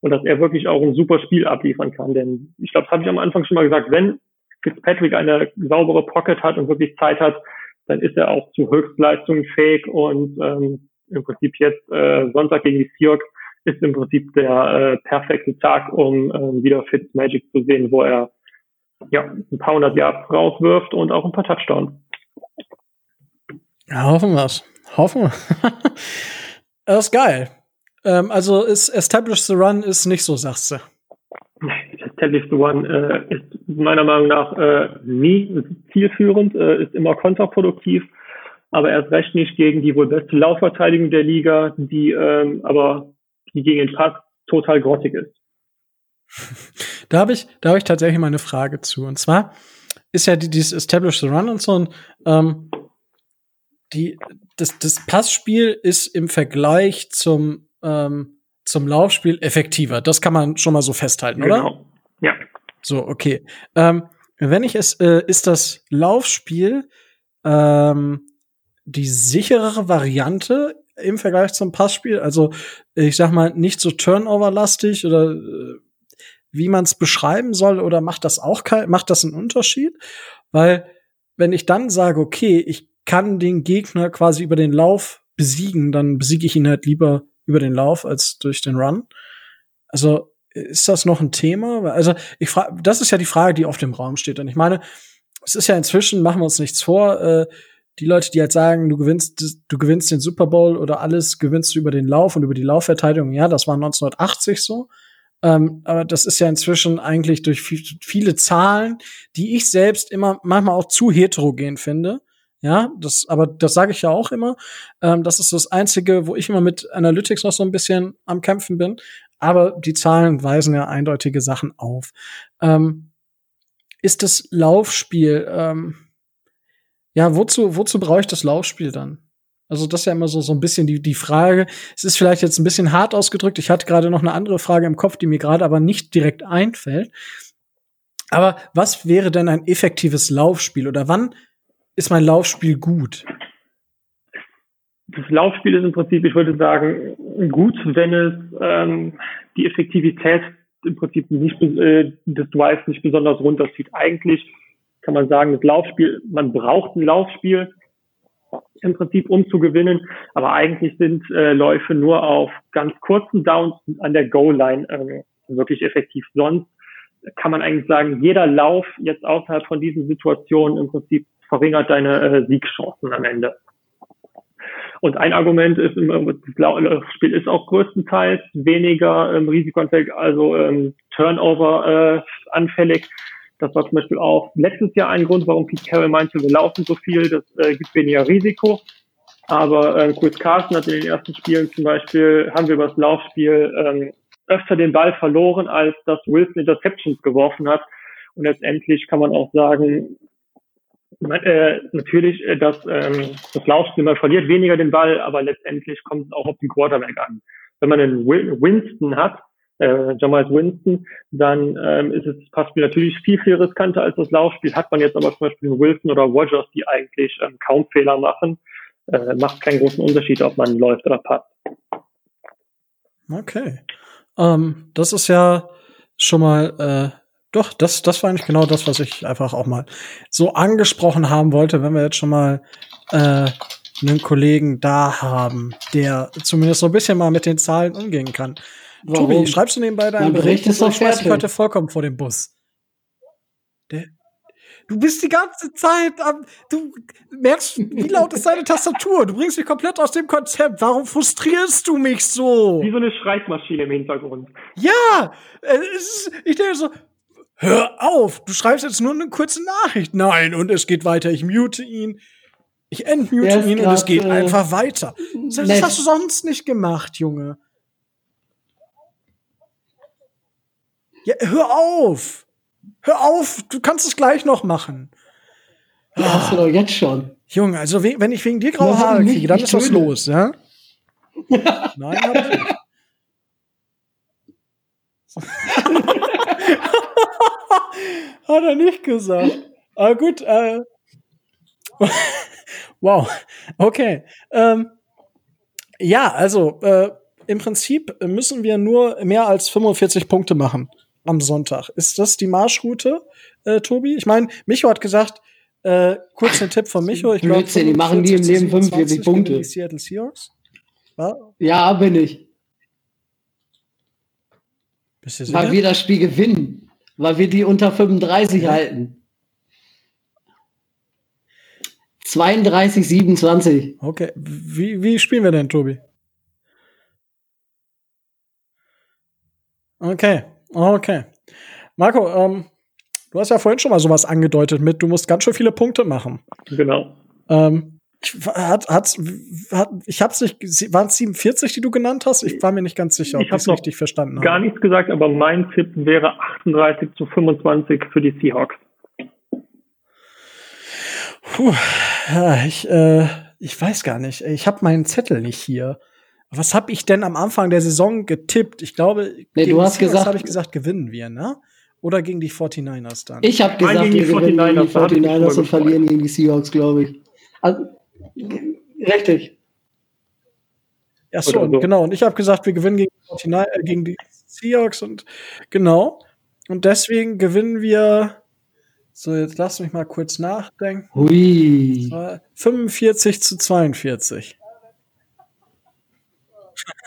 und dass er wirklich auch ein super Spiel abliefern kann. Denn ich glaube, das habe ich am Anfang schon mal gesagt, wenn Fitzpatrick eine saubere Pocket hat und wirklich Zeit hat, dann ist er auch zu Höchstleistungen fähig und ähm, im Prinzip jetzt äh, Sonntag gegen die Seahawks ist im Prinzip der äh, perfekte Tag, um äh, wieder Fitzmagic zu sehen, wo er ja ein paar hundert Yards rauswirft und auch ein paar Touchdowns. Ja, hoffen wir's. Hoffen wir. das ist geil. Ähm, also ist Establish the Run ist nicht so, sagst du. Establish the Run äh, ist meiner Meinung nach äh, nie zielführend, äh, ist immer kontraproduktiv, aber erst recht nicht gegen die wohl beste Laufverteidigung der Liga, die ähm, aber die gegen den Pass total grottig ist. Da habe ich, da habe ich tatsächlich mal eine Frage zu. Und zwar ist ja die, dieses Establish the Run und so und ähm, die, das, das Passspiel ist im Vergleich zum, ähm, zum Laufspiel effektiver. Das kann man schon mal so festhalten, genau. oder? Ja. So, okay. Ähm, wenn ich es, äh, ist das Laufspiel ähm, die sicherere Variante im Vergleich zum Passspiel? Also, ich sag mal, nicht so Turnover-lastig oder äh, wie man es beschreiben soll, oder macht das auch kein, macht das einen Unterschied? Weil, wenn ich dann sage, okay, ich kann den Gegner quasi über den Lauf besiegen, dann besiege ich ihn halt lieber über den Lauf als durch den Run. Also ist das noch ein Thema? Also ich frage, das ist ja die Frage, die auf dem Raum steht. Und ich meine, es ist ja inzwischen, machen wir uns nichts vor, äh, die Leute, die halt sagen, du gewinnst, du gewinnst den Super Bowl oder alles gewinnst du über den Lauf und über die Laufverteidigung. Ja, das war 1980 so. Ähm, aber das ist ja inzwischen eigentlich durch viele Zahlen, die ich selbst immer manchmal auch zu heterogen finde. Ja, das, aber das sage ich ja auch immer. Ähm, das ist das Einzige, wo ich immer mit Analytics noch so ein bisschen am Kämpfen bin. Aber die Zahlen weisen ja eindeutige Sachen auf. Ähm, ist das Laufspiel, ähm, ja, wozu, wozu brauche ich das Laufspiel dann? Also das ist ja immer so, so ein bisschen die, die Frage. Es ist vielleicht jetzt ein bisschen hart ausgedrückt. Ich hatte gerade noch eine andere Frage im Kopf, die mir gerade aber nicht direkt einfällt. Aber was wäre denn ein effektives Laufspiel oder wann ist mein Laufspiel gut? Das Laufspiel ist im Prinzip, ich würde sagen, gut, wenn es ähm, die Effektivität im Prinzip nicht äh, des Drives nicht besonders runterzieht. Eigentlich kann man sagen, das Laufspiel, man braucht ein Laufspiel im Prinzip, um zu gewinnen, aber eigentlich sind äh, Läufe nur auf ganz kurzen Downs an der Goal-Line äh, wirklich effektiv. Sonst kann man eigentlich sagen, jeder Lauf jetzt außerhalb von diesen Situationen im Prinzip verringert deine äh, Siegchancen am Ende. Und ein Argument ist, das Spiel ist auch größtenteils weniger ähm, risikoanfällig, also ähm, Turnover äh, anfällig. Das war zum Beispiel auch letztes Jahr ein Grund, warum Pete Carroll meinte, wir laufen so viel, das äh, gibt weniger Risiko. Aber äh, Chris Carson hat in den ersten Spielen zum Beispiel, haben wir über das Laufspiel ähm, öfter den Ball verloren, als dass Wilson Interceptions geworfen hat. Und letztendlich kann man auch sagen, äh, natürlich, äh, dass ähm, das Laufspiel, man verliert weniger den Ball, aber letztendlich kommt es auch auf den Quarterback an. Wenn man einen Winston hat, äh, Jamal Winston, dann ähm, ist das Passspiel natürlich viel, viel riskanter als das Laufspiel. Hat man jetzt aber zum Beispiel einen Wilson oder Rogers, die eigentlich ähm, kaum Fehler machen, äh, macht keinen großen Unterschied, ob man läuft oder passt. Okay. Ähm, das ist ja schon mal äh, doch, das, das war eigentlich genau das, was ich einfach auch mal so angesprochen haben wollte, wenn wir jetzt schon mal äh, einen Kollegen da haben, der zumindest so ein bisschen mal mit den Zahlen umgehen kann. Warum? Tobi, schreibst du nebenbei deinen Bericht? Bericht ist doch schmeiß dich heute vollkommen vor dem Bus. Der, du bist die ganze Zeit am, du merkst, wie laut ist deine Tastatur? Du bringst mich komplett aus dem Konzept. Warum frustrierst du mich so? Wie so eine Schreibmaschine im Hintergrund. Ja, äh, ist, ich denke so, Hör auf, du schreibst jetzt nur eine kurze Nachricht. Nein, und es geht weiter. Ich mute ihn. Ich entmute ihn und es geht äh, einfach weiter. Das nett. hast du sonst nicht gemacht, Junge. Ja, hör auf. Hör auf, du kannst es gleich noch machen. Ja, hast du doch jetzt schon. Junge, also wenn ich wegen dir graue Haare kriege, dann ist was los, ja? Nein, hab ich nicht. Hat er nicht gesagt. Aber gut, äh. wow. Okay. Ähm, ja, also äh, im Prinzip müssen wir nur mehr als 45 Punkte machen am Sonntag. Ist das die Marschroute, äh, Tobi? Ich meine, Micho hat gesagt, äh, kurz ein Tipp von Micho. Ich glaube, die machen die im Leben 45 Punkte. Die Seattle Seahawks. Ja, bin ich. Bist du Weil wir das Spiel gewinnen. Weil wir die unter 35 ja. halten. 32, 27. Okay. Wie, wie spielen wir denn, Tobi? Okay. Okay. Marco, ähm, du hast ja vorhin schon mal sowas angedeutet mit, du musst ganz schön viele Punkte machen. Genau. Ähm, hat, hat, hat, ich hab's nicht, waren es 47, die du genannt hast? Ich war mir nicht ganz sicher, ob ich es richtig verstanden habe. Gar nichts gesagt, aber mein Tipp wäre 38 zu 25 für die Seahawks. Puh, ja, ich, äh, ich weiß gar nicht. Ich habe meinen Zettel nicht hier. Was habe ich denn am Anfang der Saison getippt? Ich glaube, nee, gegen du hast gesagt, habe ich gesagt, gewinnen wir, ne? Oder gegen die 49ers dann? Ich habe gesagt, wir gewinnen gegen die 49ers und verlieren gegen die Seahawks, glaube ich. Also, richtig. Ja, so, so. genau. Und ich habe gesagt, wir gewinnen gegen, äh, gegen die Seahawks und genau. Und deswegen gewinnen wir so, jetzt lass mich mal kurz nachdenken. Hui. 45 zu 42.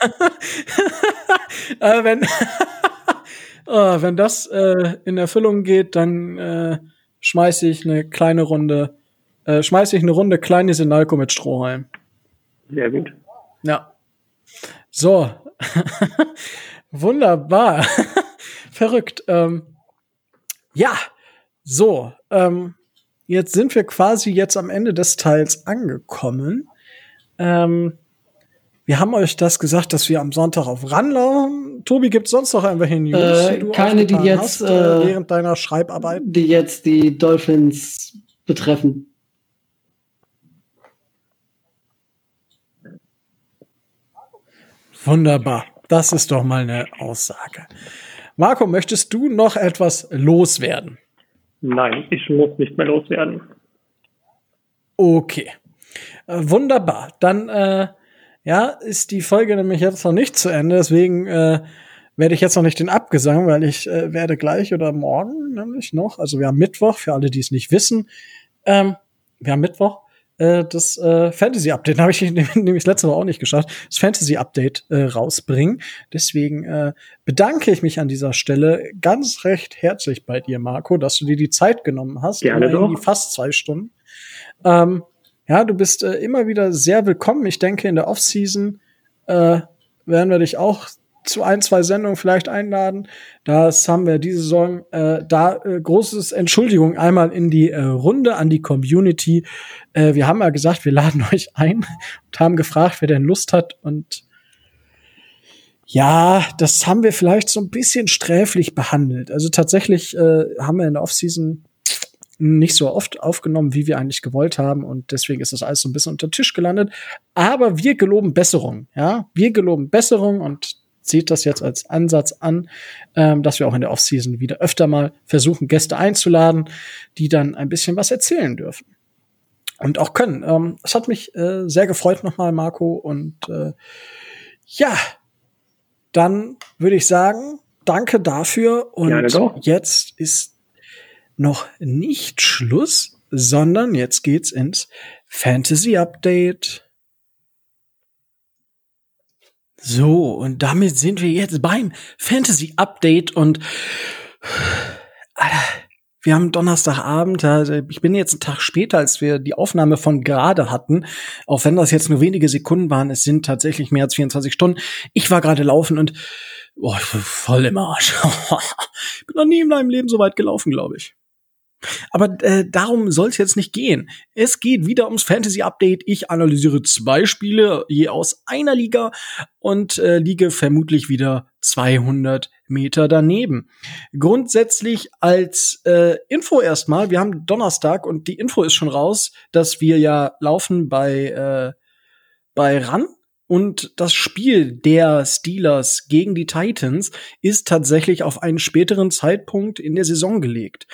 äh, wenn, oh, wenn das äh, in Erfüllung geht, dann äh, schmeiße ich eine kleine Runde, äh, schmeiße ich eine Runde kleine Sinalco mit Strohhalm. Sehr gut. Ja. So. Wunderbar. Verrückt. Ähm, ja, so, ähm, jetzt sind wir quasi jetzt am Ende des Teils angekommen. Ähm, wir haben euch das gesagt, dass wir am Sonntag auf ranlaufen. Tobi, gibt es sonst noch irgendwelche News? Äh, die keine, die jetzt hast, äh, während deiner Schreibarbeit, die jetzt die Dolphins betreffen. Wunderbar. Das ist doch mal eine Aussage. Marco, möchtest du noch etwas loswerden? Nein, ich muss nicht mehr loswerden. Okay. Äh, wunderbar. Dann äh, ja, ist die Folge nämlich jetzt noch nicht zu Ende, deswegen äh, werde ich jetzt noch nicht den Abgesang, weil ich äh, werde gleich oder morgen nämlich noch, also wir haben Mittwoch, für alle, die es nicht wissen, ähm, wir haben Mittwoch, äh, das äh, Fantasy-Update. habe ich nämlich letzte Woche auch nicht geschafft, das Fantasy-Update äh, rausbringen. Deswegen äh, bedanke ich mich an dieser Stelle ganz recht herzlich bei dir, Marco, dass du dir die Zeit genommen hast. Gerne doch. Fast zwei Stunden. Ähm, ja, du bist äh, immer wieder sehr willkommen. Ich denke, in der Off-Season äh, werden wir dich auch zu ein, zwei Sendungen vielleicht einladen. Das haben wir diese Saison. Äh, da äh, großes Entschuldigung einmal in die äh, Runde an die Community. Äh, wir haben ja gesagt, wir laden euch ein und haben gefragt, wer denn Lust hat. Und ja, das haben wir vielleicht so ein bisschen sträflich behandelt. Also tatsächlich äh, haben wir in der Offseason nicht so oft aufgenommen, wie wir eigentlich gewollt haben. Und deswegen ist das alles so ein bisschen unter Tisch gelandet. Aber wir geloben Besserung. Ja, wir geloben Besserung und seht das jetzt als Ansatz an, ähm, dass wir auch in der Offseason wieder öfter mal versuchen, Gäste einzuladen, die dann ein bisschen was erzählen dürfen. Und auch können. Ähm, es hat mich äh, sehr gefreut nochmal, Marco. Und äh, ja, dann würde ich sagen, danke dafür. Und jetzt ist noch nicht Schluss, sondern jetzt geht's ins Fantasy Update. So, und damit sind wir jetzt beim Fantasy Update und Alter, wir haben Donnerstagabend, also ich bin jetzt einen Tag später, als wir die Aufnahme von gerade hatten, auch wenn das jetzt nur wenige Sekunden waren, es sind tatsächlich mehr als 24 Stunden. Ich war gerade laufen und boah, ich bin voll im Arsch. ich bin noch nie in meinem Leben so weit gelaufen, glaube ich. Aber äh, darum soll es jetzt nicht gehen. Es geht wieder ums Fantasy Update. Ich analysiere zwei Spiele je aus einer Liga und äh, liege vermutlich wieder 200 Meter daneben. Grundsätzlich als äh, Info erstmal, wir haben Donnerstag und die Info ist schon raus, dass wir ja laufen bei äh, bei RAN und das Spiel der Steelers gegen die Titans ist tatsächlich auf einen späteren Zeitpunkt in der Saison gelegt.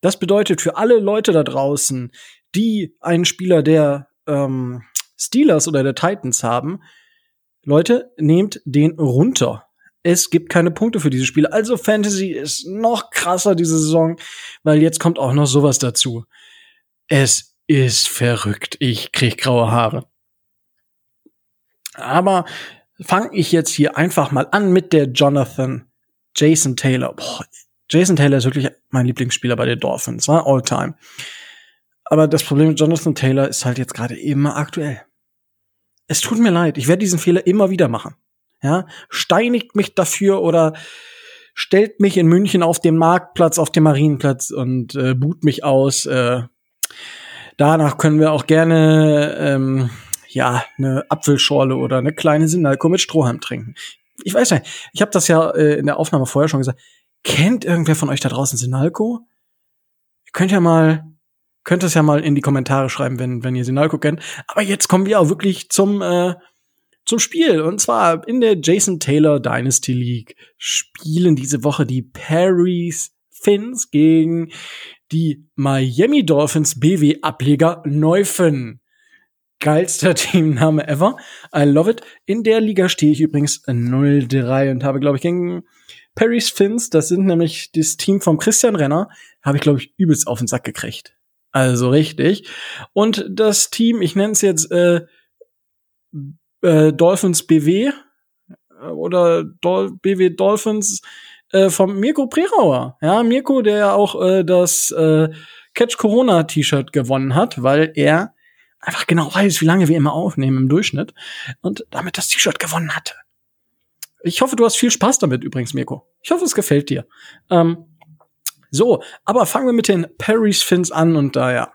Das bedeutet für alle Leute da draußen, die einen Spieler der ähm, Steelers oder der Titans haben, Leute, nehmt den runter. Es gibt keine Punkte für diese Spiele. Also Fantasy ist noch krasser diese Saison, weil jetzt kommt auch noch sowas dazu. Es ist verrückt. Ich krieg graue Haare. Aber fange ich jetzt hier einfach mal an mit der Jonathan Jason Taylor. Boah, Jason Taylor ist wirklich mein Lieblingsspieler bei den Dolphins, war all time. Aber das Problem mit Jonathan Taylor ist halt jetzt gerade immer aktuell. Es tut mir leid, ich werde diesen Fehler immer wieder machen. Ja, steinigt mich dafür oder stellt mich in München auf den Marktplatz, auf dem Marienplatz und äh, boot mich aus. Äh, danach können wir auch gerne ähm, ja eine Apfelschorle oder eine kleine Sinalko mit Strohhalm trinken. Ich weiß nicht, ich habe das ja äh, in der Aufnahme vorher schon gesagt. Kennt irgendwer von euch da draußen Sinalco? Ihr könnt ja mal, könnt es ja mal in die Kommentare schreiben, wenn, wenn ihr Sinalco kennt. Aber jetzt kommen wir auch wirklich zum, äh, zum Spiel. Und zwar in der Jason Taylor Dynasty League spielen diese Woche die Paris Finns gegen die Miami Dolphins BW Ableger Neufen. Geilster Teamname ever. I love it. In der Liga stehe ich übrigens 0-3 und habe, glaube ich, gegen Paris Finns, das sind nämlich das Team vom Christian Renner, habe ich, glaube ich, übelst auf den Sack gekriegt. Also richtig. Und das Team, ich nenne es jetzt äh, äh, Dolphins BW äh, oder Dol BW Dolphins äh, vom Mirko Prerauer. Ja, Mirko, der ja auch äh, das äh, Catch Corona T-Shirt gewonnen hat, weil er einfach genau weiß, wie lange wir immer aufnehmen im Durchschnitt und damit das T-Shirt gewonnen hatte. Ich hoffe, du hast viel Spaß damit übrigens, Mirko. Ich hoffe, es gefällt dir. Ähm, so, aber fangen wir mit den Paris Fins an und da ja.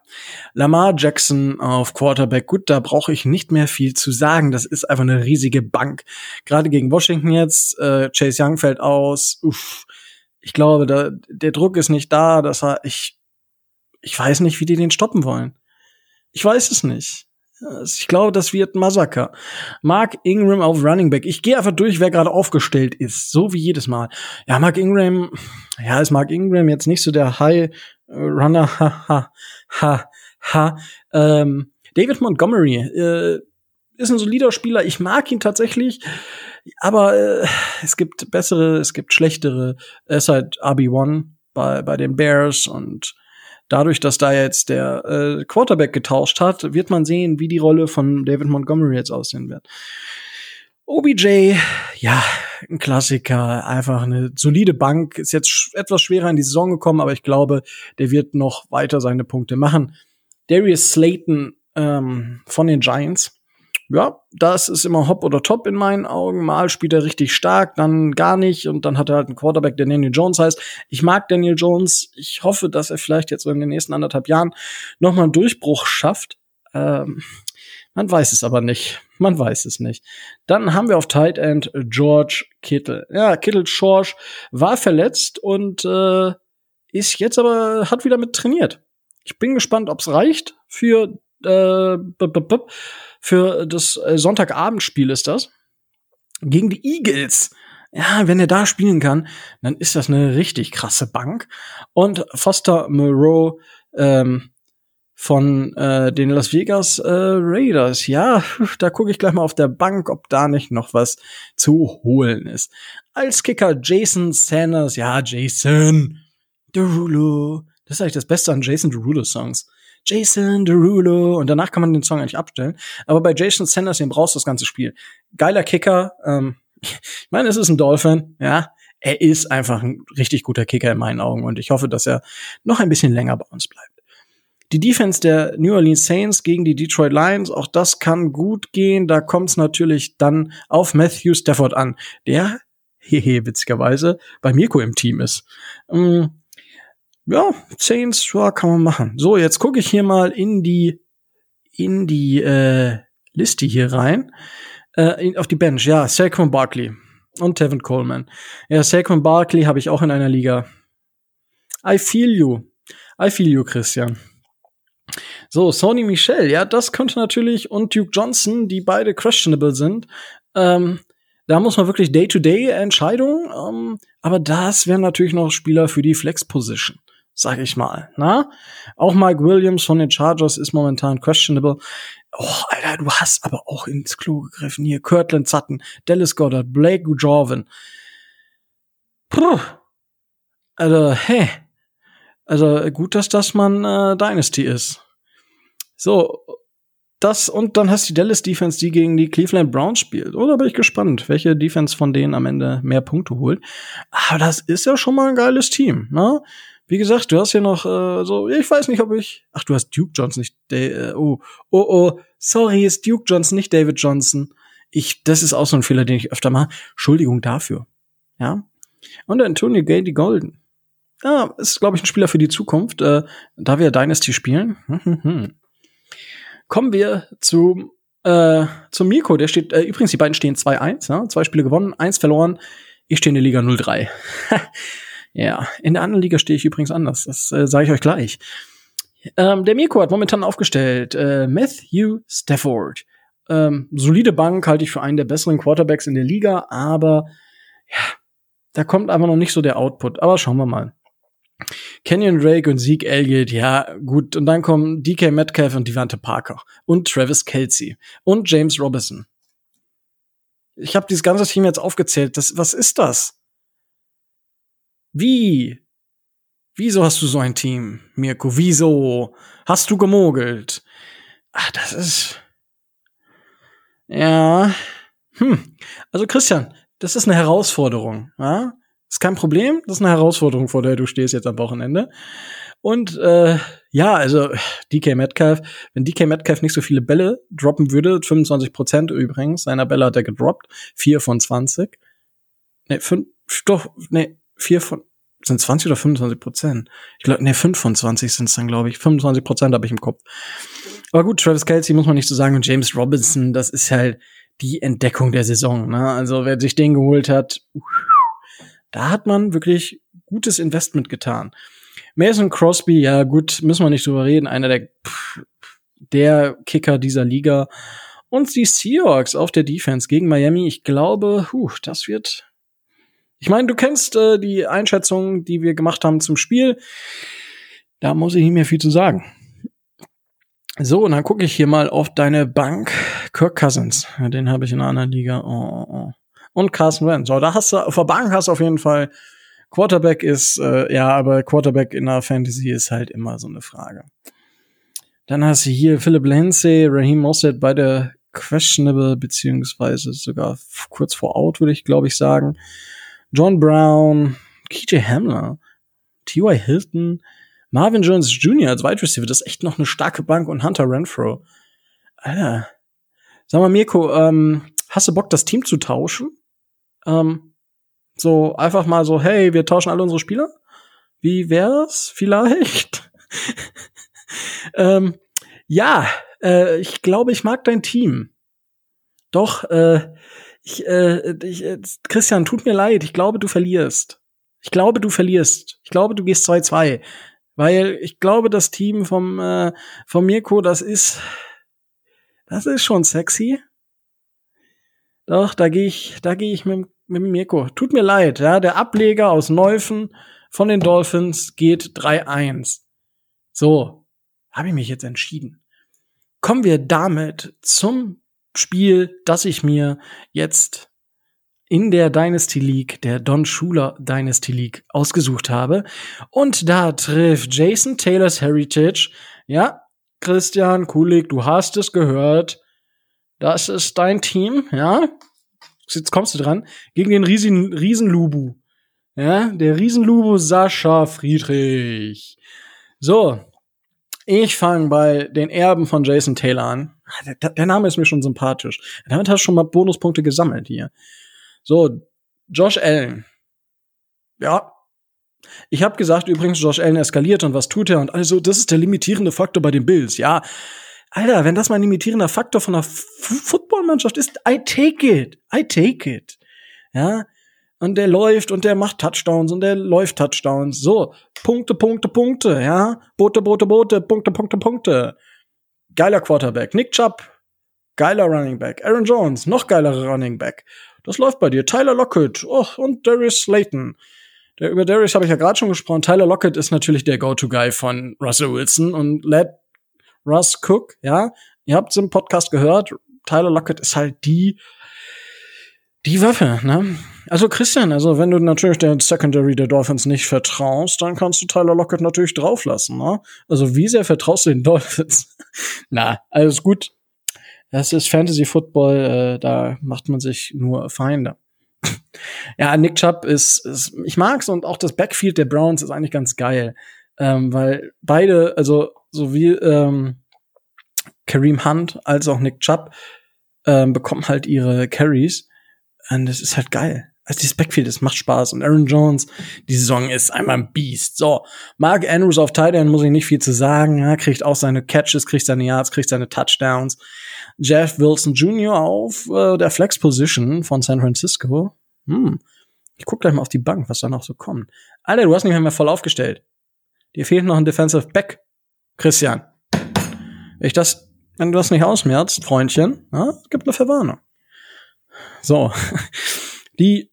Lamar Jackson auf Quarterback, gut, da brauche ich nicht mehr viel zu sagen. Das ist einfach eine riesige Bank. Gerade gegen Washington jetzt, äh, Chase Young fällt aus. Uff. Ich glaube, da, der Druck ist nicht da, dass er, ich, ich weiß nicht, wie die den stoppen wollen. Ich weiß es nicht. Ich glaube, das wird ein Massaker. Mark Ingram auf Running Back. Ich gehe einfach durch, wer gerade aufgestellt ist. So wie jedes Mal. Ja, Mark Ingram, ja, ist Mark Ingram jetzt nicht so der High Runner. Ha, ha, ha, ha. Ähm, David Montgomery äh, ist ein solider Spieler. Ich mag ihn tatsächlich. Aber äh, es gibt bessere, es gibt schlechtere. Er ist halt RB1 bei, bei den Bears und dadurch, dass da jetzt der äh, Quarterback getauscht hat, wird man sehen, wie die Rolle von David Montgomery jetzt aussehen wird. OBJ, ja, ein Klassiker, einfach eine solide Bank, ist jetzt sch etwas schwerer in die Saison gekommen, aber ich glaube, der wird noch weiter seine Punkte machen. Darius Slayton ähm, von den Giants, ja, das ist immer hopp oder top in meinen Augen. Mal spielt er richtig stark, dann gar nicht und dann hat er halt einen Quarterback, der Daniel Jones heißt. Ich mag Daniel Jones. Ich hoffe, dass er vielleicht jetzt in den nächsten anderthalb Jahren nochmal einen Durchbruch schafft. Ähm, man weiß es aber nicht. Man weiß es nicht. Dann haben wir auf Tight End George Kittle. Ja, Kittle George war verletzt und äh, ist jetzt aber hat wieder mit trainiert. Ich bin gespannt, ob es reicht für äh, für das äh, Sonntagabendspiel ist das. Gegen die Eagles. Ja, wenn er da spielen kann, dann ist das eine richtig krasse Bank. Und Foster Moreau ähm, von äh, den Las Vegas äh, Raiders. Ja, da gucke ich gleich mal auf der Bank, ob da nicht noch was zu holen ist. Als Kicker Jason Sanders. Ja, Jason Derulo. Das ist eigentlich das Beste an Jason Derulo Songs. Jason Derulo und danach kann man den Song eigentlich abstellen. Aber bei Jason Sanders, den brauchst du das ganze Spiel. Geiler Kicker. Ähm, ich meine, es ist ein Dolphin, ja. Er ist einfach ein richtig guter Kicker in meinen Augen und ich hoffe, dass er noch ein bisschen länger bei uns bleibt. Die Defense der New Orleans Saints gegen die Detroit Lions, auch das kann gut gehen. Da kommt es natürlich dann auf Matthew Stafford an, der, hehe, witzigerweise, bei Mirko im Team ist. Ähm, ja, Saints, ja, kann man machen. So, jetzt gucke ich hier mal in die in die äh, Liste hier rein. Äh, in, auf die Bench, ja, Saquon Barkley und Tevin Coleman. Ja, Saquon Barkley habe ich auch in einer Liga. I feel you. I feel you, Christian. So, Sony Michel, ja, das könnte natürlich und Duke Johnson, die beide questionable sind. Ähm, da muss man wirklich Day-to-Day-Entscheidungen, ähm, aber das wären natürlich noch Spieler für die Flex-Position sag ich mal. Na? Auch Mike Williams von den Chargers ist momentan questionable. Oh, Alter, du hast aber auch ins Klo gegriffen. Hier, Kirtland Sutton, Dallas Goddard, Blake Jorvin. Puh. Also, hä? Also, gut, dass das man äh, Dynasty ist. So, das und dann hast du die Dallas Defense, die gegen die Cleveland Browns spielt. Oder bin ich gespannt, welche Defense von denen am Ende mehr Punkte holt. Aber das ist ja schon mal ein geiles Team, ne? Wie gesagt, du hast ja noch äh, so, ich weiß nicht, ob ich. Ach, du hast Duke Johnson, nicht. Äh, oh, oh, oh, sorry, ist Duke Johnson, nicht David Johnson. Ich, das ist auch so ein Fehler, den ich öfter mache. Entschuldigung dafür. Ja. Und Antonio Gay, die Golden. Ja, ist, glaube ich, ein Spieler für die Zukunft, äh, da wir Dynasty spielen. Kommen wir zu äh, zum Mirko, der steht, äh, übrigens, die beiden stehen 2-1, ja? zwei Spiele gewonnen, eins verloren. Ich stehe in der Liga 0-3. ja, in der anderen Liga stehe ich übrigens anders, das äh, sage ich euch gleich. Ähm, der Mirko hat momentan aufgestellt äh, Matthew Stafford. Ähm, solide Bank halte ich für einen der besseren Quarterbacks in der Liga, aber ja, da kommt einfach noch nicht so der Output. Aber schauen wir mal. Kenyon Drake und Zeke Elliott, ja, gut. Und dann kommen DK Metcalf und Devante Parker und Travis Kelsey und James Robinson. Ich habe dieses ganze Team jetzt aufgezählt. Das, was ist das? Wie? Wieso hast du so ein Team, Mirko? Wieso hast du gemogelt? Ach, das ist. Ja. Hm. Also Christian, das ist eine Herausforderung. Ja? Ist kein Problem, das ist eine Herausforderung, vor der du stehst jetzt am Wochenende. Und äh, ja, also DK Metcalf, wenn DK Metcalf nicht so viele Bälle droppen würde, 25 Prozent übrigens, seiner Bälle hat er gedroppt, vier von 20. Ne, fünf, doch, ne, vier von, sind 20 oder 25 Prozent? Ich glaube, ne, fünf von 20 sind es dann, glaube ich. 25 Prozent habe ich im Kopf. Aber gut, Travis Kelsey muss man nicht so sagen und James Robinson, das ist halt die Entdeckung der Saison. Ne? Also wer sich den geholt hat, da hat man wirklich gutes Investment getan. Mason Crosby, ja gut, müssen wir nicht drüber reden, einer der, der Kicker dieser Liga. Und die Seahawks auf der Defense gegen Miami, ich glaube, huh, das wird. Ich meine, du kennst äh, die Einschätzung, die wir gemacht haben zum Spiel. Da muss ich nicht mehr viel zu sagen. So, und dann gucke ich hier mal auf deine Bank. Kirk Cousins, den habe ich in einer anderen Liga. Oh, oh, oh und Carson Wentz. So, da hast du, der Bank hast du auf jeden Fall Quarterback ist, äh, ja, aber Quarterback in der Fantasy ist halt immer so eine Frage. Dann hast du hier Philip Lindsay, Raheem Mostert, beide questionable, beziehungsweise sogar kurz vor out, würde ich glaube ich sagen. John Brown, KJ Hamler, T.Y. Hilton, Marvin Jones Jr. als Wide Receiver, das ist echt noch eine starke Bank und Hunter Renfro. Alter. Sag mal, Mirko, ähm, hast du Bock, das Team zu tauschen? Ähm, so einfach mal so, hey, wir tauschen alle unsere Spieler. Wie wär's? Vielleicht. ähm, ja, äh, ich glaube, ich mag dein Team. Doch, äh, ich, äh, ich, äh, Christian, tut mir leid. Ich glaube, du verlierst. Ich glaube, du verlierst. Ich glaube, du gehst 2-2. Weil ich glaube, das Team vom, äh, vom Mirko, das ist, das ist schon sexy. Doch, da gehe ich, da gehe ich mit, mit Mirko. Tut mir leid, ja, der Ableger aus Neufen von den Dolphins geht 3-1. So, habe ich mich jetzt entschieden. Kommen wir damit zum Spiel, das ich mir jetzt in der Dynasty League, der Don Schuler Dynasty League ausgesucht habe. Und da trifft Jason Taylors Heritage. Ja, Christian Kulik, du hast es gehört. Das ist dein Team, ja. Jetzt kommst du dran. Gegen den Riesen, Riesenlubu. Ja, der Riesenlubu Sascha Friedrich. So. Ich fange bei den Erben von Jason Taylor an. Ah, der, der, Name ist mir schon sympathisch. Damit hast du schon mal Bonuspunkte gesammelt hier. So, Josh Allen. Ja. Ich habe gesagt, übrigens, Josh Allen eskaliert und was tut er? Und also, das ist der limitierende Faktor bei den Bills. Ja, Alter, wenn das mal ein limitierender Faktor von einer Footballmannschaft ist, I take it. I take it. Ja. Und der läuft und der macht Touchdowns und der läuft Touchdowns. So. Punkte, Punkte, Punkte. Ja. Bote, Bote, Bote. Punkte, Punkte, Punkte. Geiler Quarterback. Nick Chubb. Geiler Running Back. Aaron Jones. Noch geilerer Running Back. Das läuft bei dir. Tyler Lockett. Oh, und Darius Slayton. Der, über Darius habe ich ja gerade schon gesprochen. Tyler Lockett ist natürlich der Go-To-Guy von Russell Wilson und lädt Russ Cook, ja. Ihr habt es im Podcast gehört, Tyler Lockett ist halt die, die Waffe, ne? Also Christian, also wenn du natürlich der Secondary der Dolphins nicht vertraust, dann kannst du Tyler Lockett natürlich drauflassen, ne? Also wie sehr vertraust du den Dolphins? Na, alles gut. Das ist Fantasy Football, äh, da macht man sich nur Feinde. ja, Nick Chubb ist, ist, ich mag's und auch das Backfield der Browns ist eigentlich ganz geil, ähm, weil beide, also sowie ähm, Kareem Hunt als auch Nick Chubb ähm, bekommen halt ihre Carries und das ist halt geil. Also dieses Backfield, das macht Spaß. Und Aaron Jones, die Saison ist einmal ein Biest. So, Mark Andrews auf Tight End muss ich nicht viel zu sagen. Ja, kriegt auch seine Catches, kriegt seine Yards, kriegt seine Touchdowns. Jeff Wilson Jr. auf äh, der Flex Position von San Francisco. Hm. Ich guck gleich mal auf die Bank, was da noch so kommt. Alter, du hast nicht mehr voll aufgestellt. Dir fehlt noch ein Defensive Back, Christian. Ich das, wenn du das nicht ausmerzt, Freundchen, ja, gibt eine Verwarnung. So. Die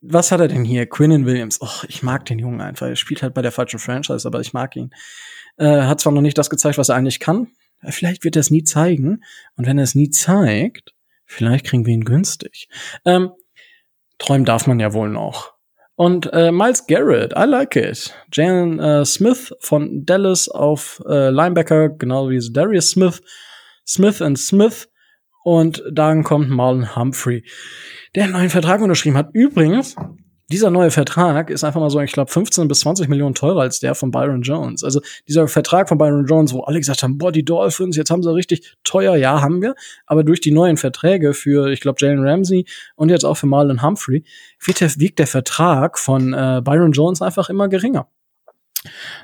was hat er denn hier? Quinnen Williams. Och, ich mag den Jungen einfach. Er spielt halt bei der falschen Franchise, aber ich mag ihn. Äh, hat zwar noch nicht das gezeigt, was er eigentlich kann. Vielleicht wird er es nie zeigen. Und wenn er es nie zeigt, vielleicht kriegen wir ihn günstig. Ähm, träumen darf man ja wohl noch. Und äh, Miles Garrett, I like it. Jalen äh, Smith von Dallas auf äh, Linebacker, genau wie Darius Smith. Smith and Smith. Und dann kommt Marlon Humphrey der einen neuen Vertrag unterschrieben hat. Übrigens, dieser neue Vertrag ist einfach mal so, ich glaube, 15 bis 20 Millionen teurer als der von Byron Jones. Also dieser Vertrag von Byron Jones, wo alle gesagt haben, boah, die Dolphins, jetzt haben sie richtig teuer, ja, haben wir. Aber durch die neuen Verträge für, ich glaube, Jalen Ramsey und jetzt auch für Marlon Humphrey, wiegt der Vertrag von äh, Byron Jones einfach immer geringer.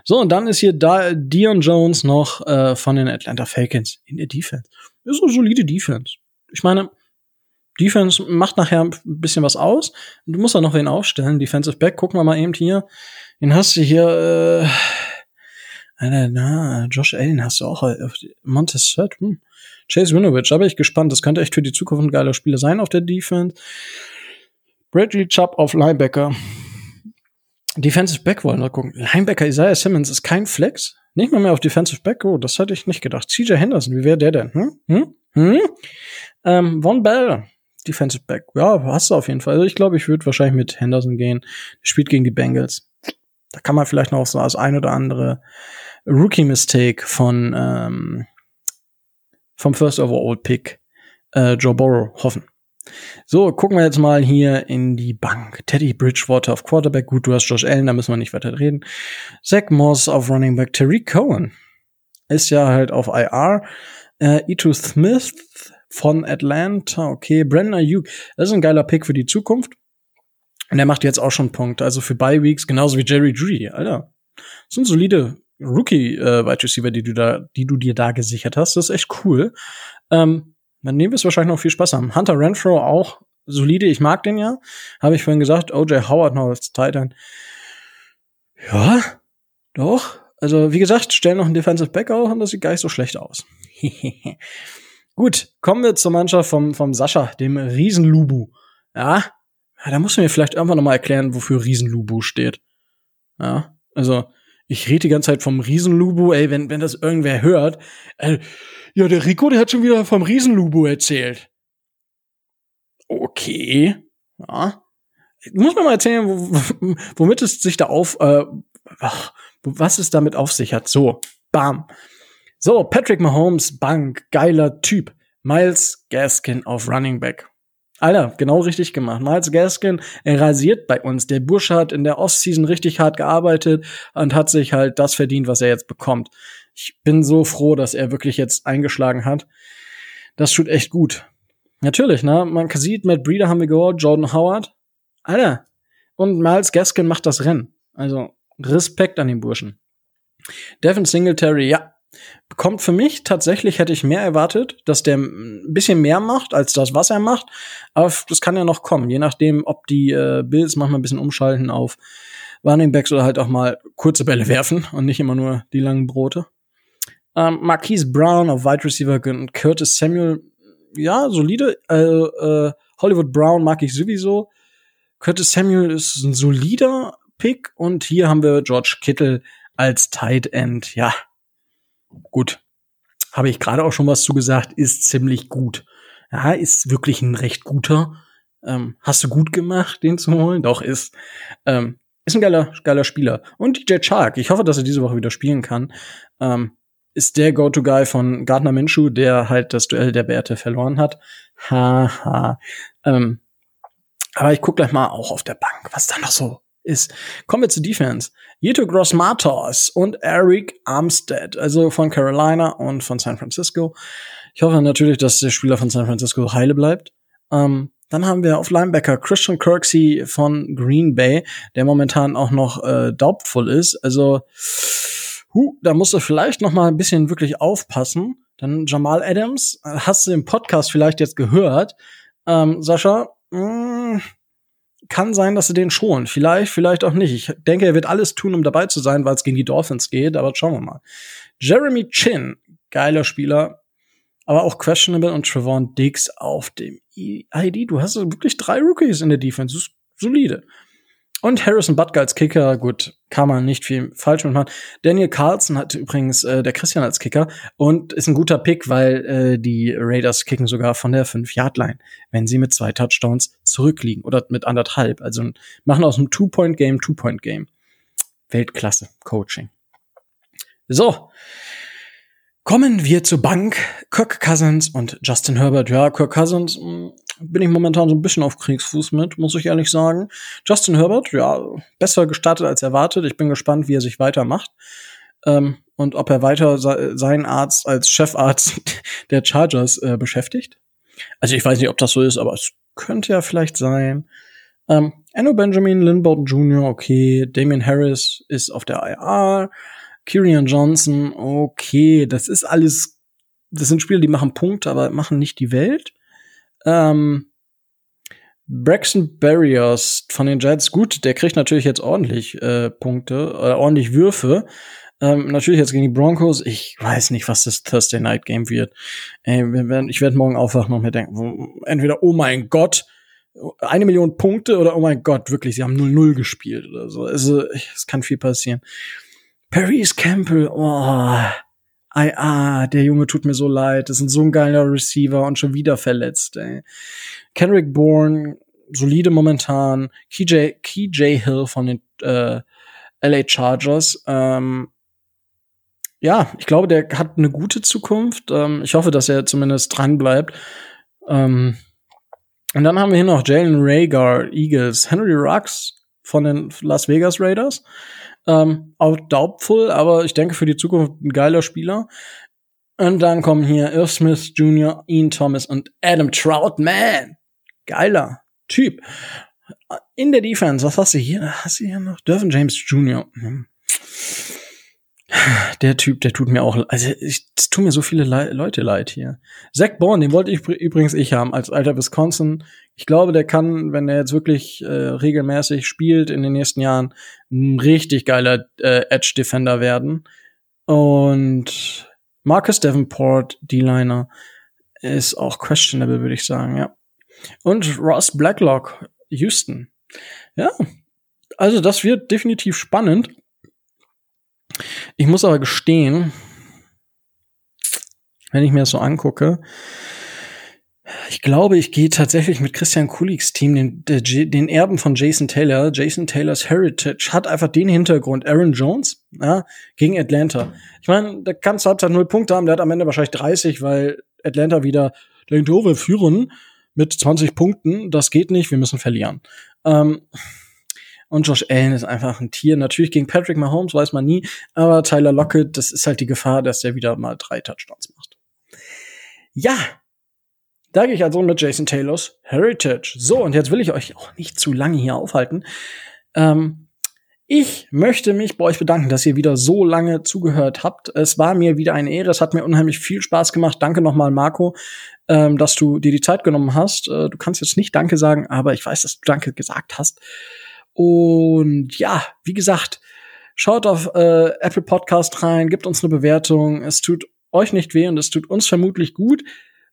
So, und dann ist hier da Dion Jones noch äh, von den Atlanta Falcons in der Defense. Ist eine solide Defense. Ich meine, Defense macht nachher ein bisschen was aus. Du musst da noch wen aufstellen. Defensive Back, gucken wir mal eben hier. Den hast du hier, äh, na, Josh Allen hast du auch, äh, Montez Sweat, hm. Chase Winovich, da bin ich gespannt. Das könnte echt für die Zukunft ein geiler Spieler sein auf der Defense. Bradley Chubb auf Linebacker. Defensive Back wollen wir gucken. Linebacker Isaiah Simmons ist kein Flex. Nicht mal mehr auf Defensive Back. Oh, das hätte ich nicht gedacht. CJ Henderson, wie wäre der denn? Hm? Hm? Hm? Ähm, Von Bell, Defensive Back. Ja, hast du auf jeden Fall. Also ich glaube, ich würde wahrscheinlich mit Henderson gehen. Spielt gegen die Bengals. Da kann man vielleicht noch so als ein oder andere Rookie-Mistake von ähm, vom First Overall Pick äh, Joe Burrow hoffen. So, gucken wir jetzt mal hier in die Bank. Teddy Bridgewater auf Quarterback. Gut, du hast Josh Allen, da müssen wir nicht weiter reden. Zach Moss auf Running Back. Terry Cohen ist ja halt auf IR. Äh, Ito Smith von Atlanta. Okay, Brandon Ayuk, das ist ein geiler Pick für die Zukunft. Und er macht jetzt auch schon Punkte, also für Bye Weeks, genauso wie Jerry Judy, Alter. Das sind solide Rookie äh, Wide Receiver, die du da, die du dir da gesichert hast. Das ist echt cool. Ähm, dann nehmen wir es wahrscheinlich noch viel Spaß haben. Hunter Renfro auch solide, ich mag den ja. Habe ich vorhin gesagt, OJ Howard noch als Titan. Ja, doch. Also, wie gesagt, stellen noch einen Defensive Back auf und das sieht gar nicht so schlecht aus. Gut, kommen wir zur Mannschaft vom, vom Sascha, dem Riesenlubu. Ja, ja da muss man mir vielleicht irgendwann noch mal erklären, wofür Riesenlubu steht. Ja, also ich rede die ganze Zeit vom Riesenlubu, ey, wenn, wenn das irgendwer hört. Äh, ja, der Rico, der hat schon wieder vom Riesenlubu erzählt. Okay, ja. Muss man mal erzählen, womit es sich da auf, äh, was es damit auf sich hat. So, bam. So, Patrick Mahomes, Bank, geiler Typ. Miles Gaskin auf Running Back. Alter, genau richtig gemacht. Miles Gaskin, er rasiert bei uns. Der Bursche hat in der Offseason richtig hart gearbeitet und hat sich halt das verdient, was er jetzt bekommt. Ich bin so froh, dass er wirklich jetzt eingeschlagen hat. Das tut echt gut. Natürlich, ne? Man sieht, Matt Breeder haben wir gehört, Jordan Howard. Alter. Und Miles Gaskin macht das Rennen. Also, Respekt an den Burschen. Devin Singletary, ja, Kommt für mich tatsächlich, hätte ich mehr erwartet, dass der ein bisschen mehr macht als das, was er macht. Aber das kann ja noch kommen, je nachdem, ob die äh, Bills manchmal ein bisschen umschalten auf Running Backs oder halt auch mal kurze Bälle werfen und nicht immer nur die langen Brote. Ähm, Marquise Brown auf Wide Receiver Curtis Samuel, ja, solide. Äh, äh, Hollywood Brown mag ich sowieso. Curtis Samuel ist ein solider Pick und hier haben wir George Kittle als Tight End. Ja, gut, habe ich gerade auch schon was zugesagt, ist ziemlich gut. Ja, ist wirklich ein recht guter. Ähm, hast du gut gemacht, den zu holen? Doch, ist, ähm, ist ein geiler, geiler Spieler. Und DJ Chark, ich hoffe, dass er diese Woche wieder spielen kann. Ähm, ist der Go-To-Guy von Gardner Minshew, der halt das Duell der Werte verloren hat. Haha. Ha. Ähm, aber ich guck gleich mal auch auf der Bank, was da noch so ist. Kommen wir zu Defense. Yeto Gross Matos und Eric Armstead, also von Carolina und von San Francisco. Ich hoffe natürlich, dass der Spieler von San Francisco heile bleibt. Ähm, dann haben wir auf Linebacker Christian Kirksey von Green Bay, der momentan auch noch äh, doubtful ist. Also, hu, da musst du vielleicht noch mal ein bisschen wirklich aufpassen. Dann Jamal Adams, hast du im Podcast vielleicht jetzt gehört. Ähm, Sascha, mh, mm, kann sein, dass sie den schon. Vielleicht, vielleicht auch nicht. Ich denke, er wird alles tun, um dabei zu sein, weil es gegen die Dolphins geht, aber schauen wir mal. Jeremy Chin, geiler Spieler, aber auch questionable und Trevon Diggs auf dem ID. Du hast wirklich drei Rookies in der Defense. Solide. Und Harrison Butker als Kicker, gut, kann man nicht viel falsch machen. Daniel Carlson hat übrigens äh, der Christian als Kicker und ist ein guter Pick, weil äh, die Raiders kicken sogar von der 5-Yard-Line, wenn sie mit zwei Touchdowns zurückliegen oder mit anderthalb. Also machen aus einem Two-Point-Game Two-Point-Game. Weltklasse Coaching. So, Kommen wir zur Bank. Kirk Cousins und Justin Herbert. Ja, Kirk Cousins mh, hm, bin ich momentan so ein bisschen auf Kriegsfuß mit, muss ich ehrlich sagen. Justin Herbert, ja, besser gestartet als erwartet. Ich bin gespannt, wie er sich weitermacht. Ähm, und ob er weiter seinen Arzt als Chefarzt der Chargers äh, beschäftigt. Also ich weiß nicht, ob das so ist, aber es könnte ja vielleicht sein. Ähm, Benjamin, Lynn Bowden Jr., okay. Damian Harris ist auf der IR. Kyrian Johnson, okay, das ist alles, das sind Spieler, die machen Punkte, aber machen nicht die Welt. Ähm, Braxton Barriers von den Jets, gut, der kriegt natürlich jetzt ordentlich äh, Punkte, äh, ordentlich Würfe. Ähm, natürlich jetzt gegen die Broncos. Ich weiß nicht, was das Thursday Night Game wird. Ey, ich werde morgen aufwachen und mir denken, entweder, oh mein Gott, eine Million Punkte oder oh mein Gott, wirklich, sie haben 0-0 gespielt oder so. Also, es kann viel passieren. Paris Campbell, oh, ai, ah, der Junge tut mir so leid. Das ist so ein geiler Receiver und schon wieder verletzt, ey. Kendrick Bourne, solide momentan. KJ, KJ Hill von den äh, LA Chargers. Ähm, ja, ich glaube, der hat eine gute Zukunft. Ähm, ich hoffe, dass er zumindest dran bleibt. Ähm, und dann haben wir hier noch Jalen Rager, Eagles, Henry Rux von den Las Vegas Raiders. Ähm, auch doubtful, aber ich denke für die Zukunft ein geiler Spieler. Und dann kommen hier Irv Smith Jr., Ian Thomas und Adam Troutman. Geiler Typ. In der Defense, was hast du hier? Hast du hier noch? Dervin James Jr. Der Typ, der tut mir auch, also ich, es tun mir so viele Le Leute leid hier. Zach Bourne, den wollte ich übrigens ich haben als alter Wisconsin. Ich glaube, der kann, wenn er jetzt wirklich äh, regelmäßig spielt in den nächsten Jahren, ein richtig geiler äh, Edge Defender werden. Und Marcus Davenport, D-Liner, ist auch questionable, würde ich sagen, ja. Und Ross Blacklock, Houston. Ja, also das wird definitiv spannend. Ich muss aber gestehen, wenn ich mir das so angucke, ich glaube, ich gehe tatsächlich mit Christian Kuliks Team, den, den Erben von Jason Taylor. Jason Taylors Heritage hat einfach den Hintergrund. Aaron Jones ja, gegen Atlanta. Ich meine, da kannst du halt null Punkte haben. Der hat am Ende wahrscheinlich 30, weil Atlanta wieder denkt, oh, wir führen mit 20 Punkten. Das geht nicht, wir müssen verlieren. Ähm, und Josh Allen ist einfach ein Tier. Natürlich gegen Patrick Mahomes weiß man nie, aber Tyler Lockett, das ist halt die Gefahr, dass der wieder mal drei Touchdowns macht. Ja, da gehe ich also mit Jason Taylors Heritage. So, und jetzt will ich euch auch nicht zu lange hier aufhalten. Ähm, ich möchte mich bei euch bedanken, dass ihr wieder so lange zugehört habt. Es war mir wieder eine Ehre. Es hat mir unheimlich viel Spaß gemacht. Danke nochmal, Marco, ähm, dass du dir die Zeit genommen hast. Äh, du kannst jetzt nicht Danke sagen, aber ich weiß, dass du Danke gesagt hast. Und ja, wie gesagt, schaut auf äh, Apple Podcast rein, gebt uns eine Bewertung. Es tut euch nicht weh und es tut uns vermutlich gut,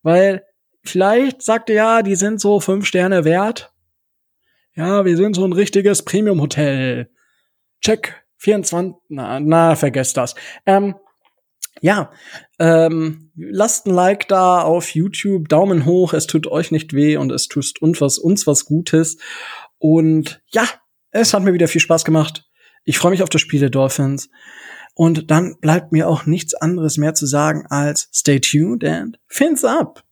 weil vielleicht sagt ihr ja, die sind so fünf Sterne wert. Ja, wir sind so ein richtiges Premium-Hotel. Check 24. Na, na, vergesst das. Ähm, ja, ähm, lasst ein Like da auf YouTube, Daumen hoch, es tut euch nicht weh und es tut uns was, uns was Gutes. Und ja, es hat mir wieder viel Spaß gemacht. Ich freue mich auf das Spiel der Dolphins. Und dann bleibt mir auch nichts anderes mehr zu sagen als stay tuned and fins up.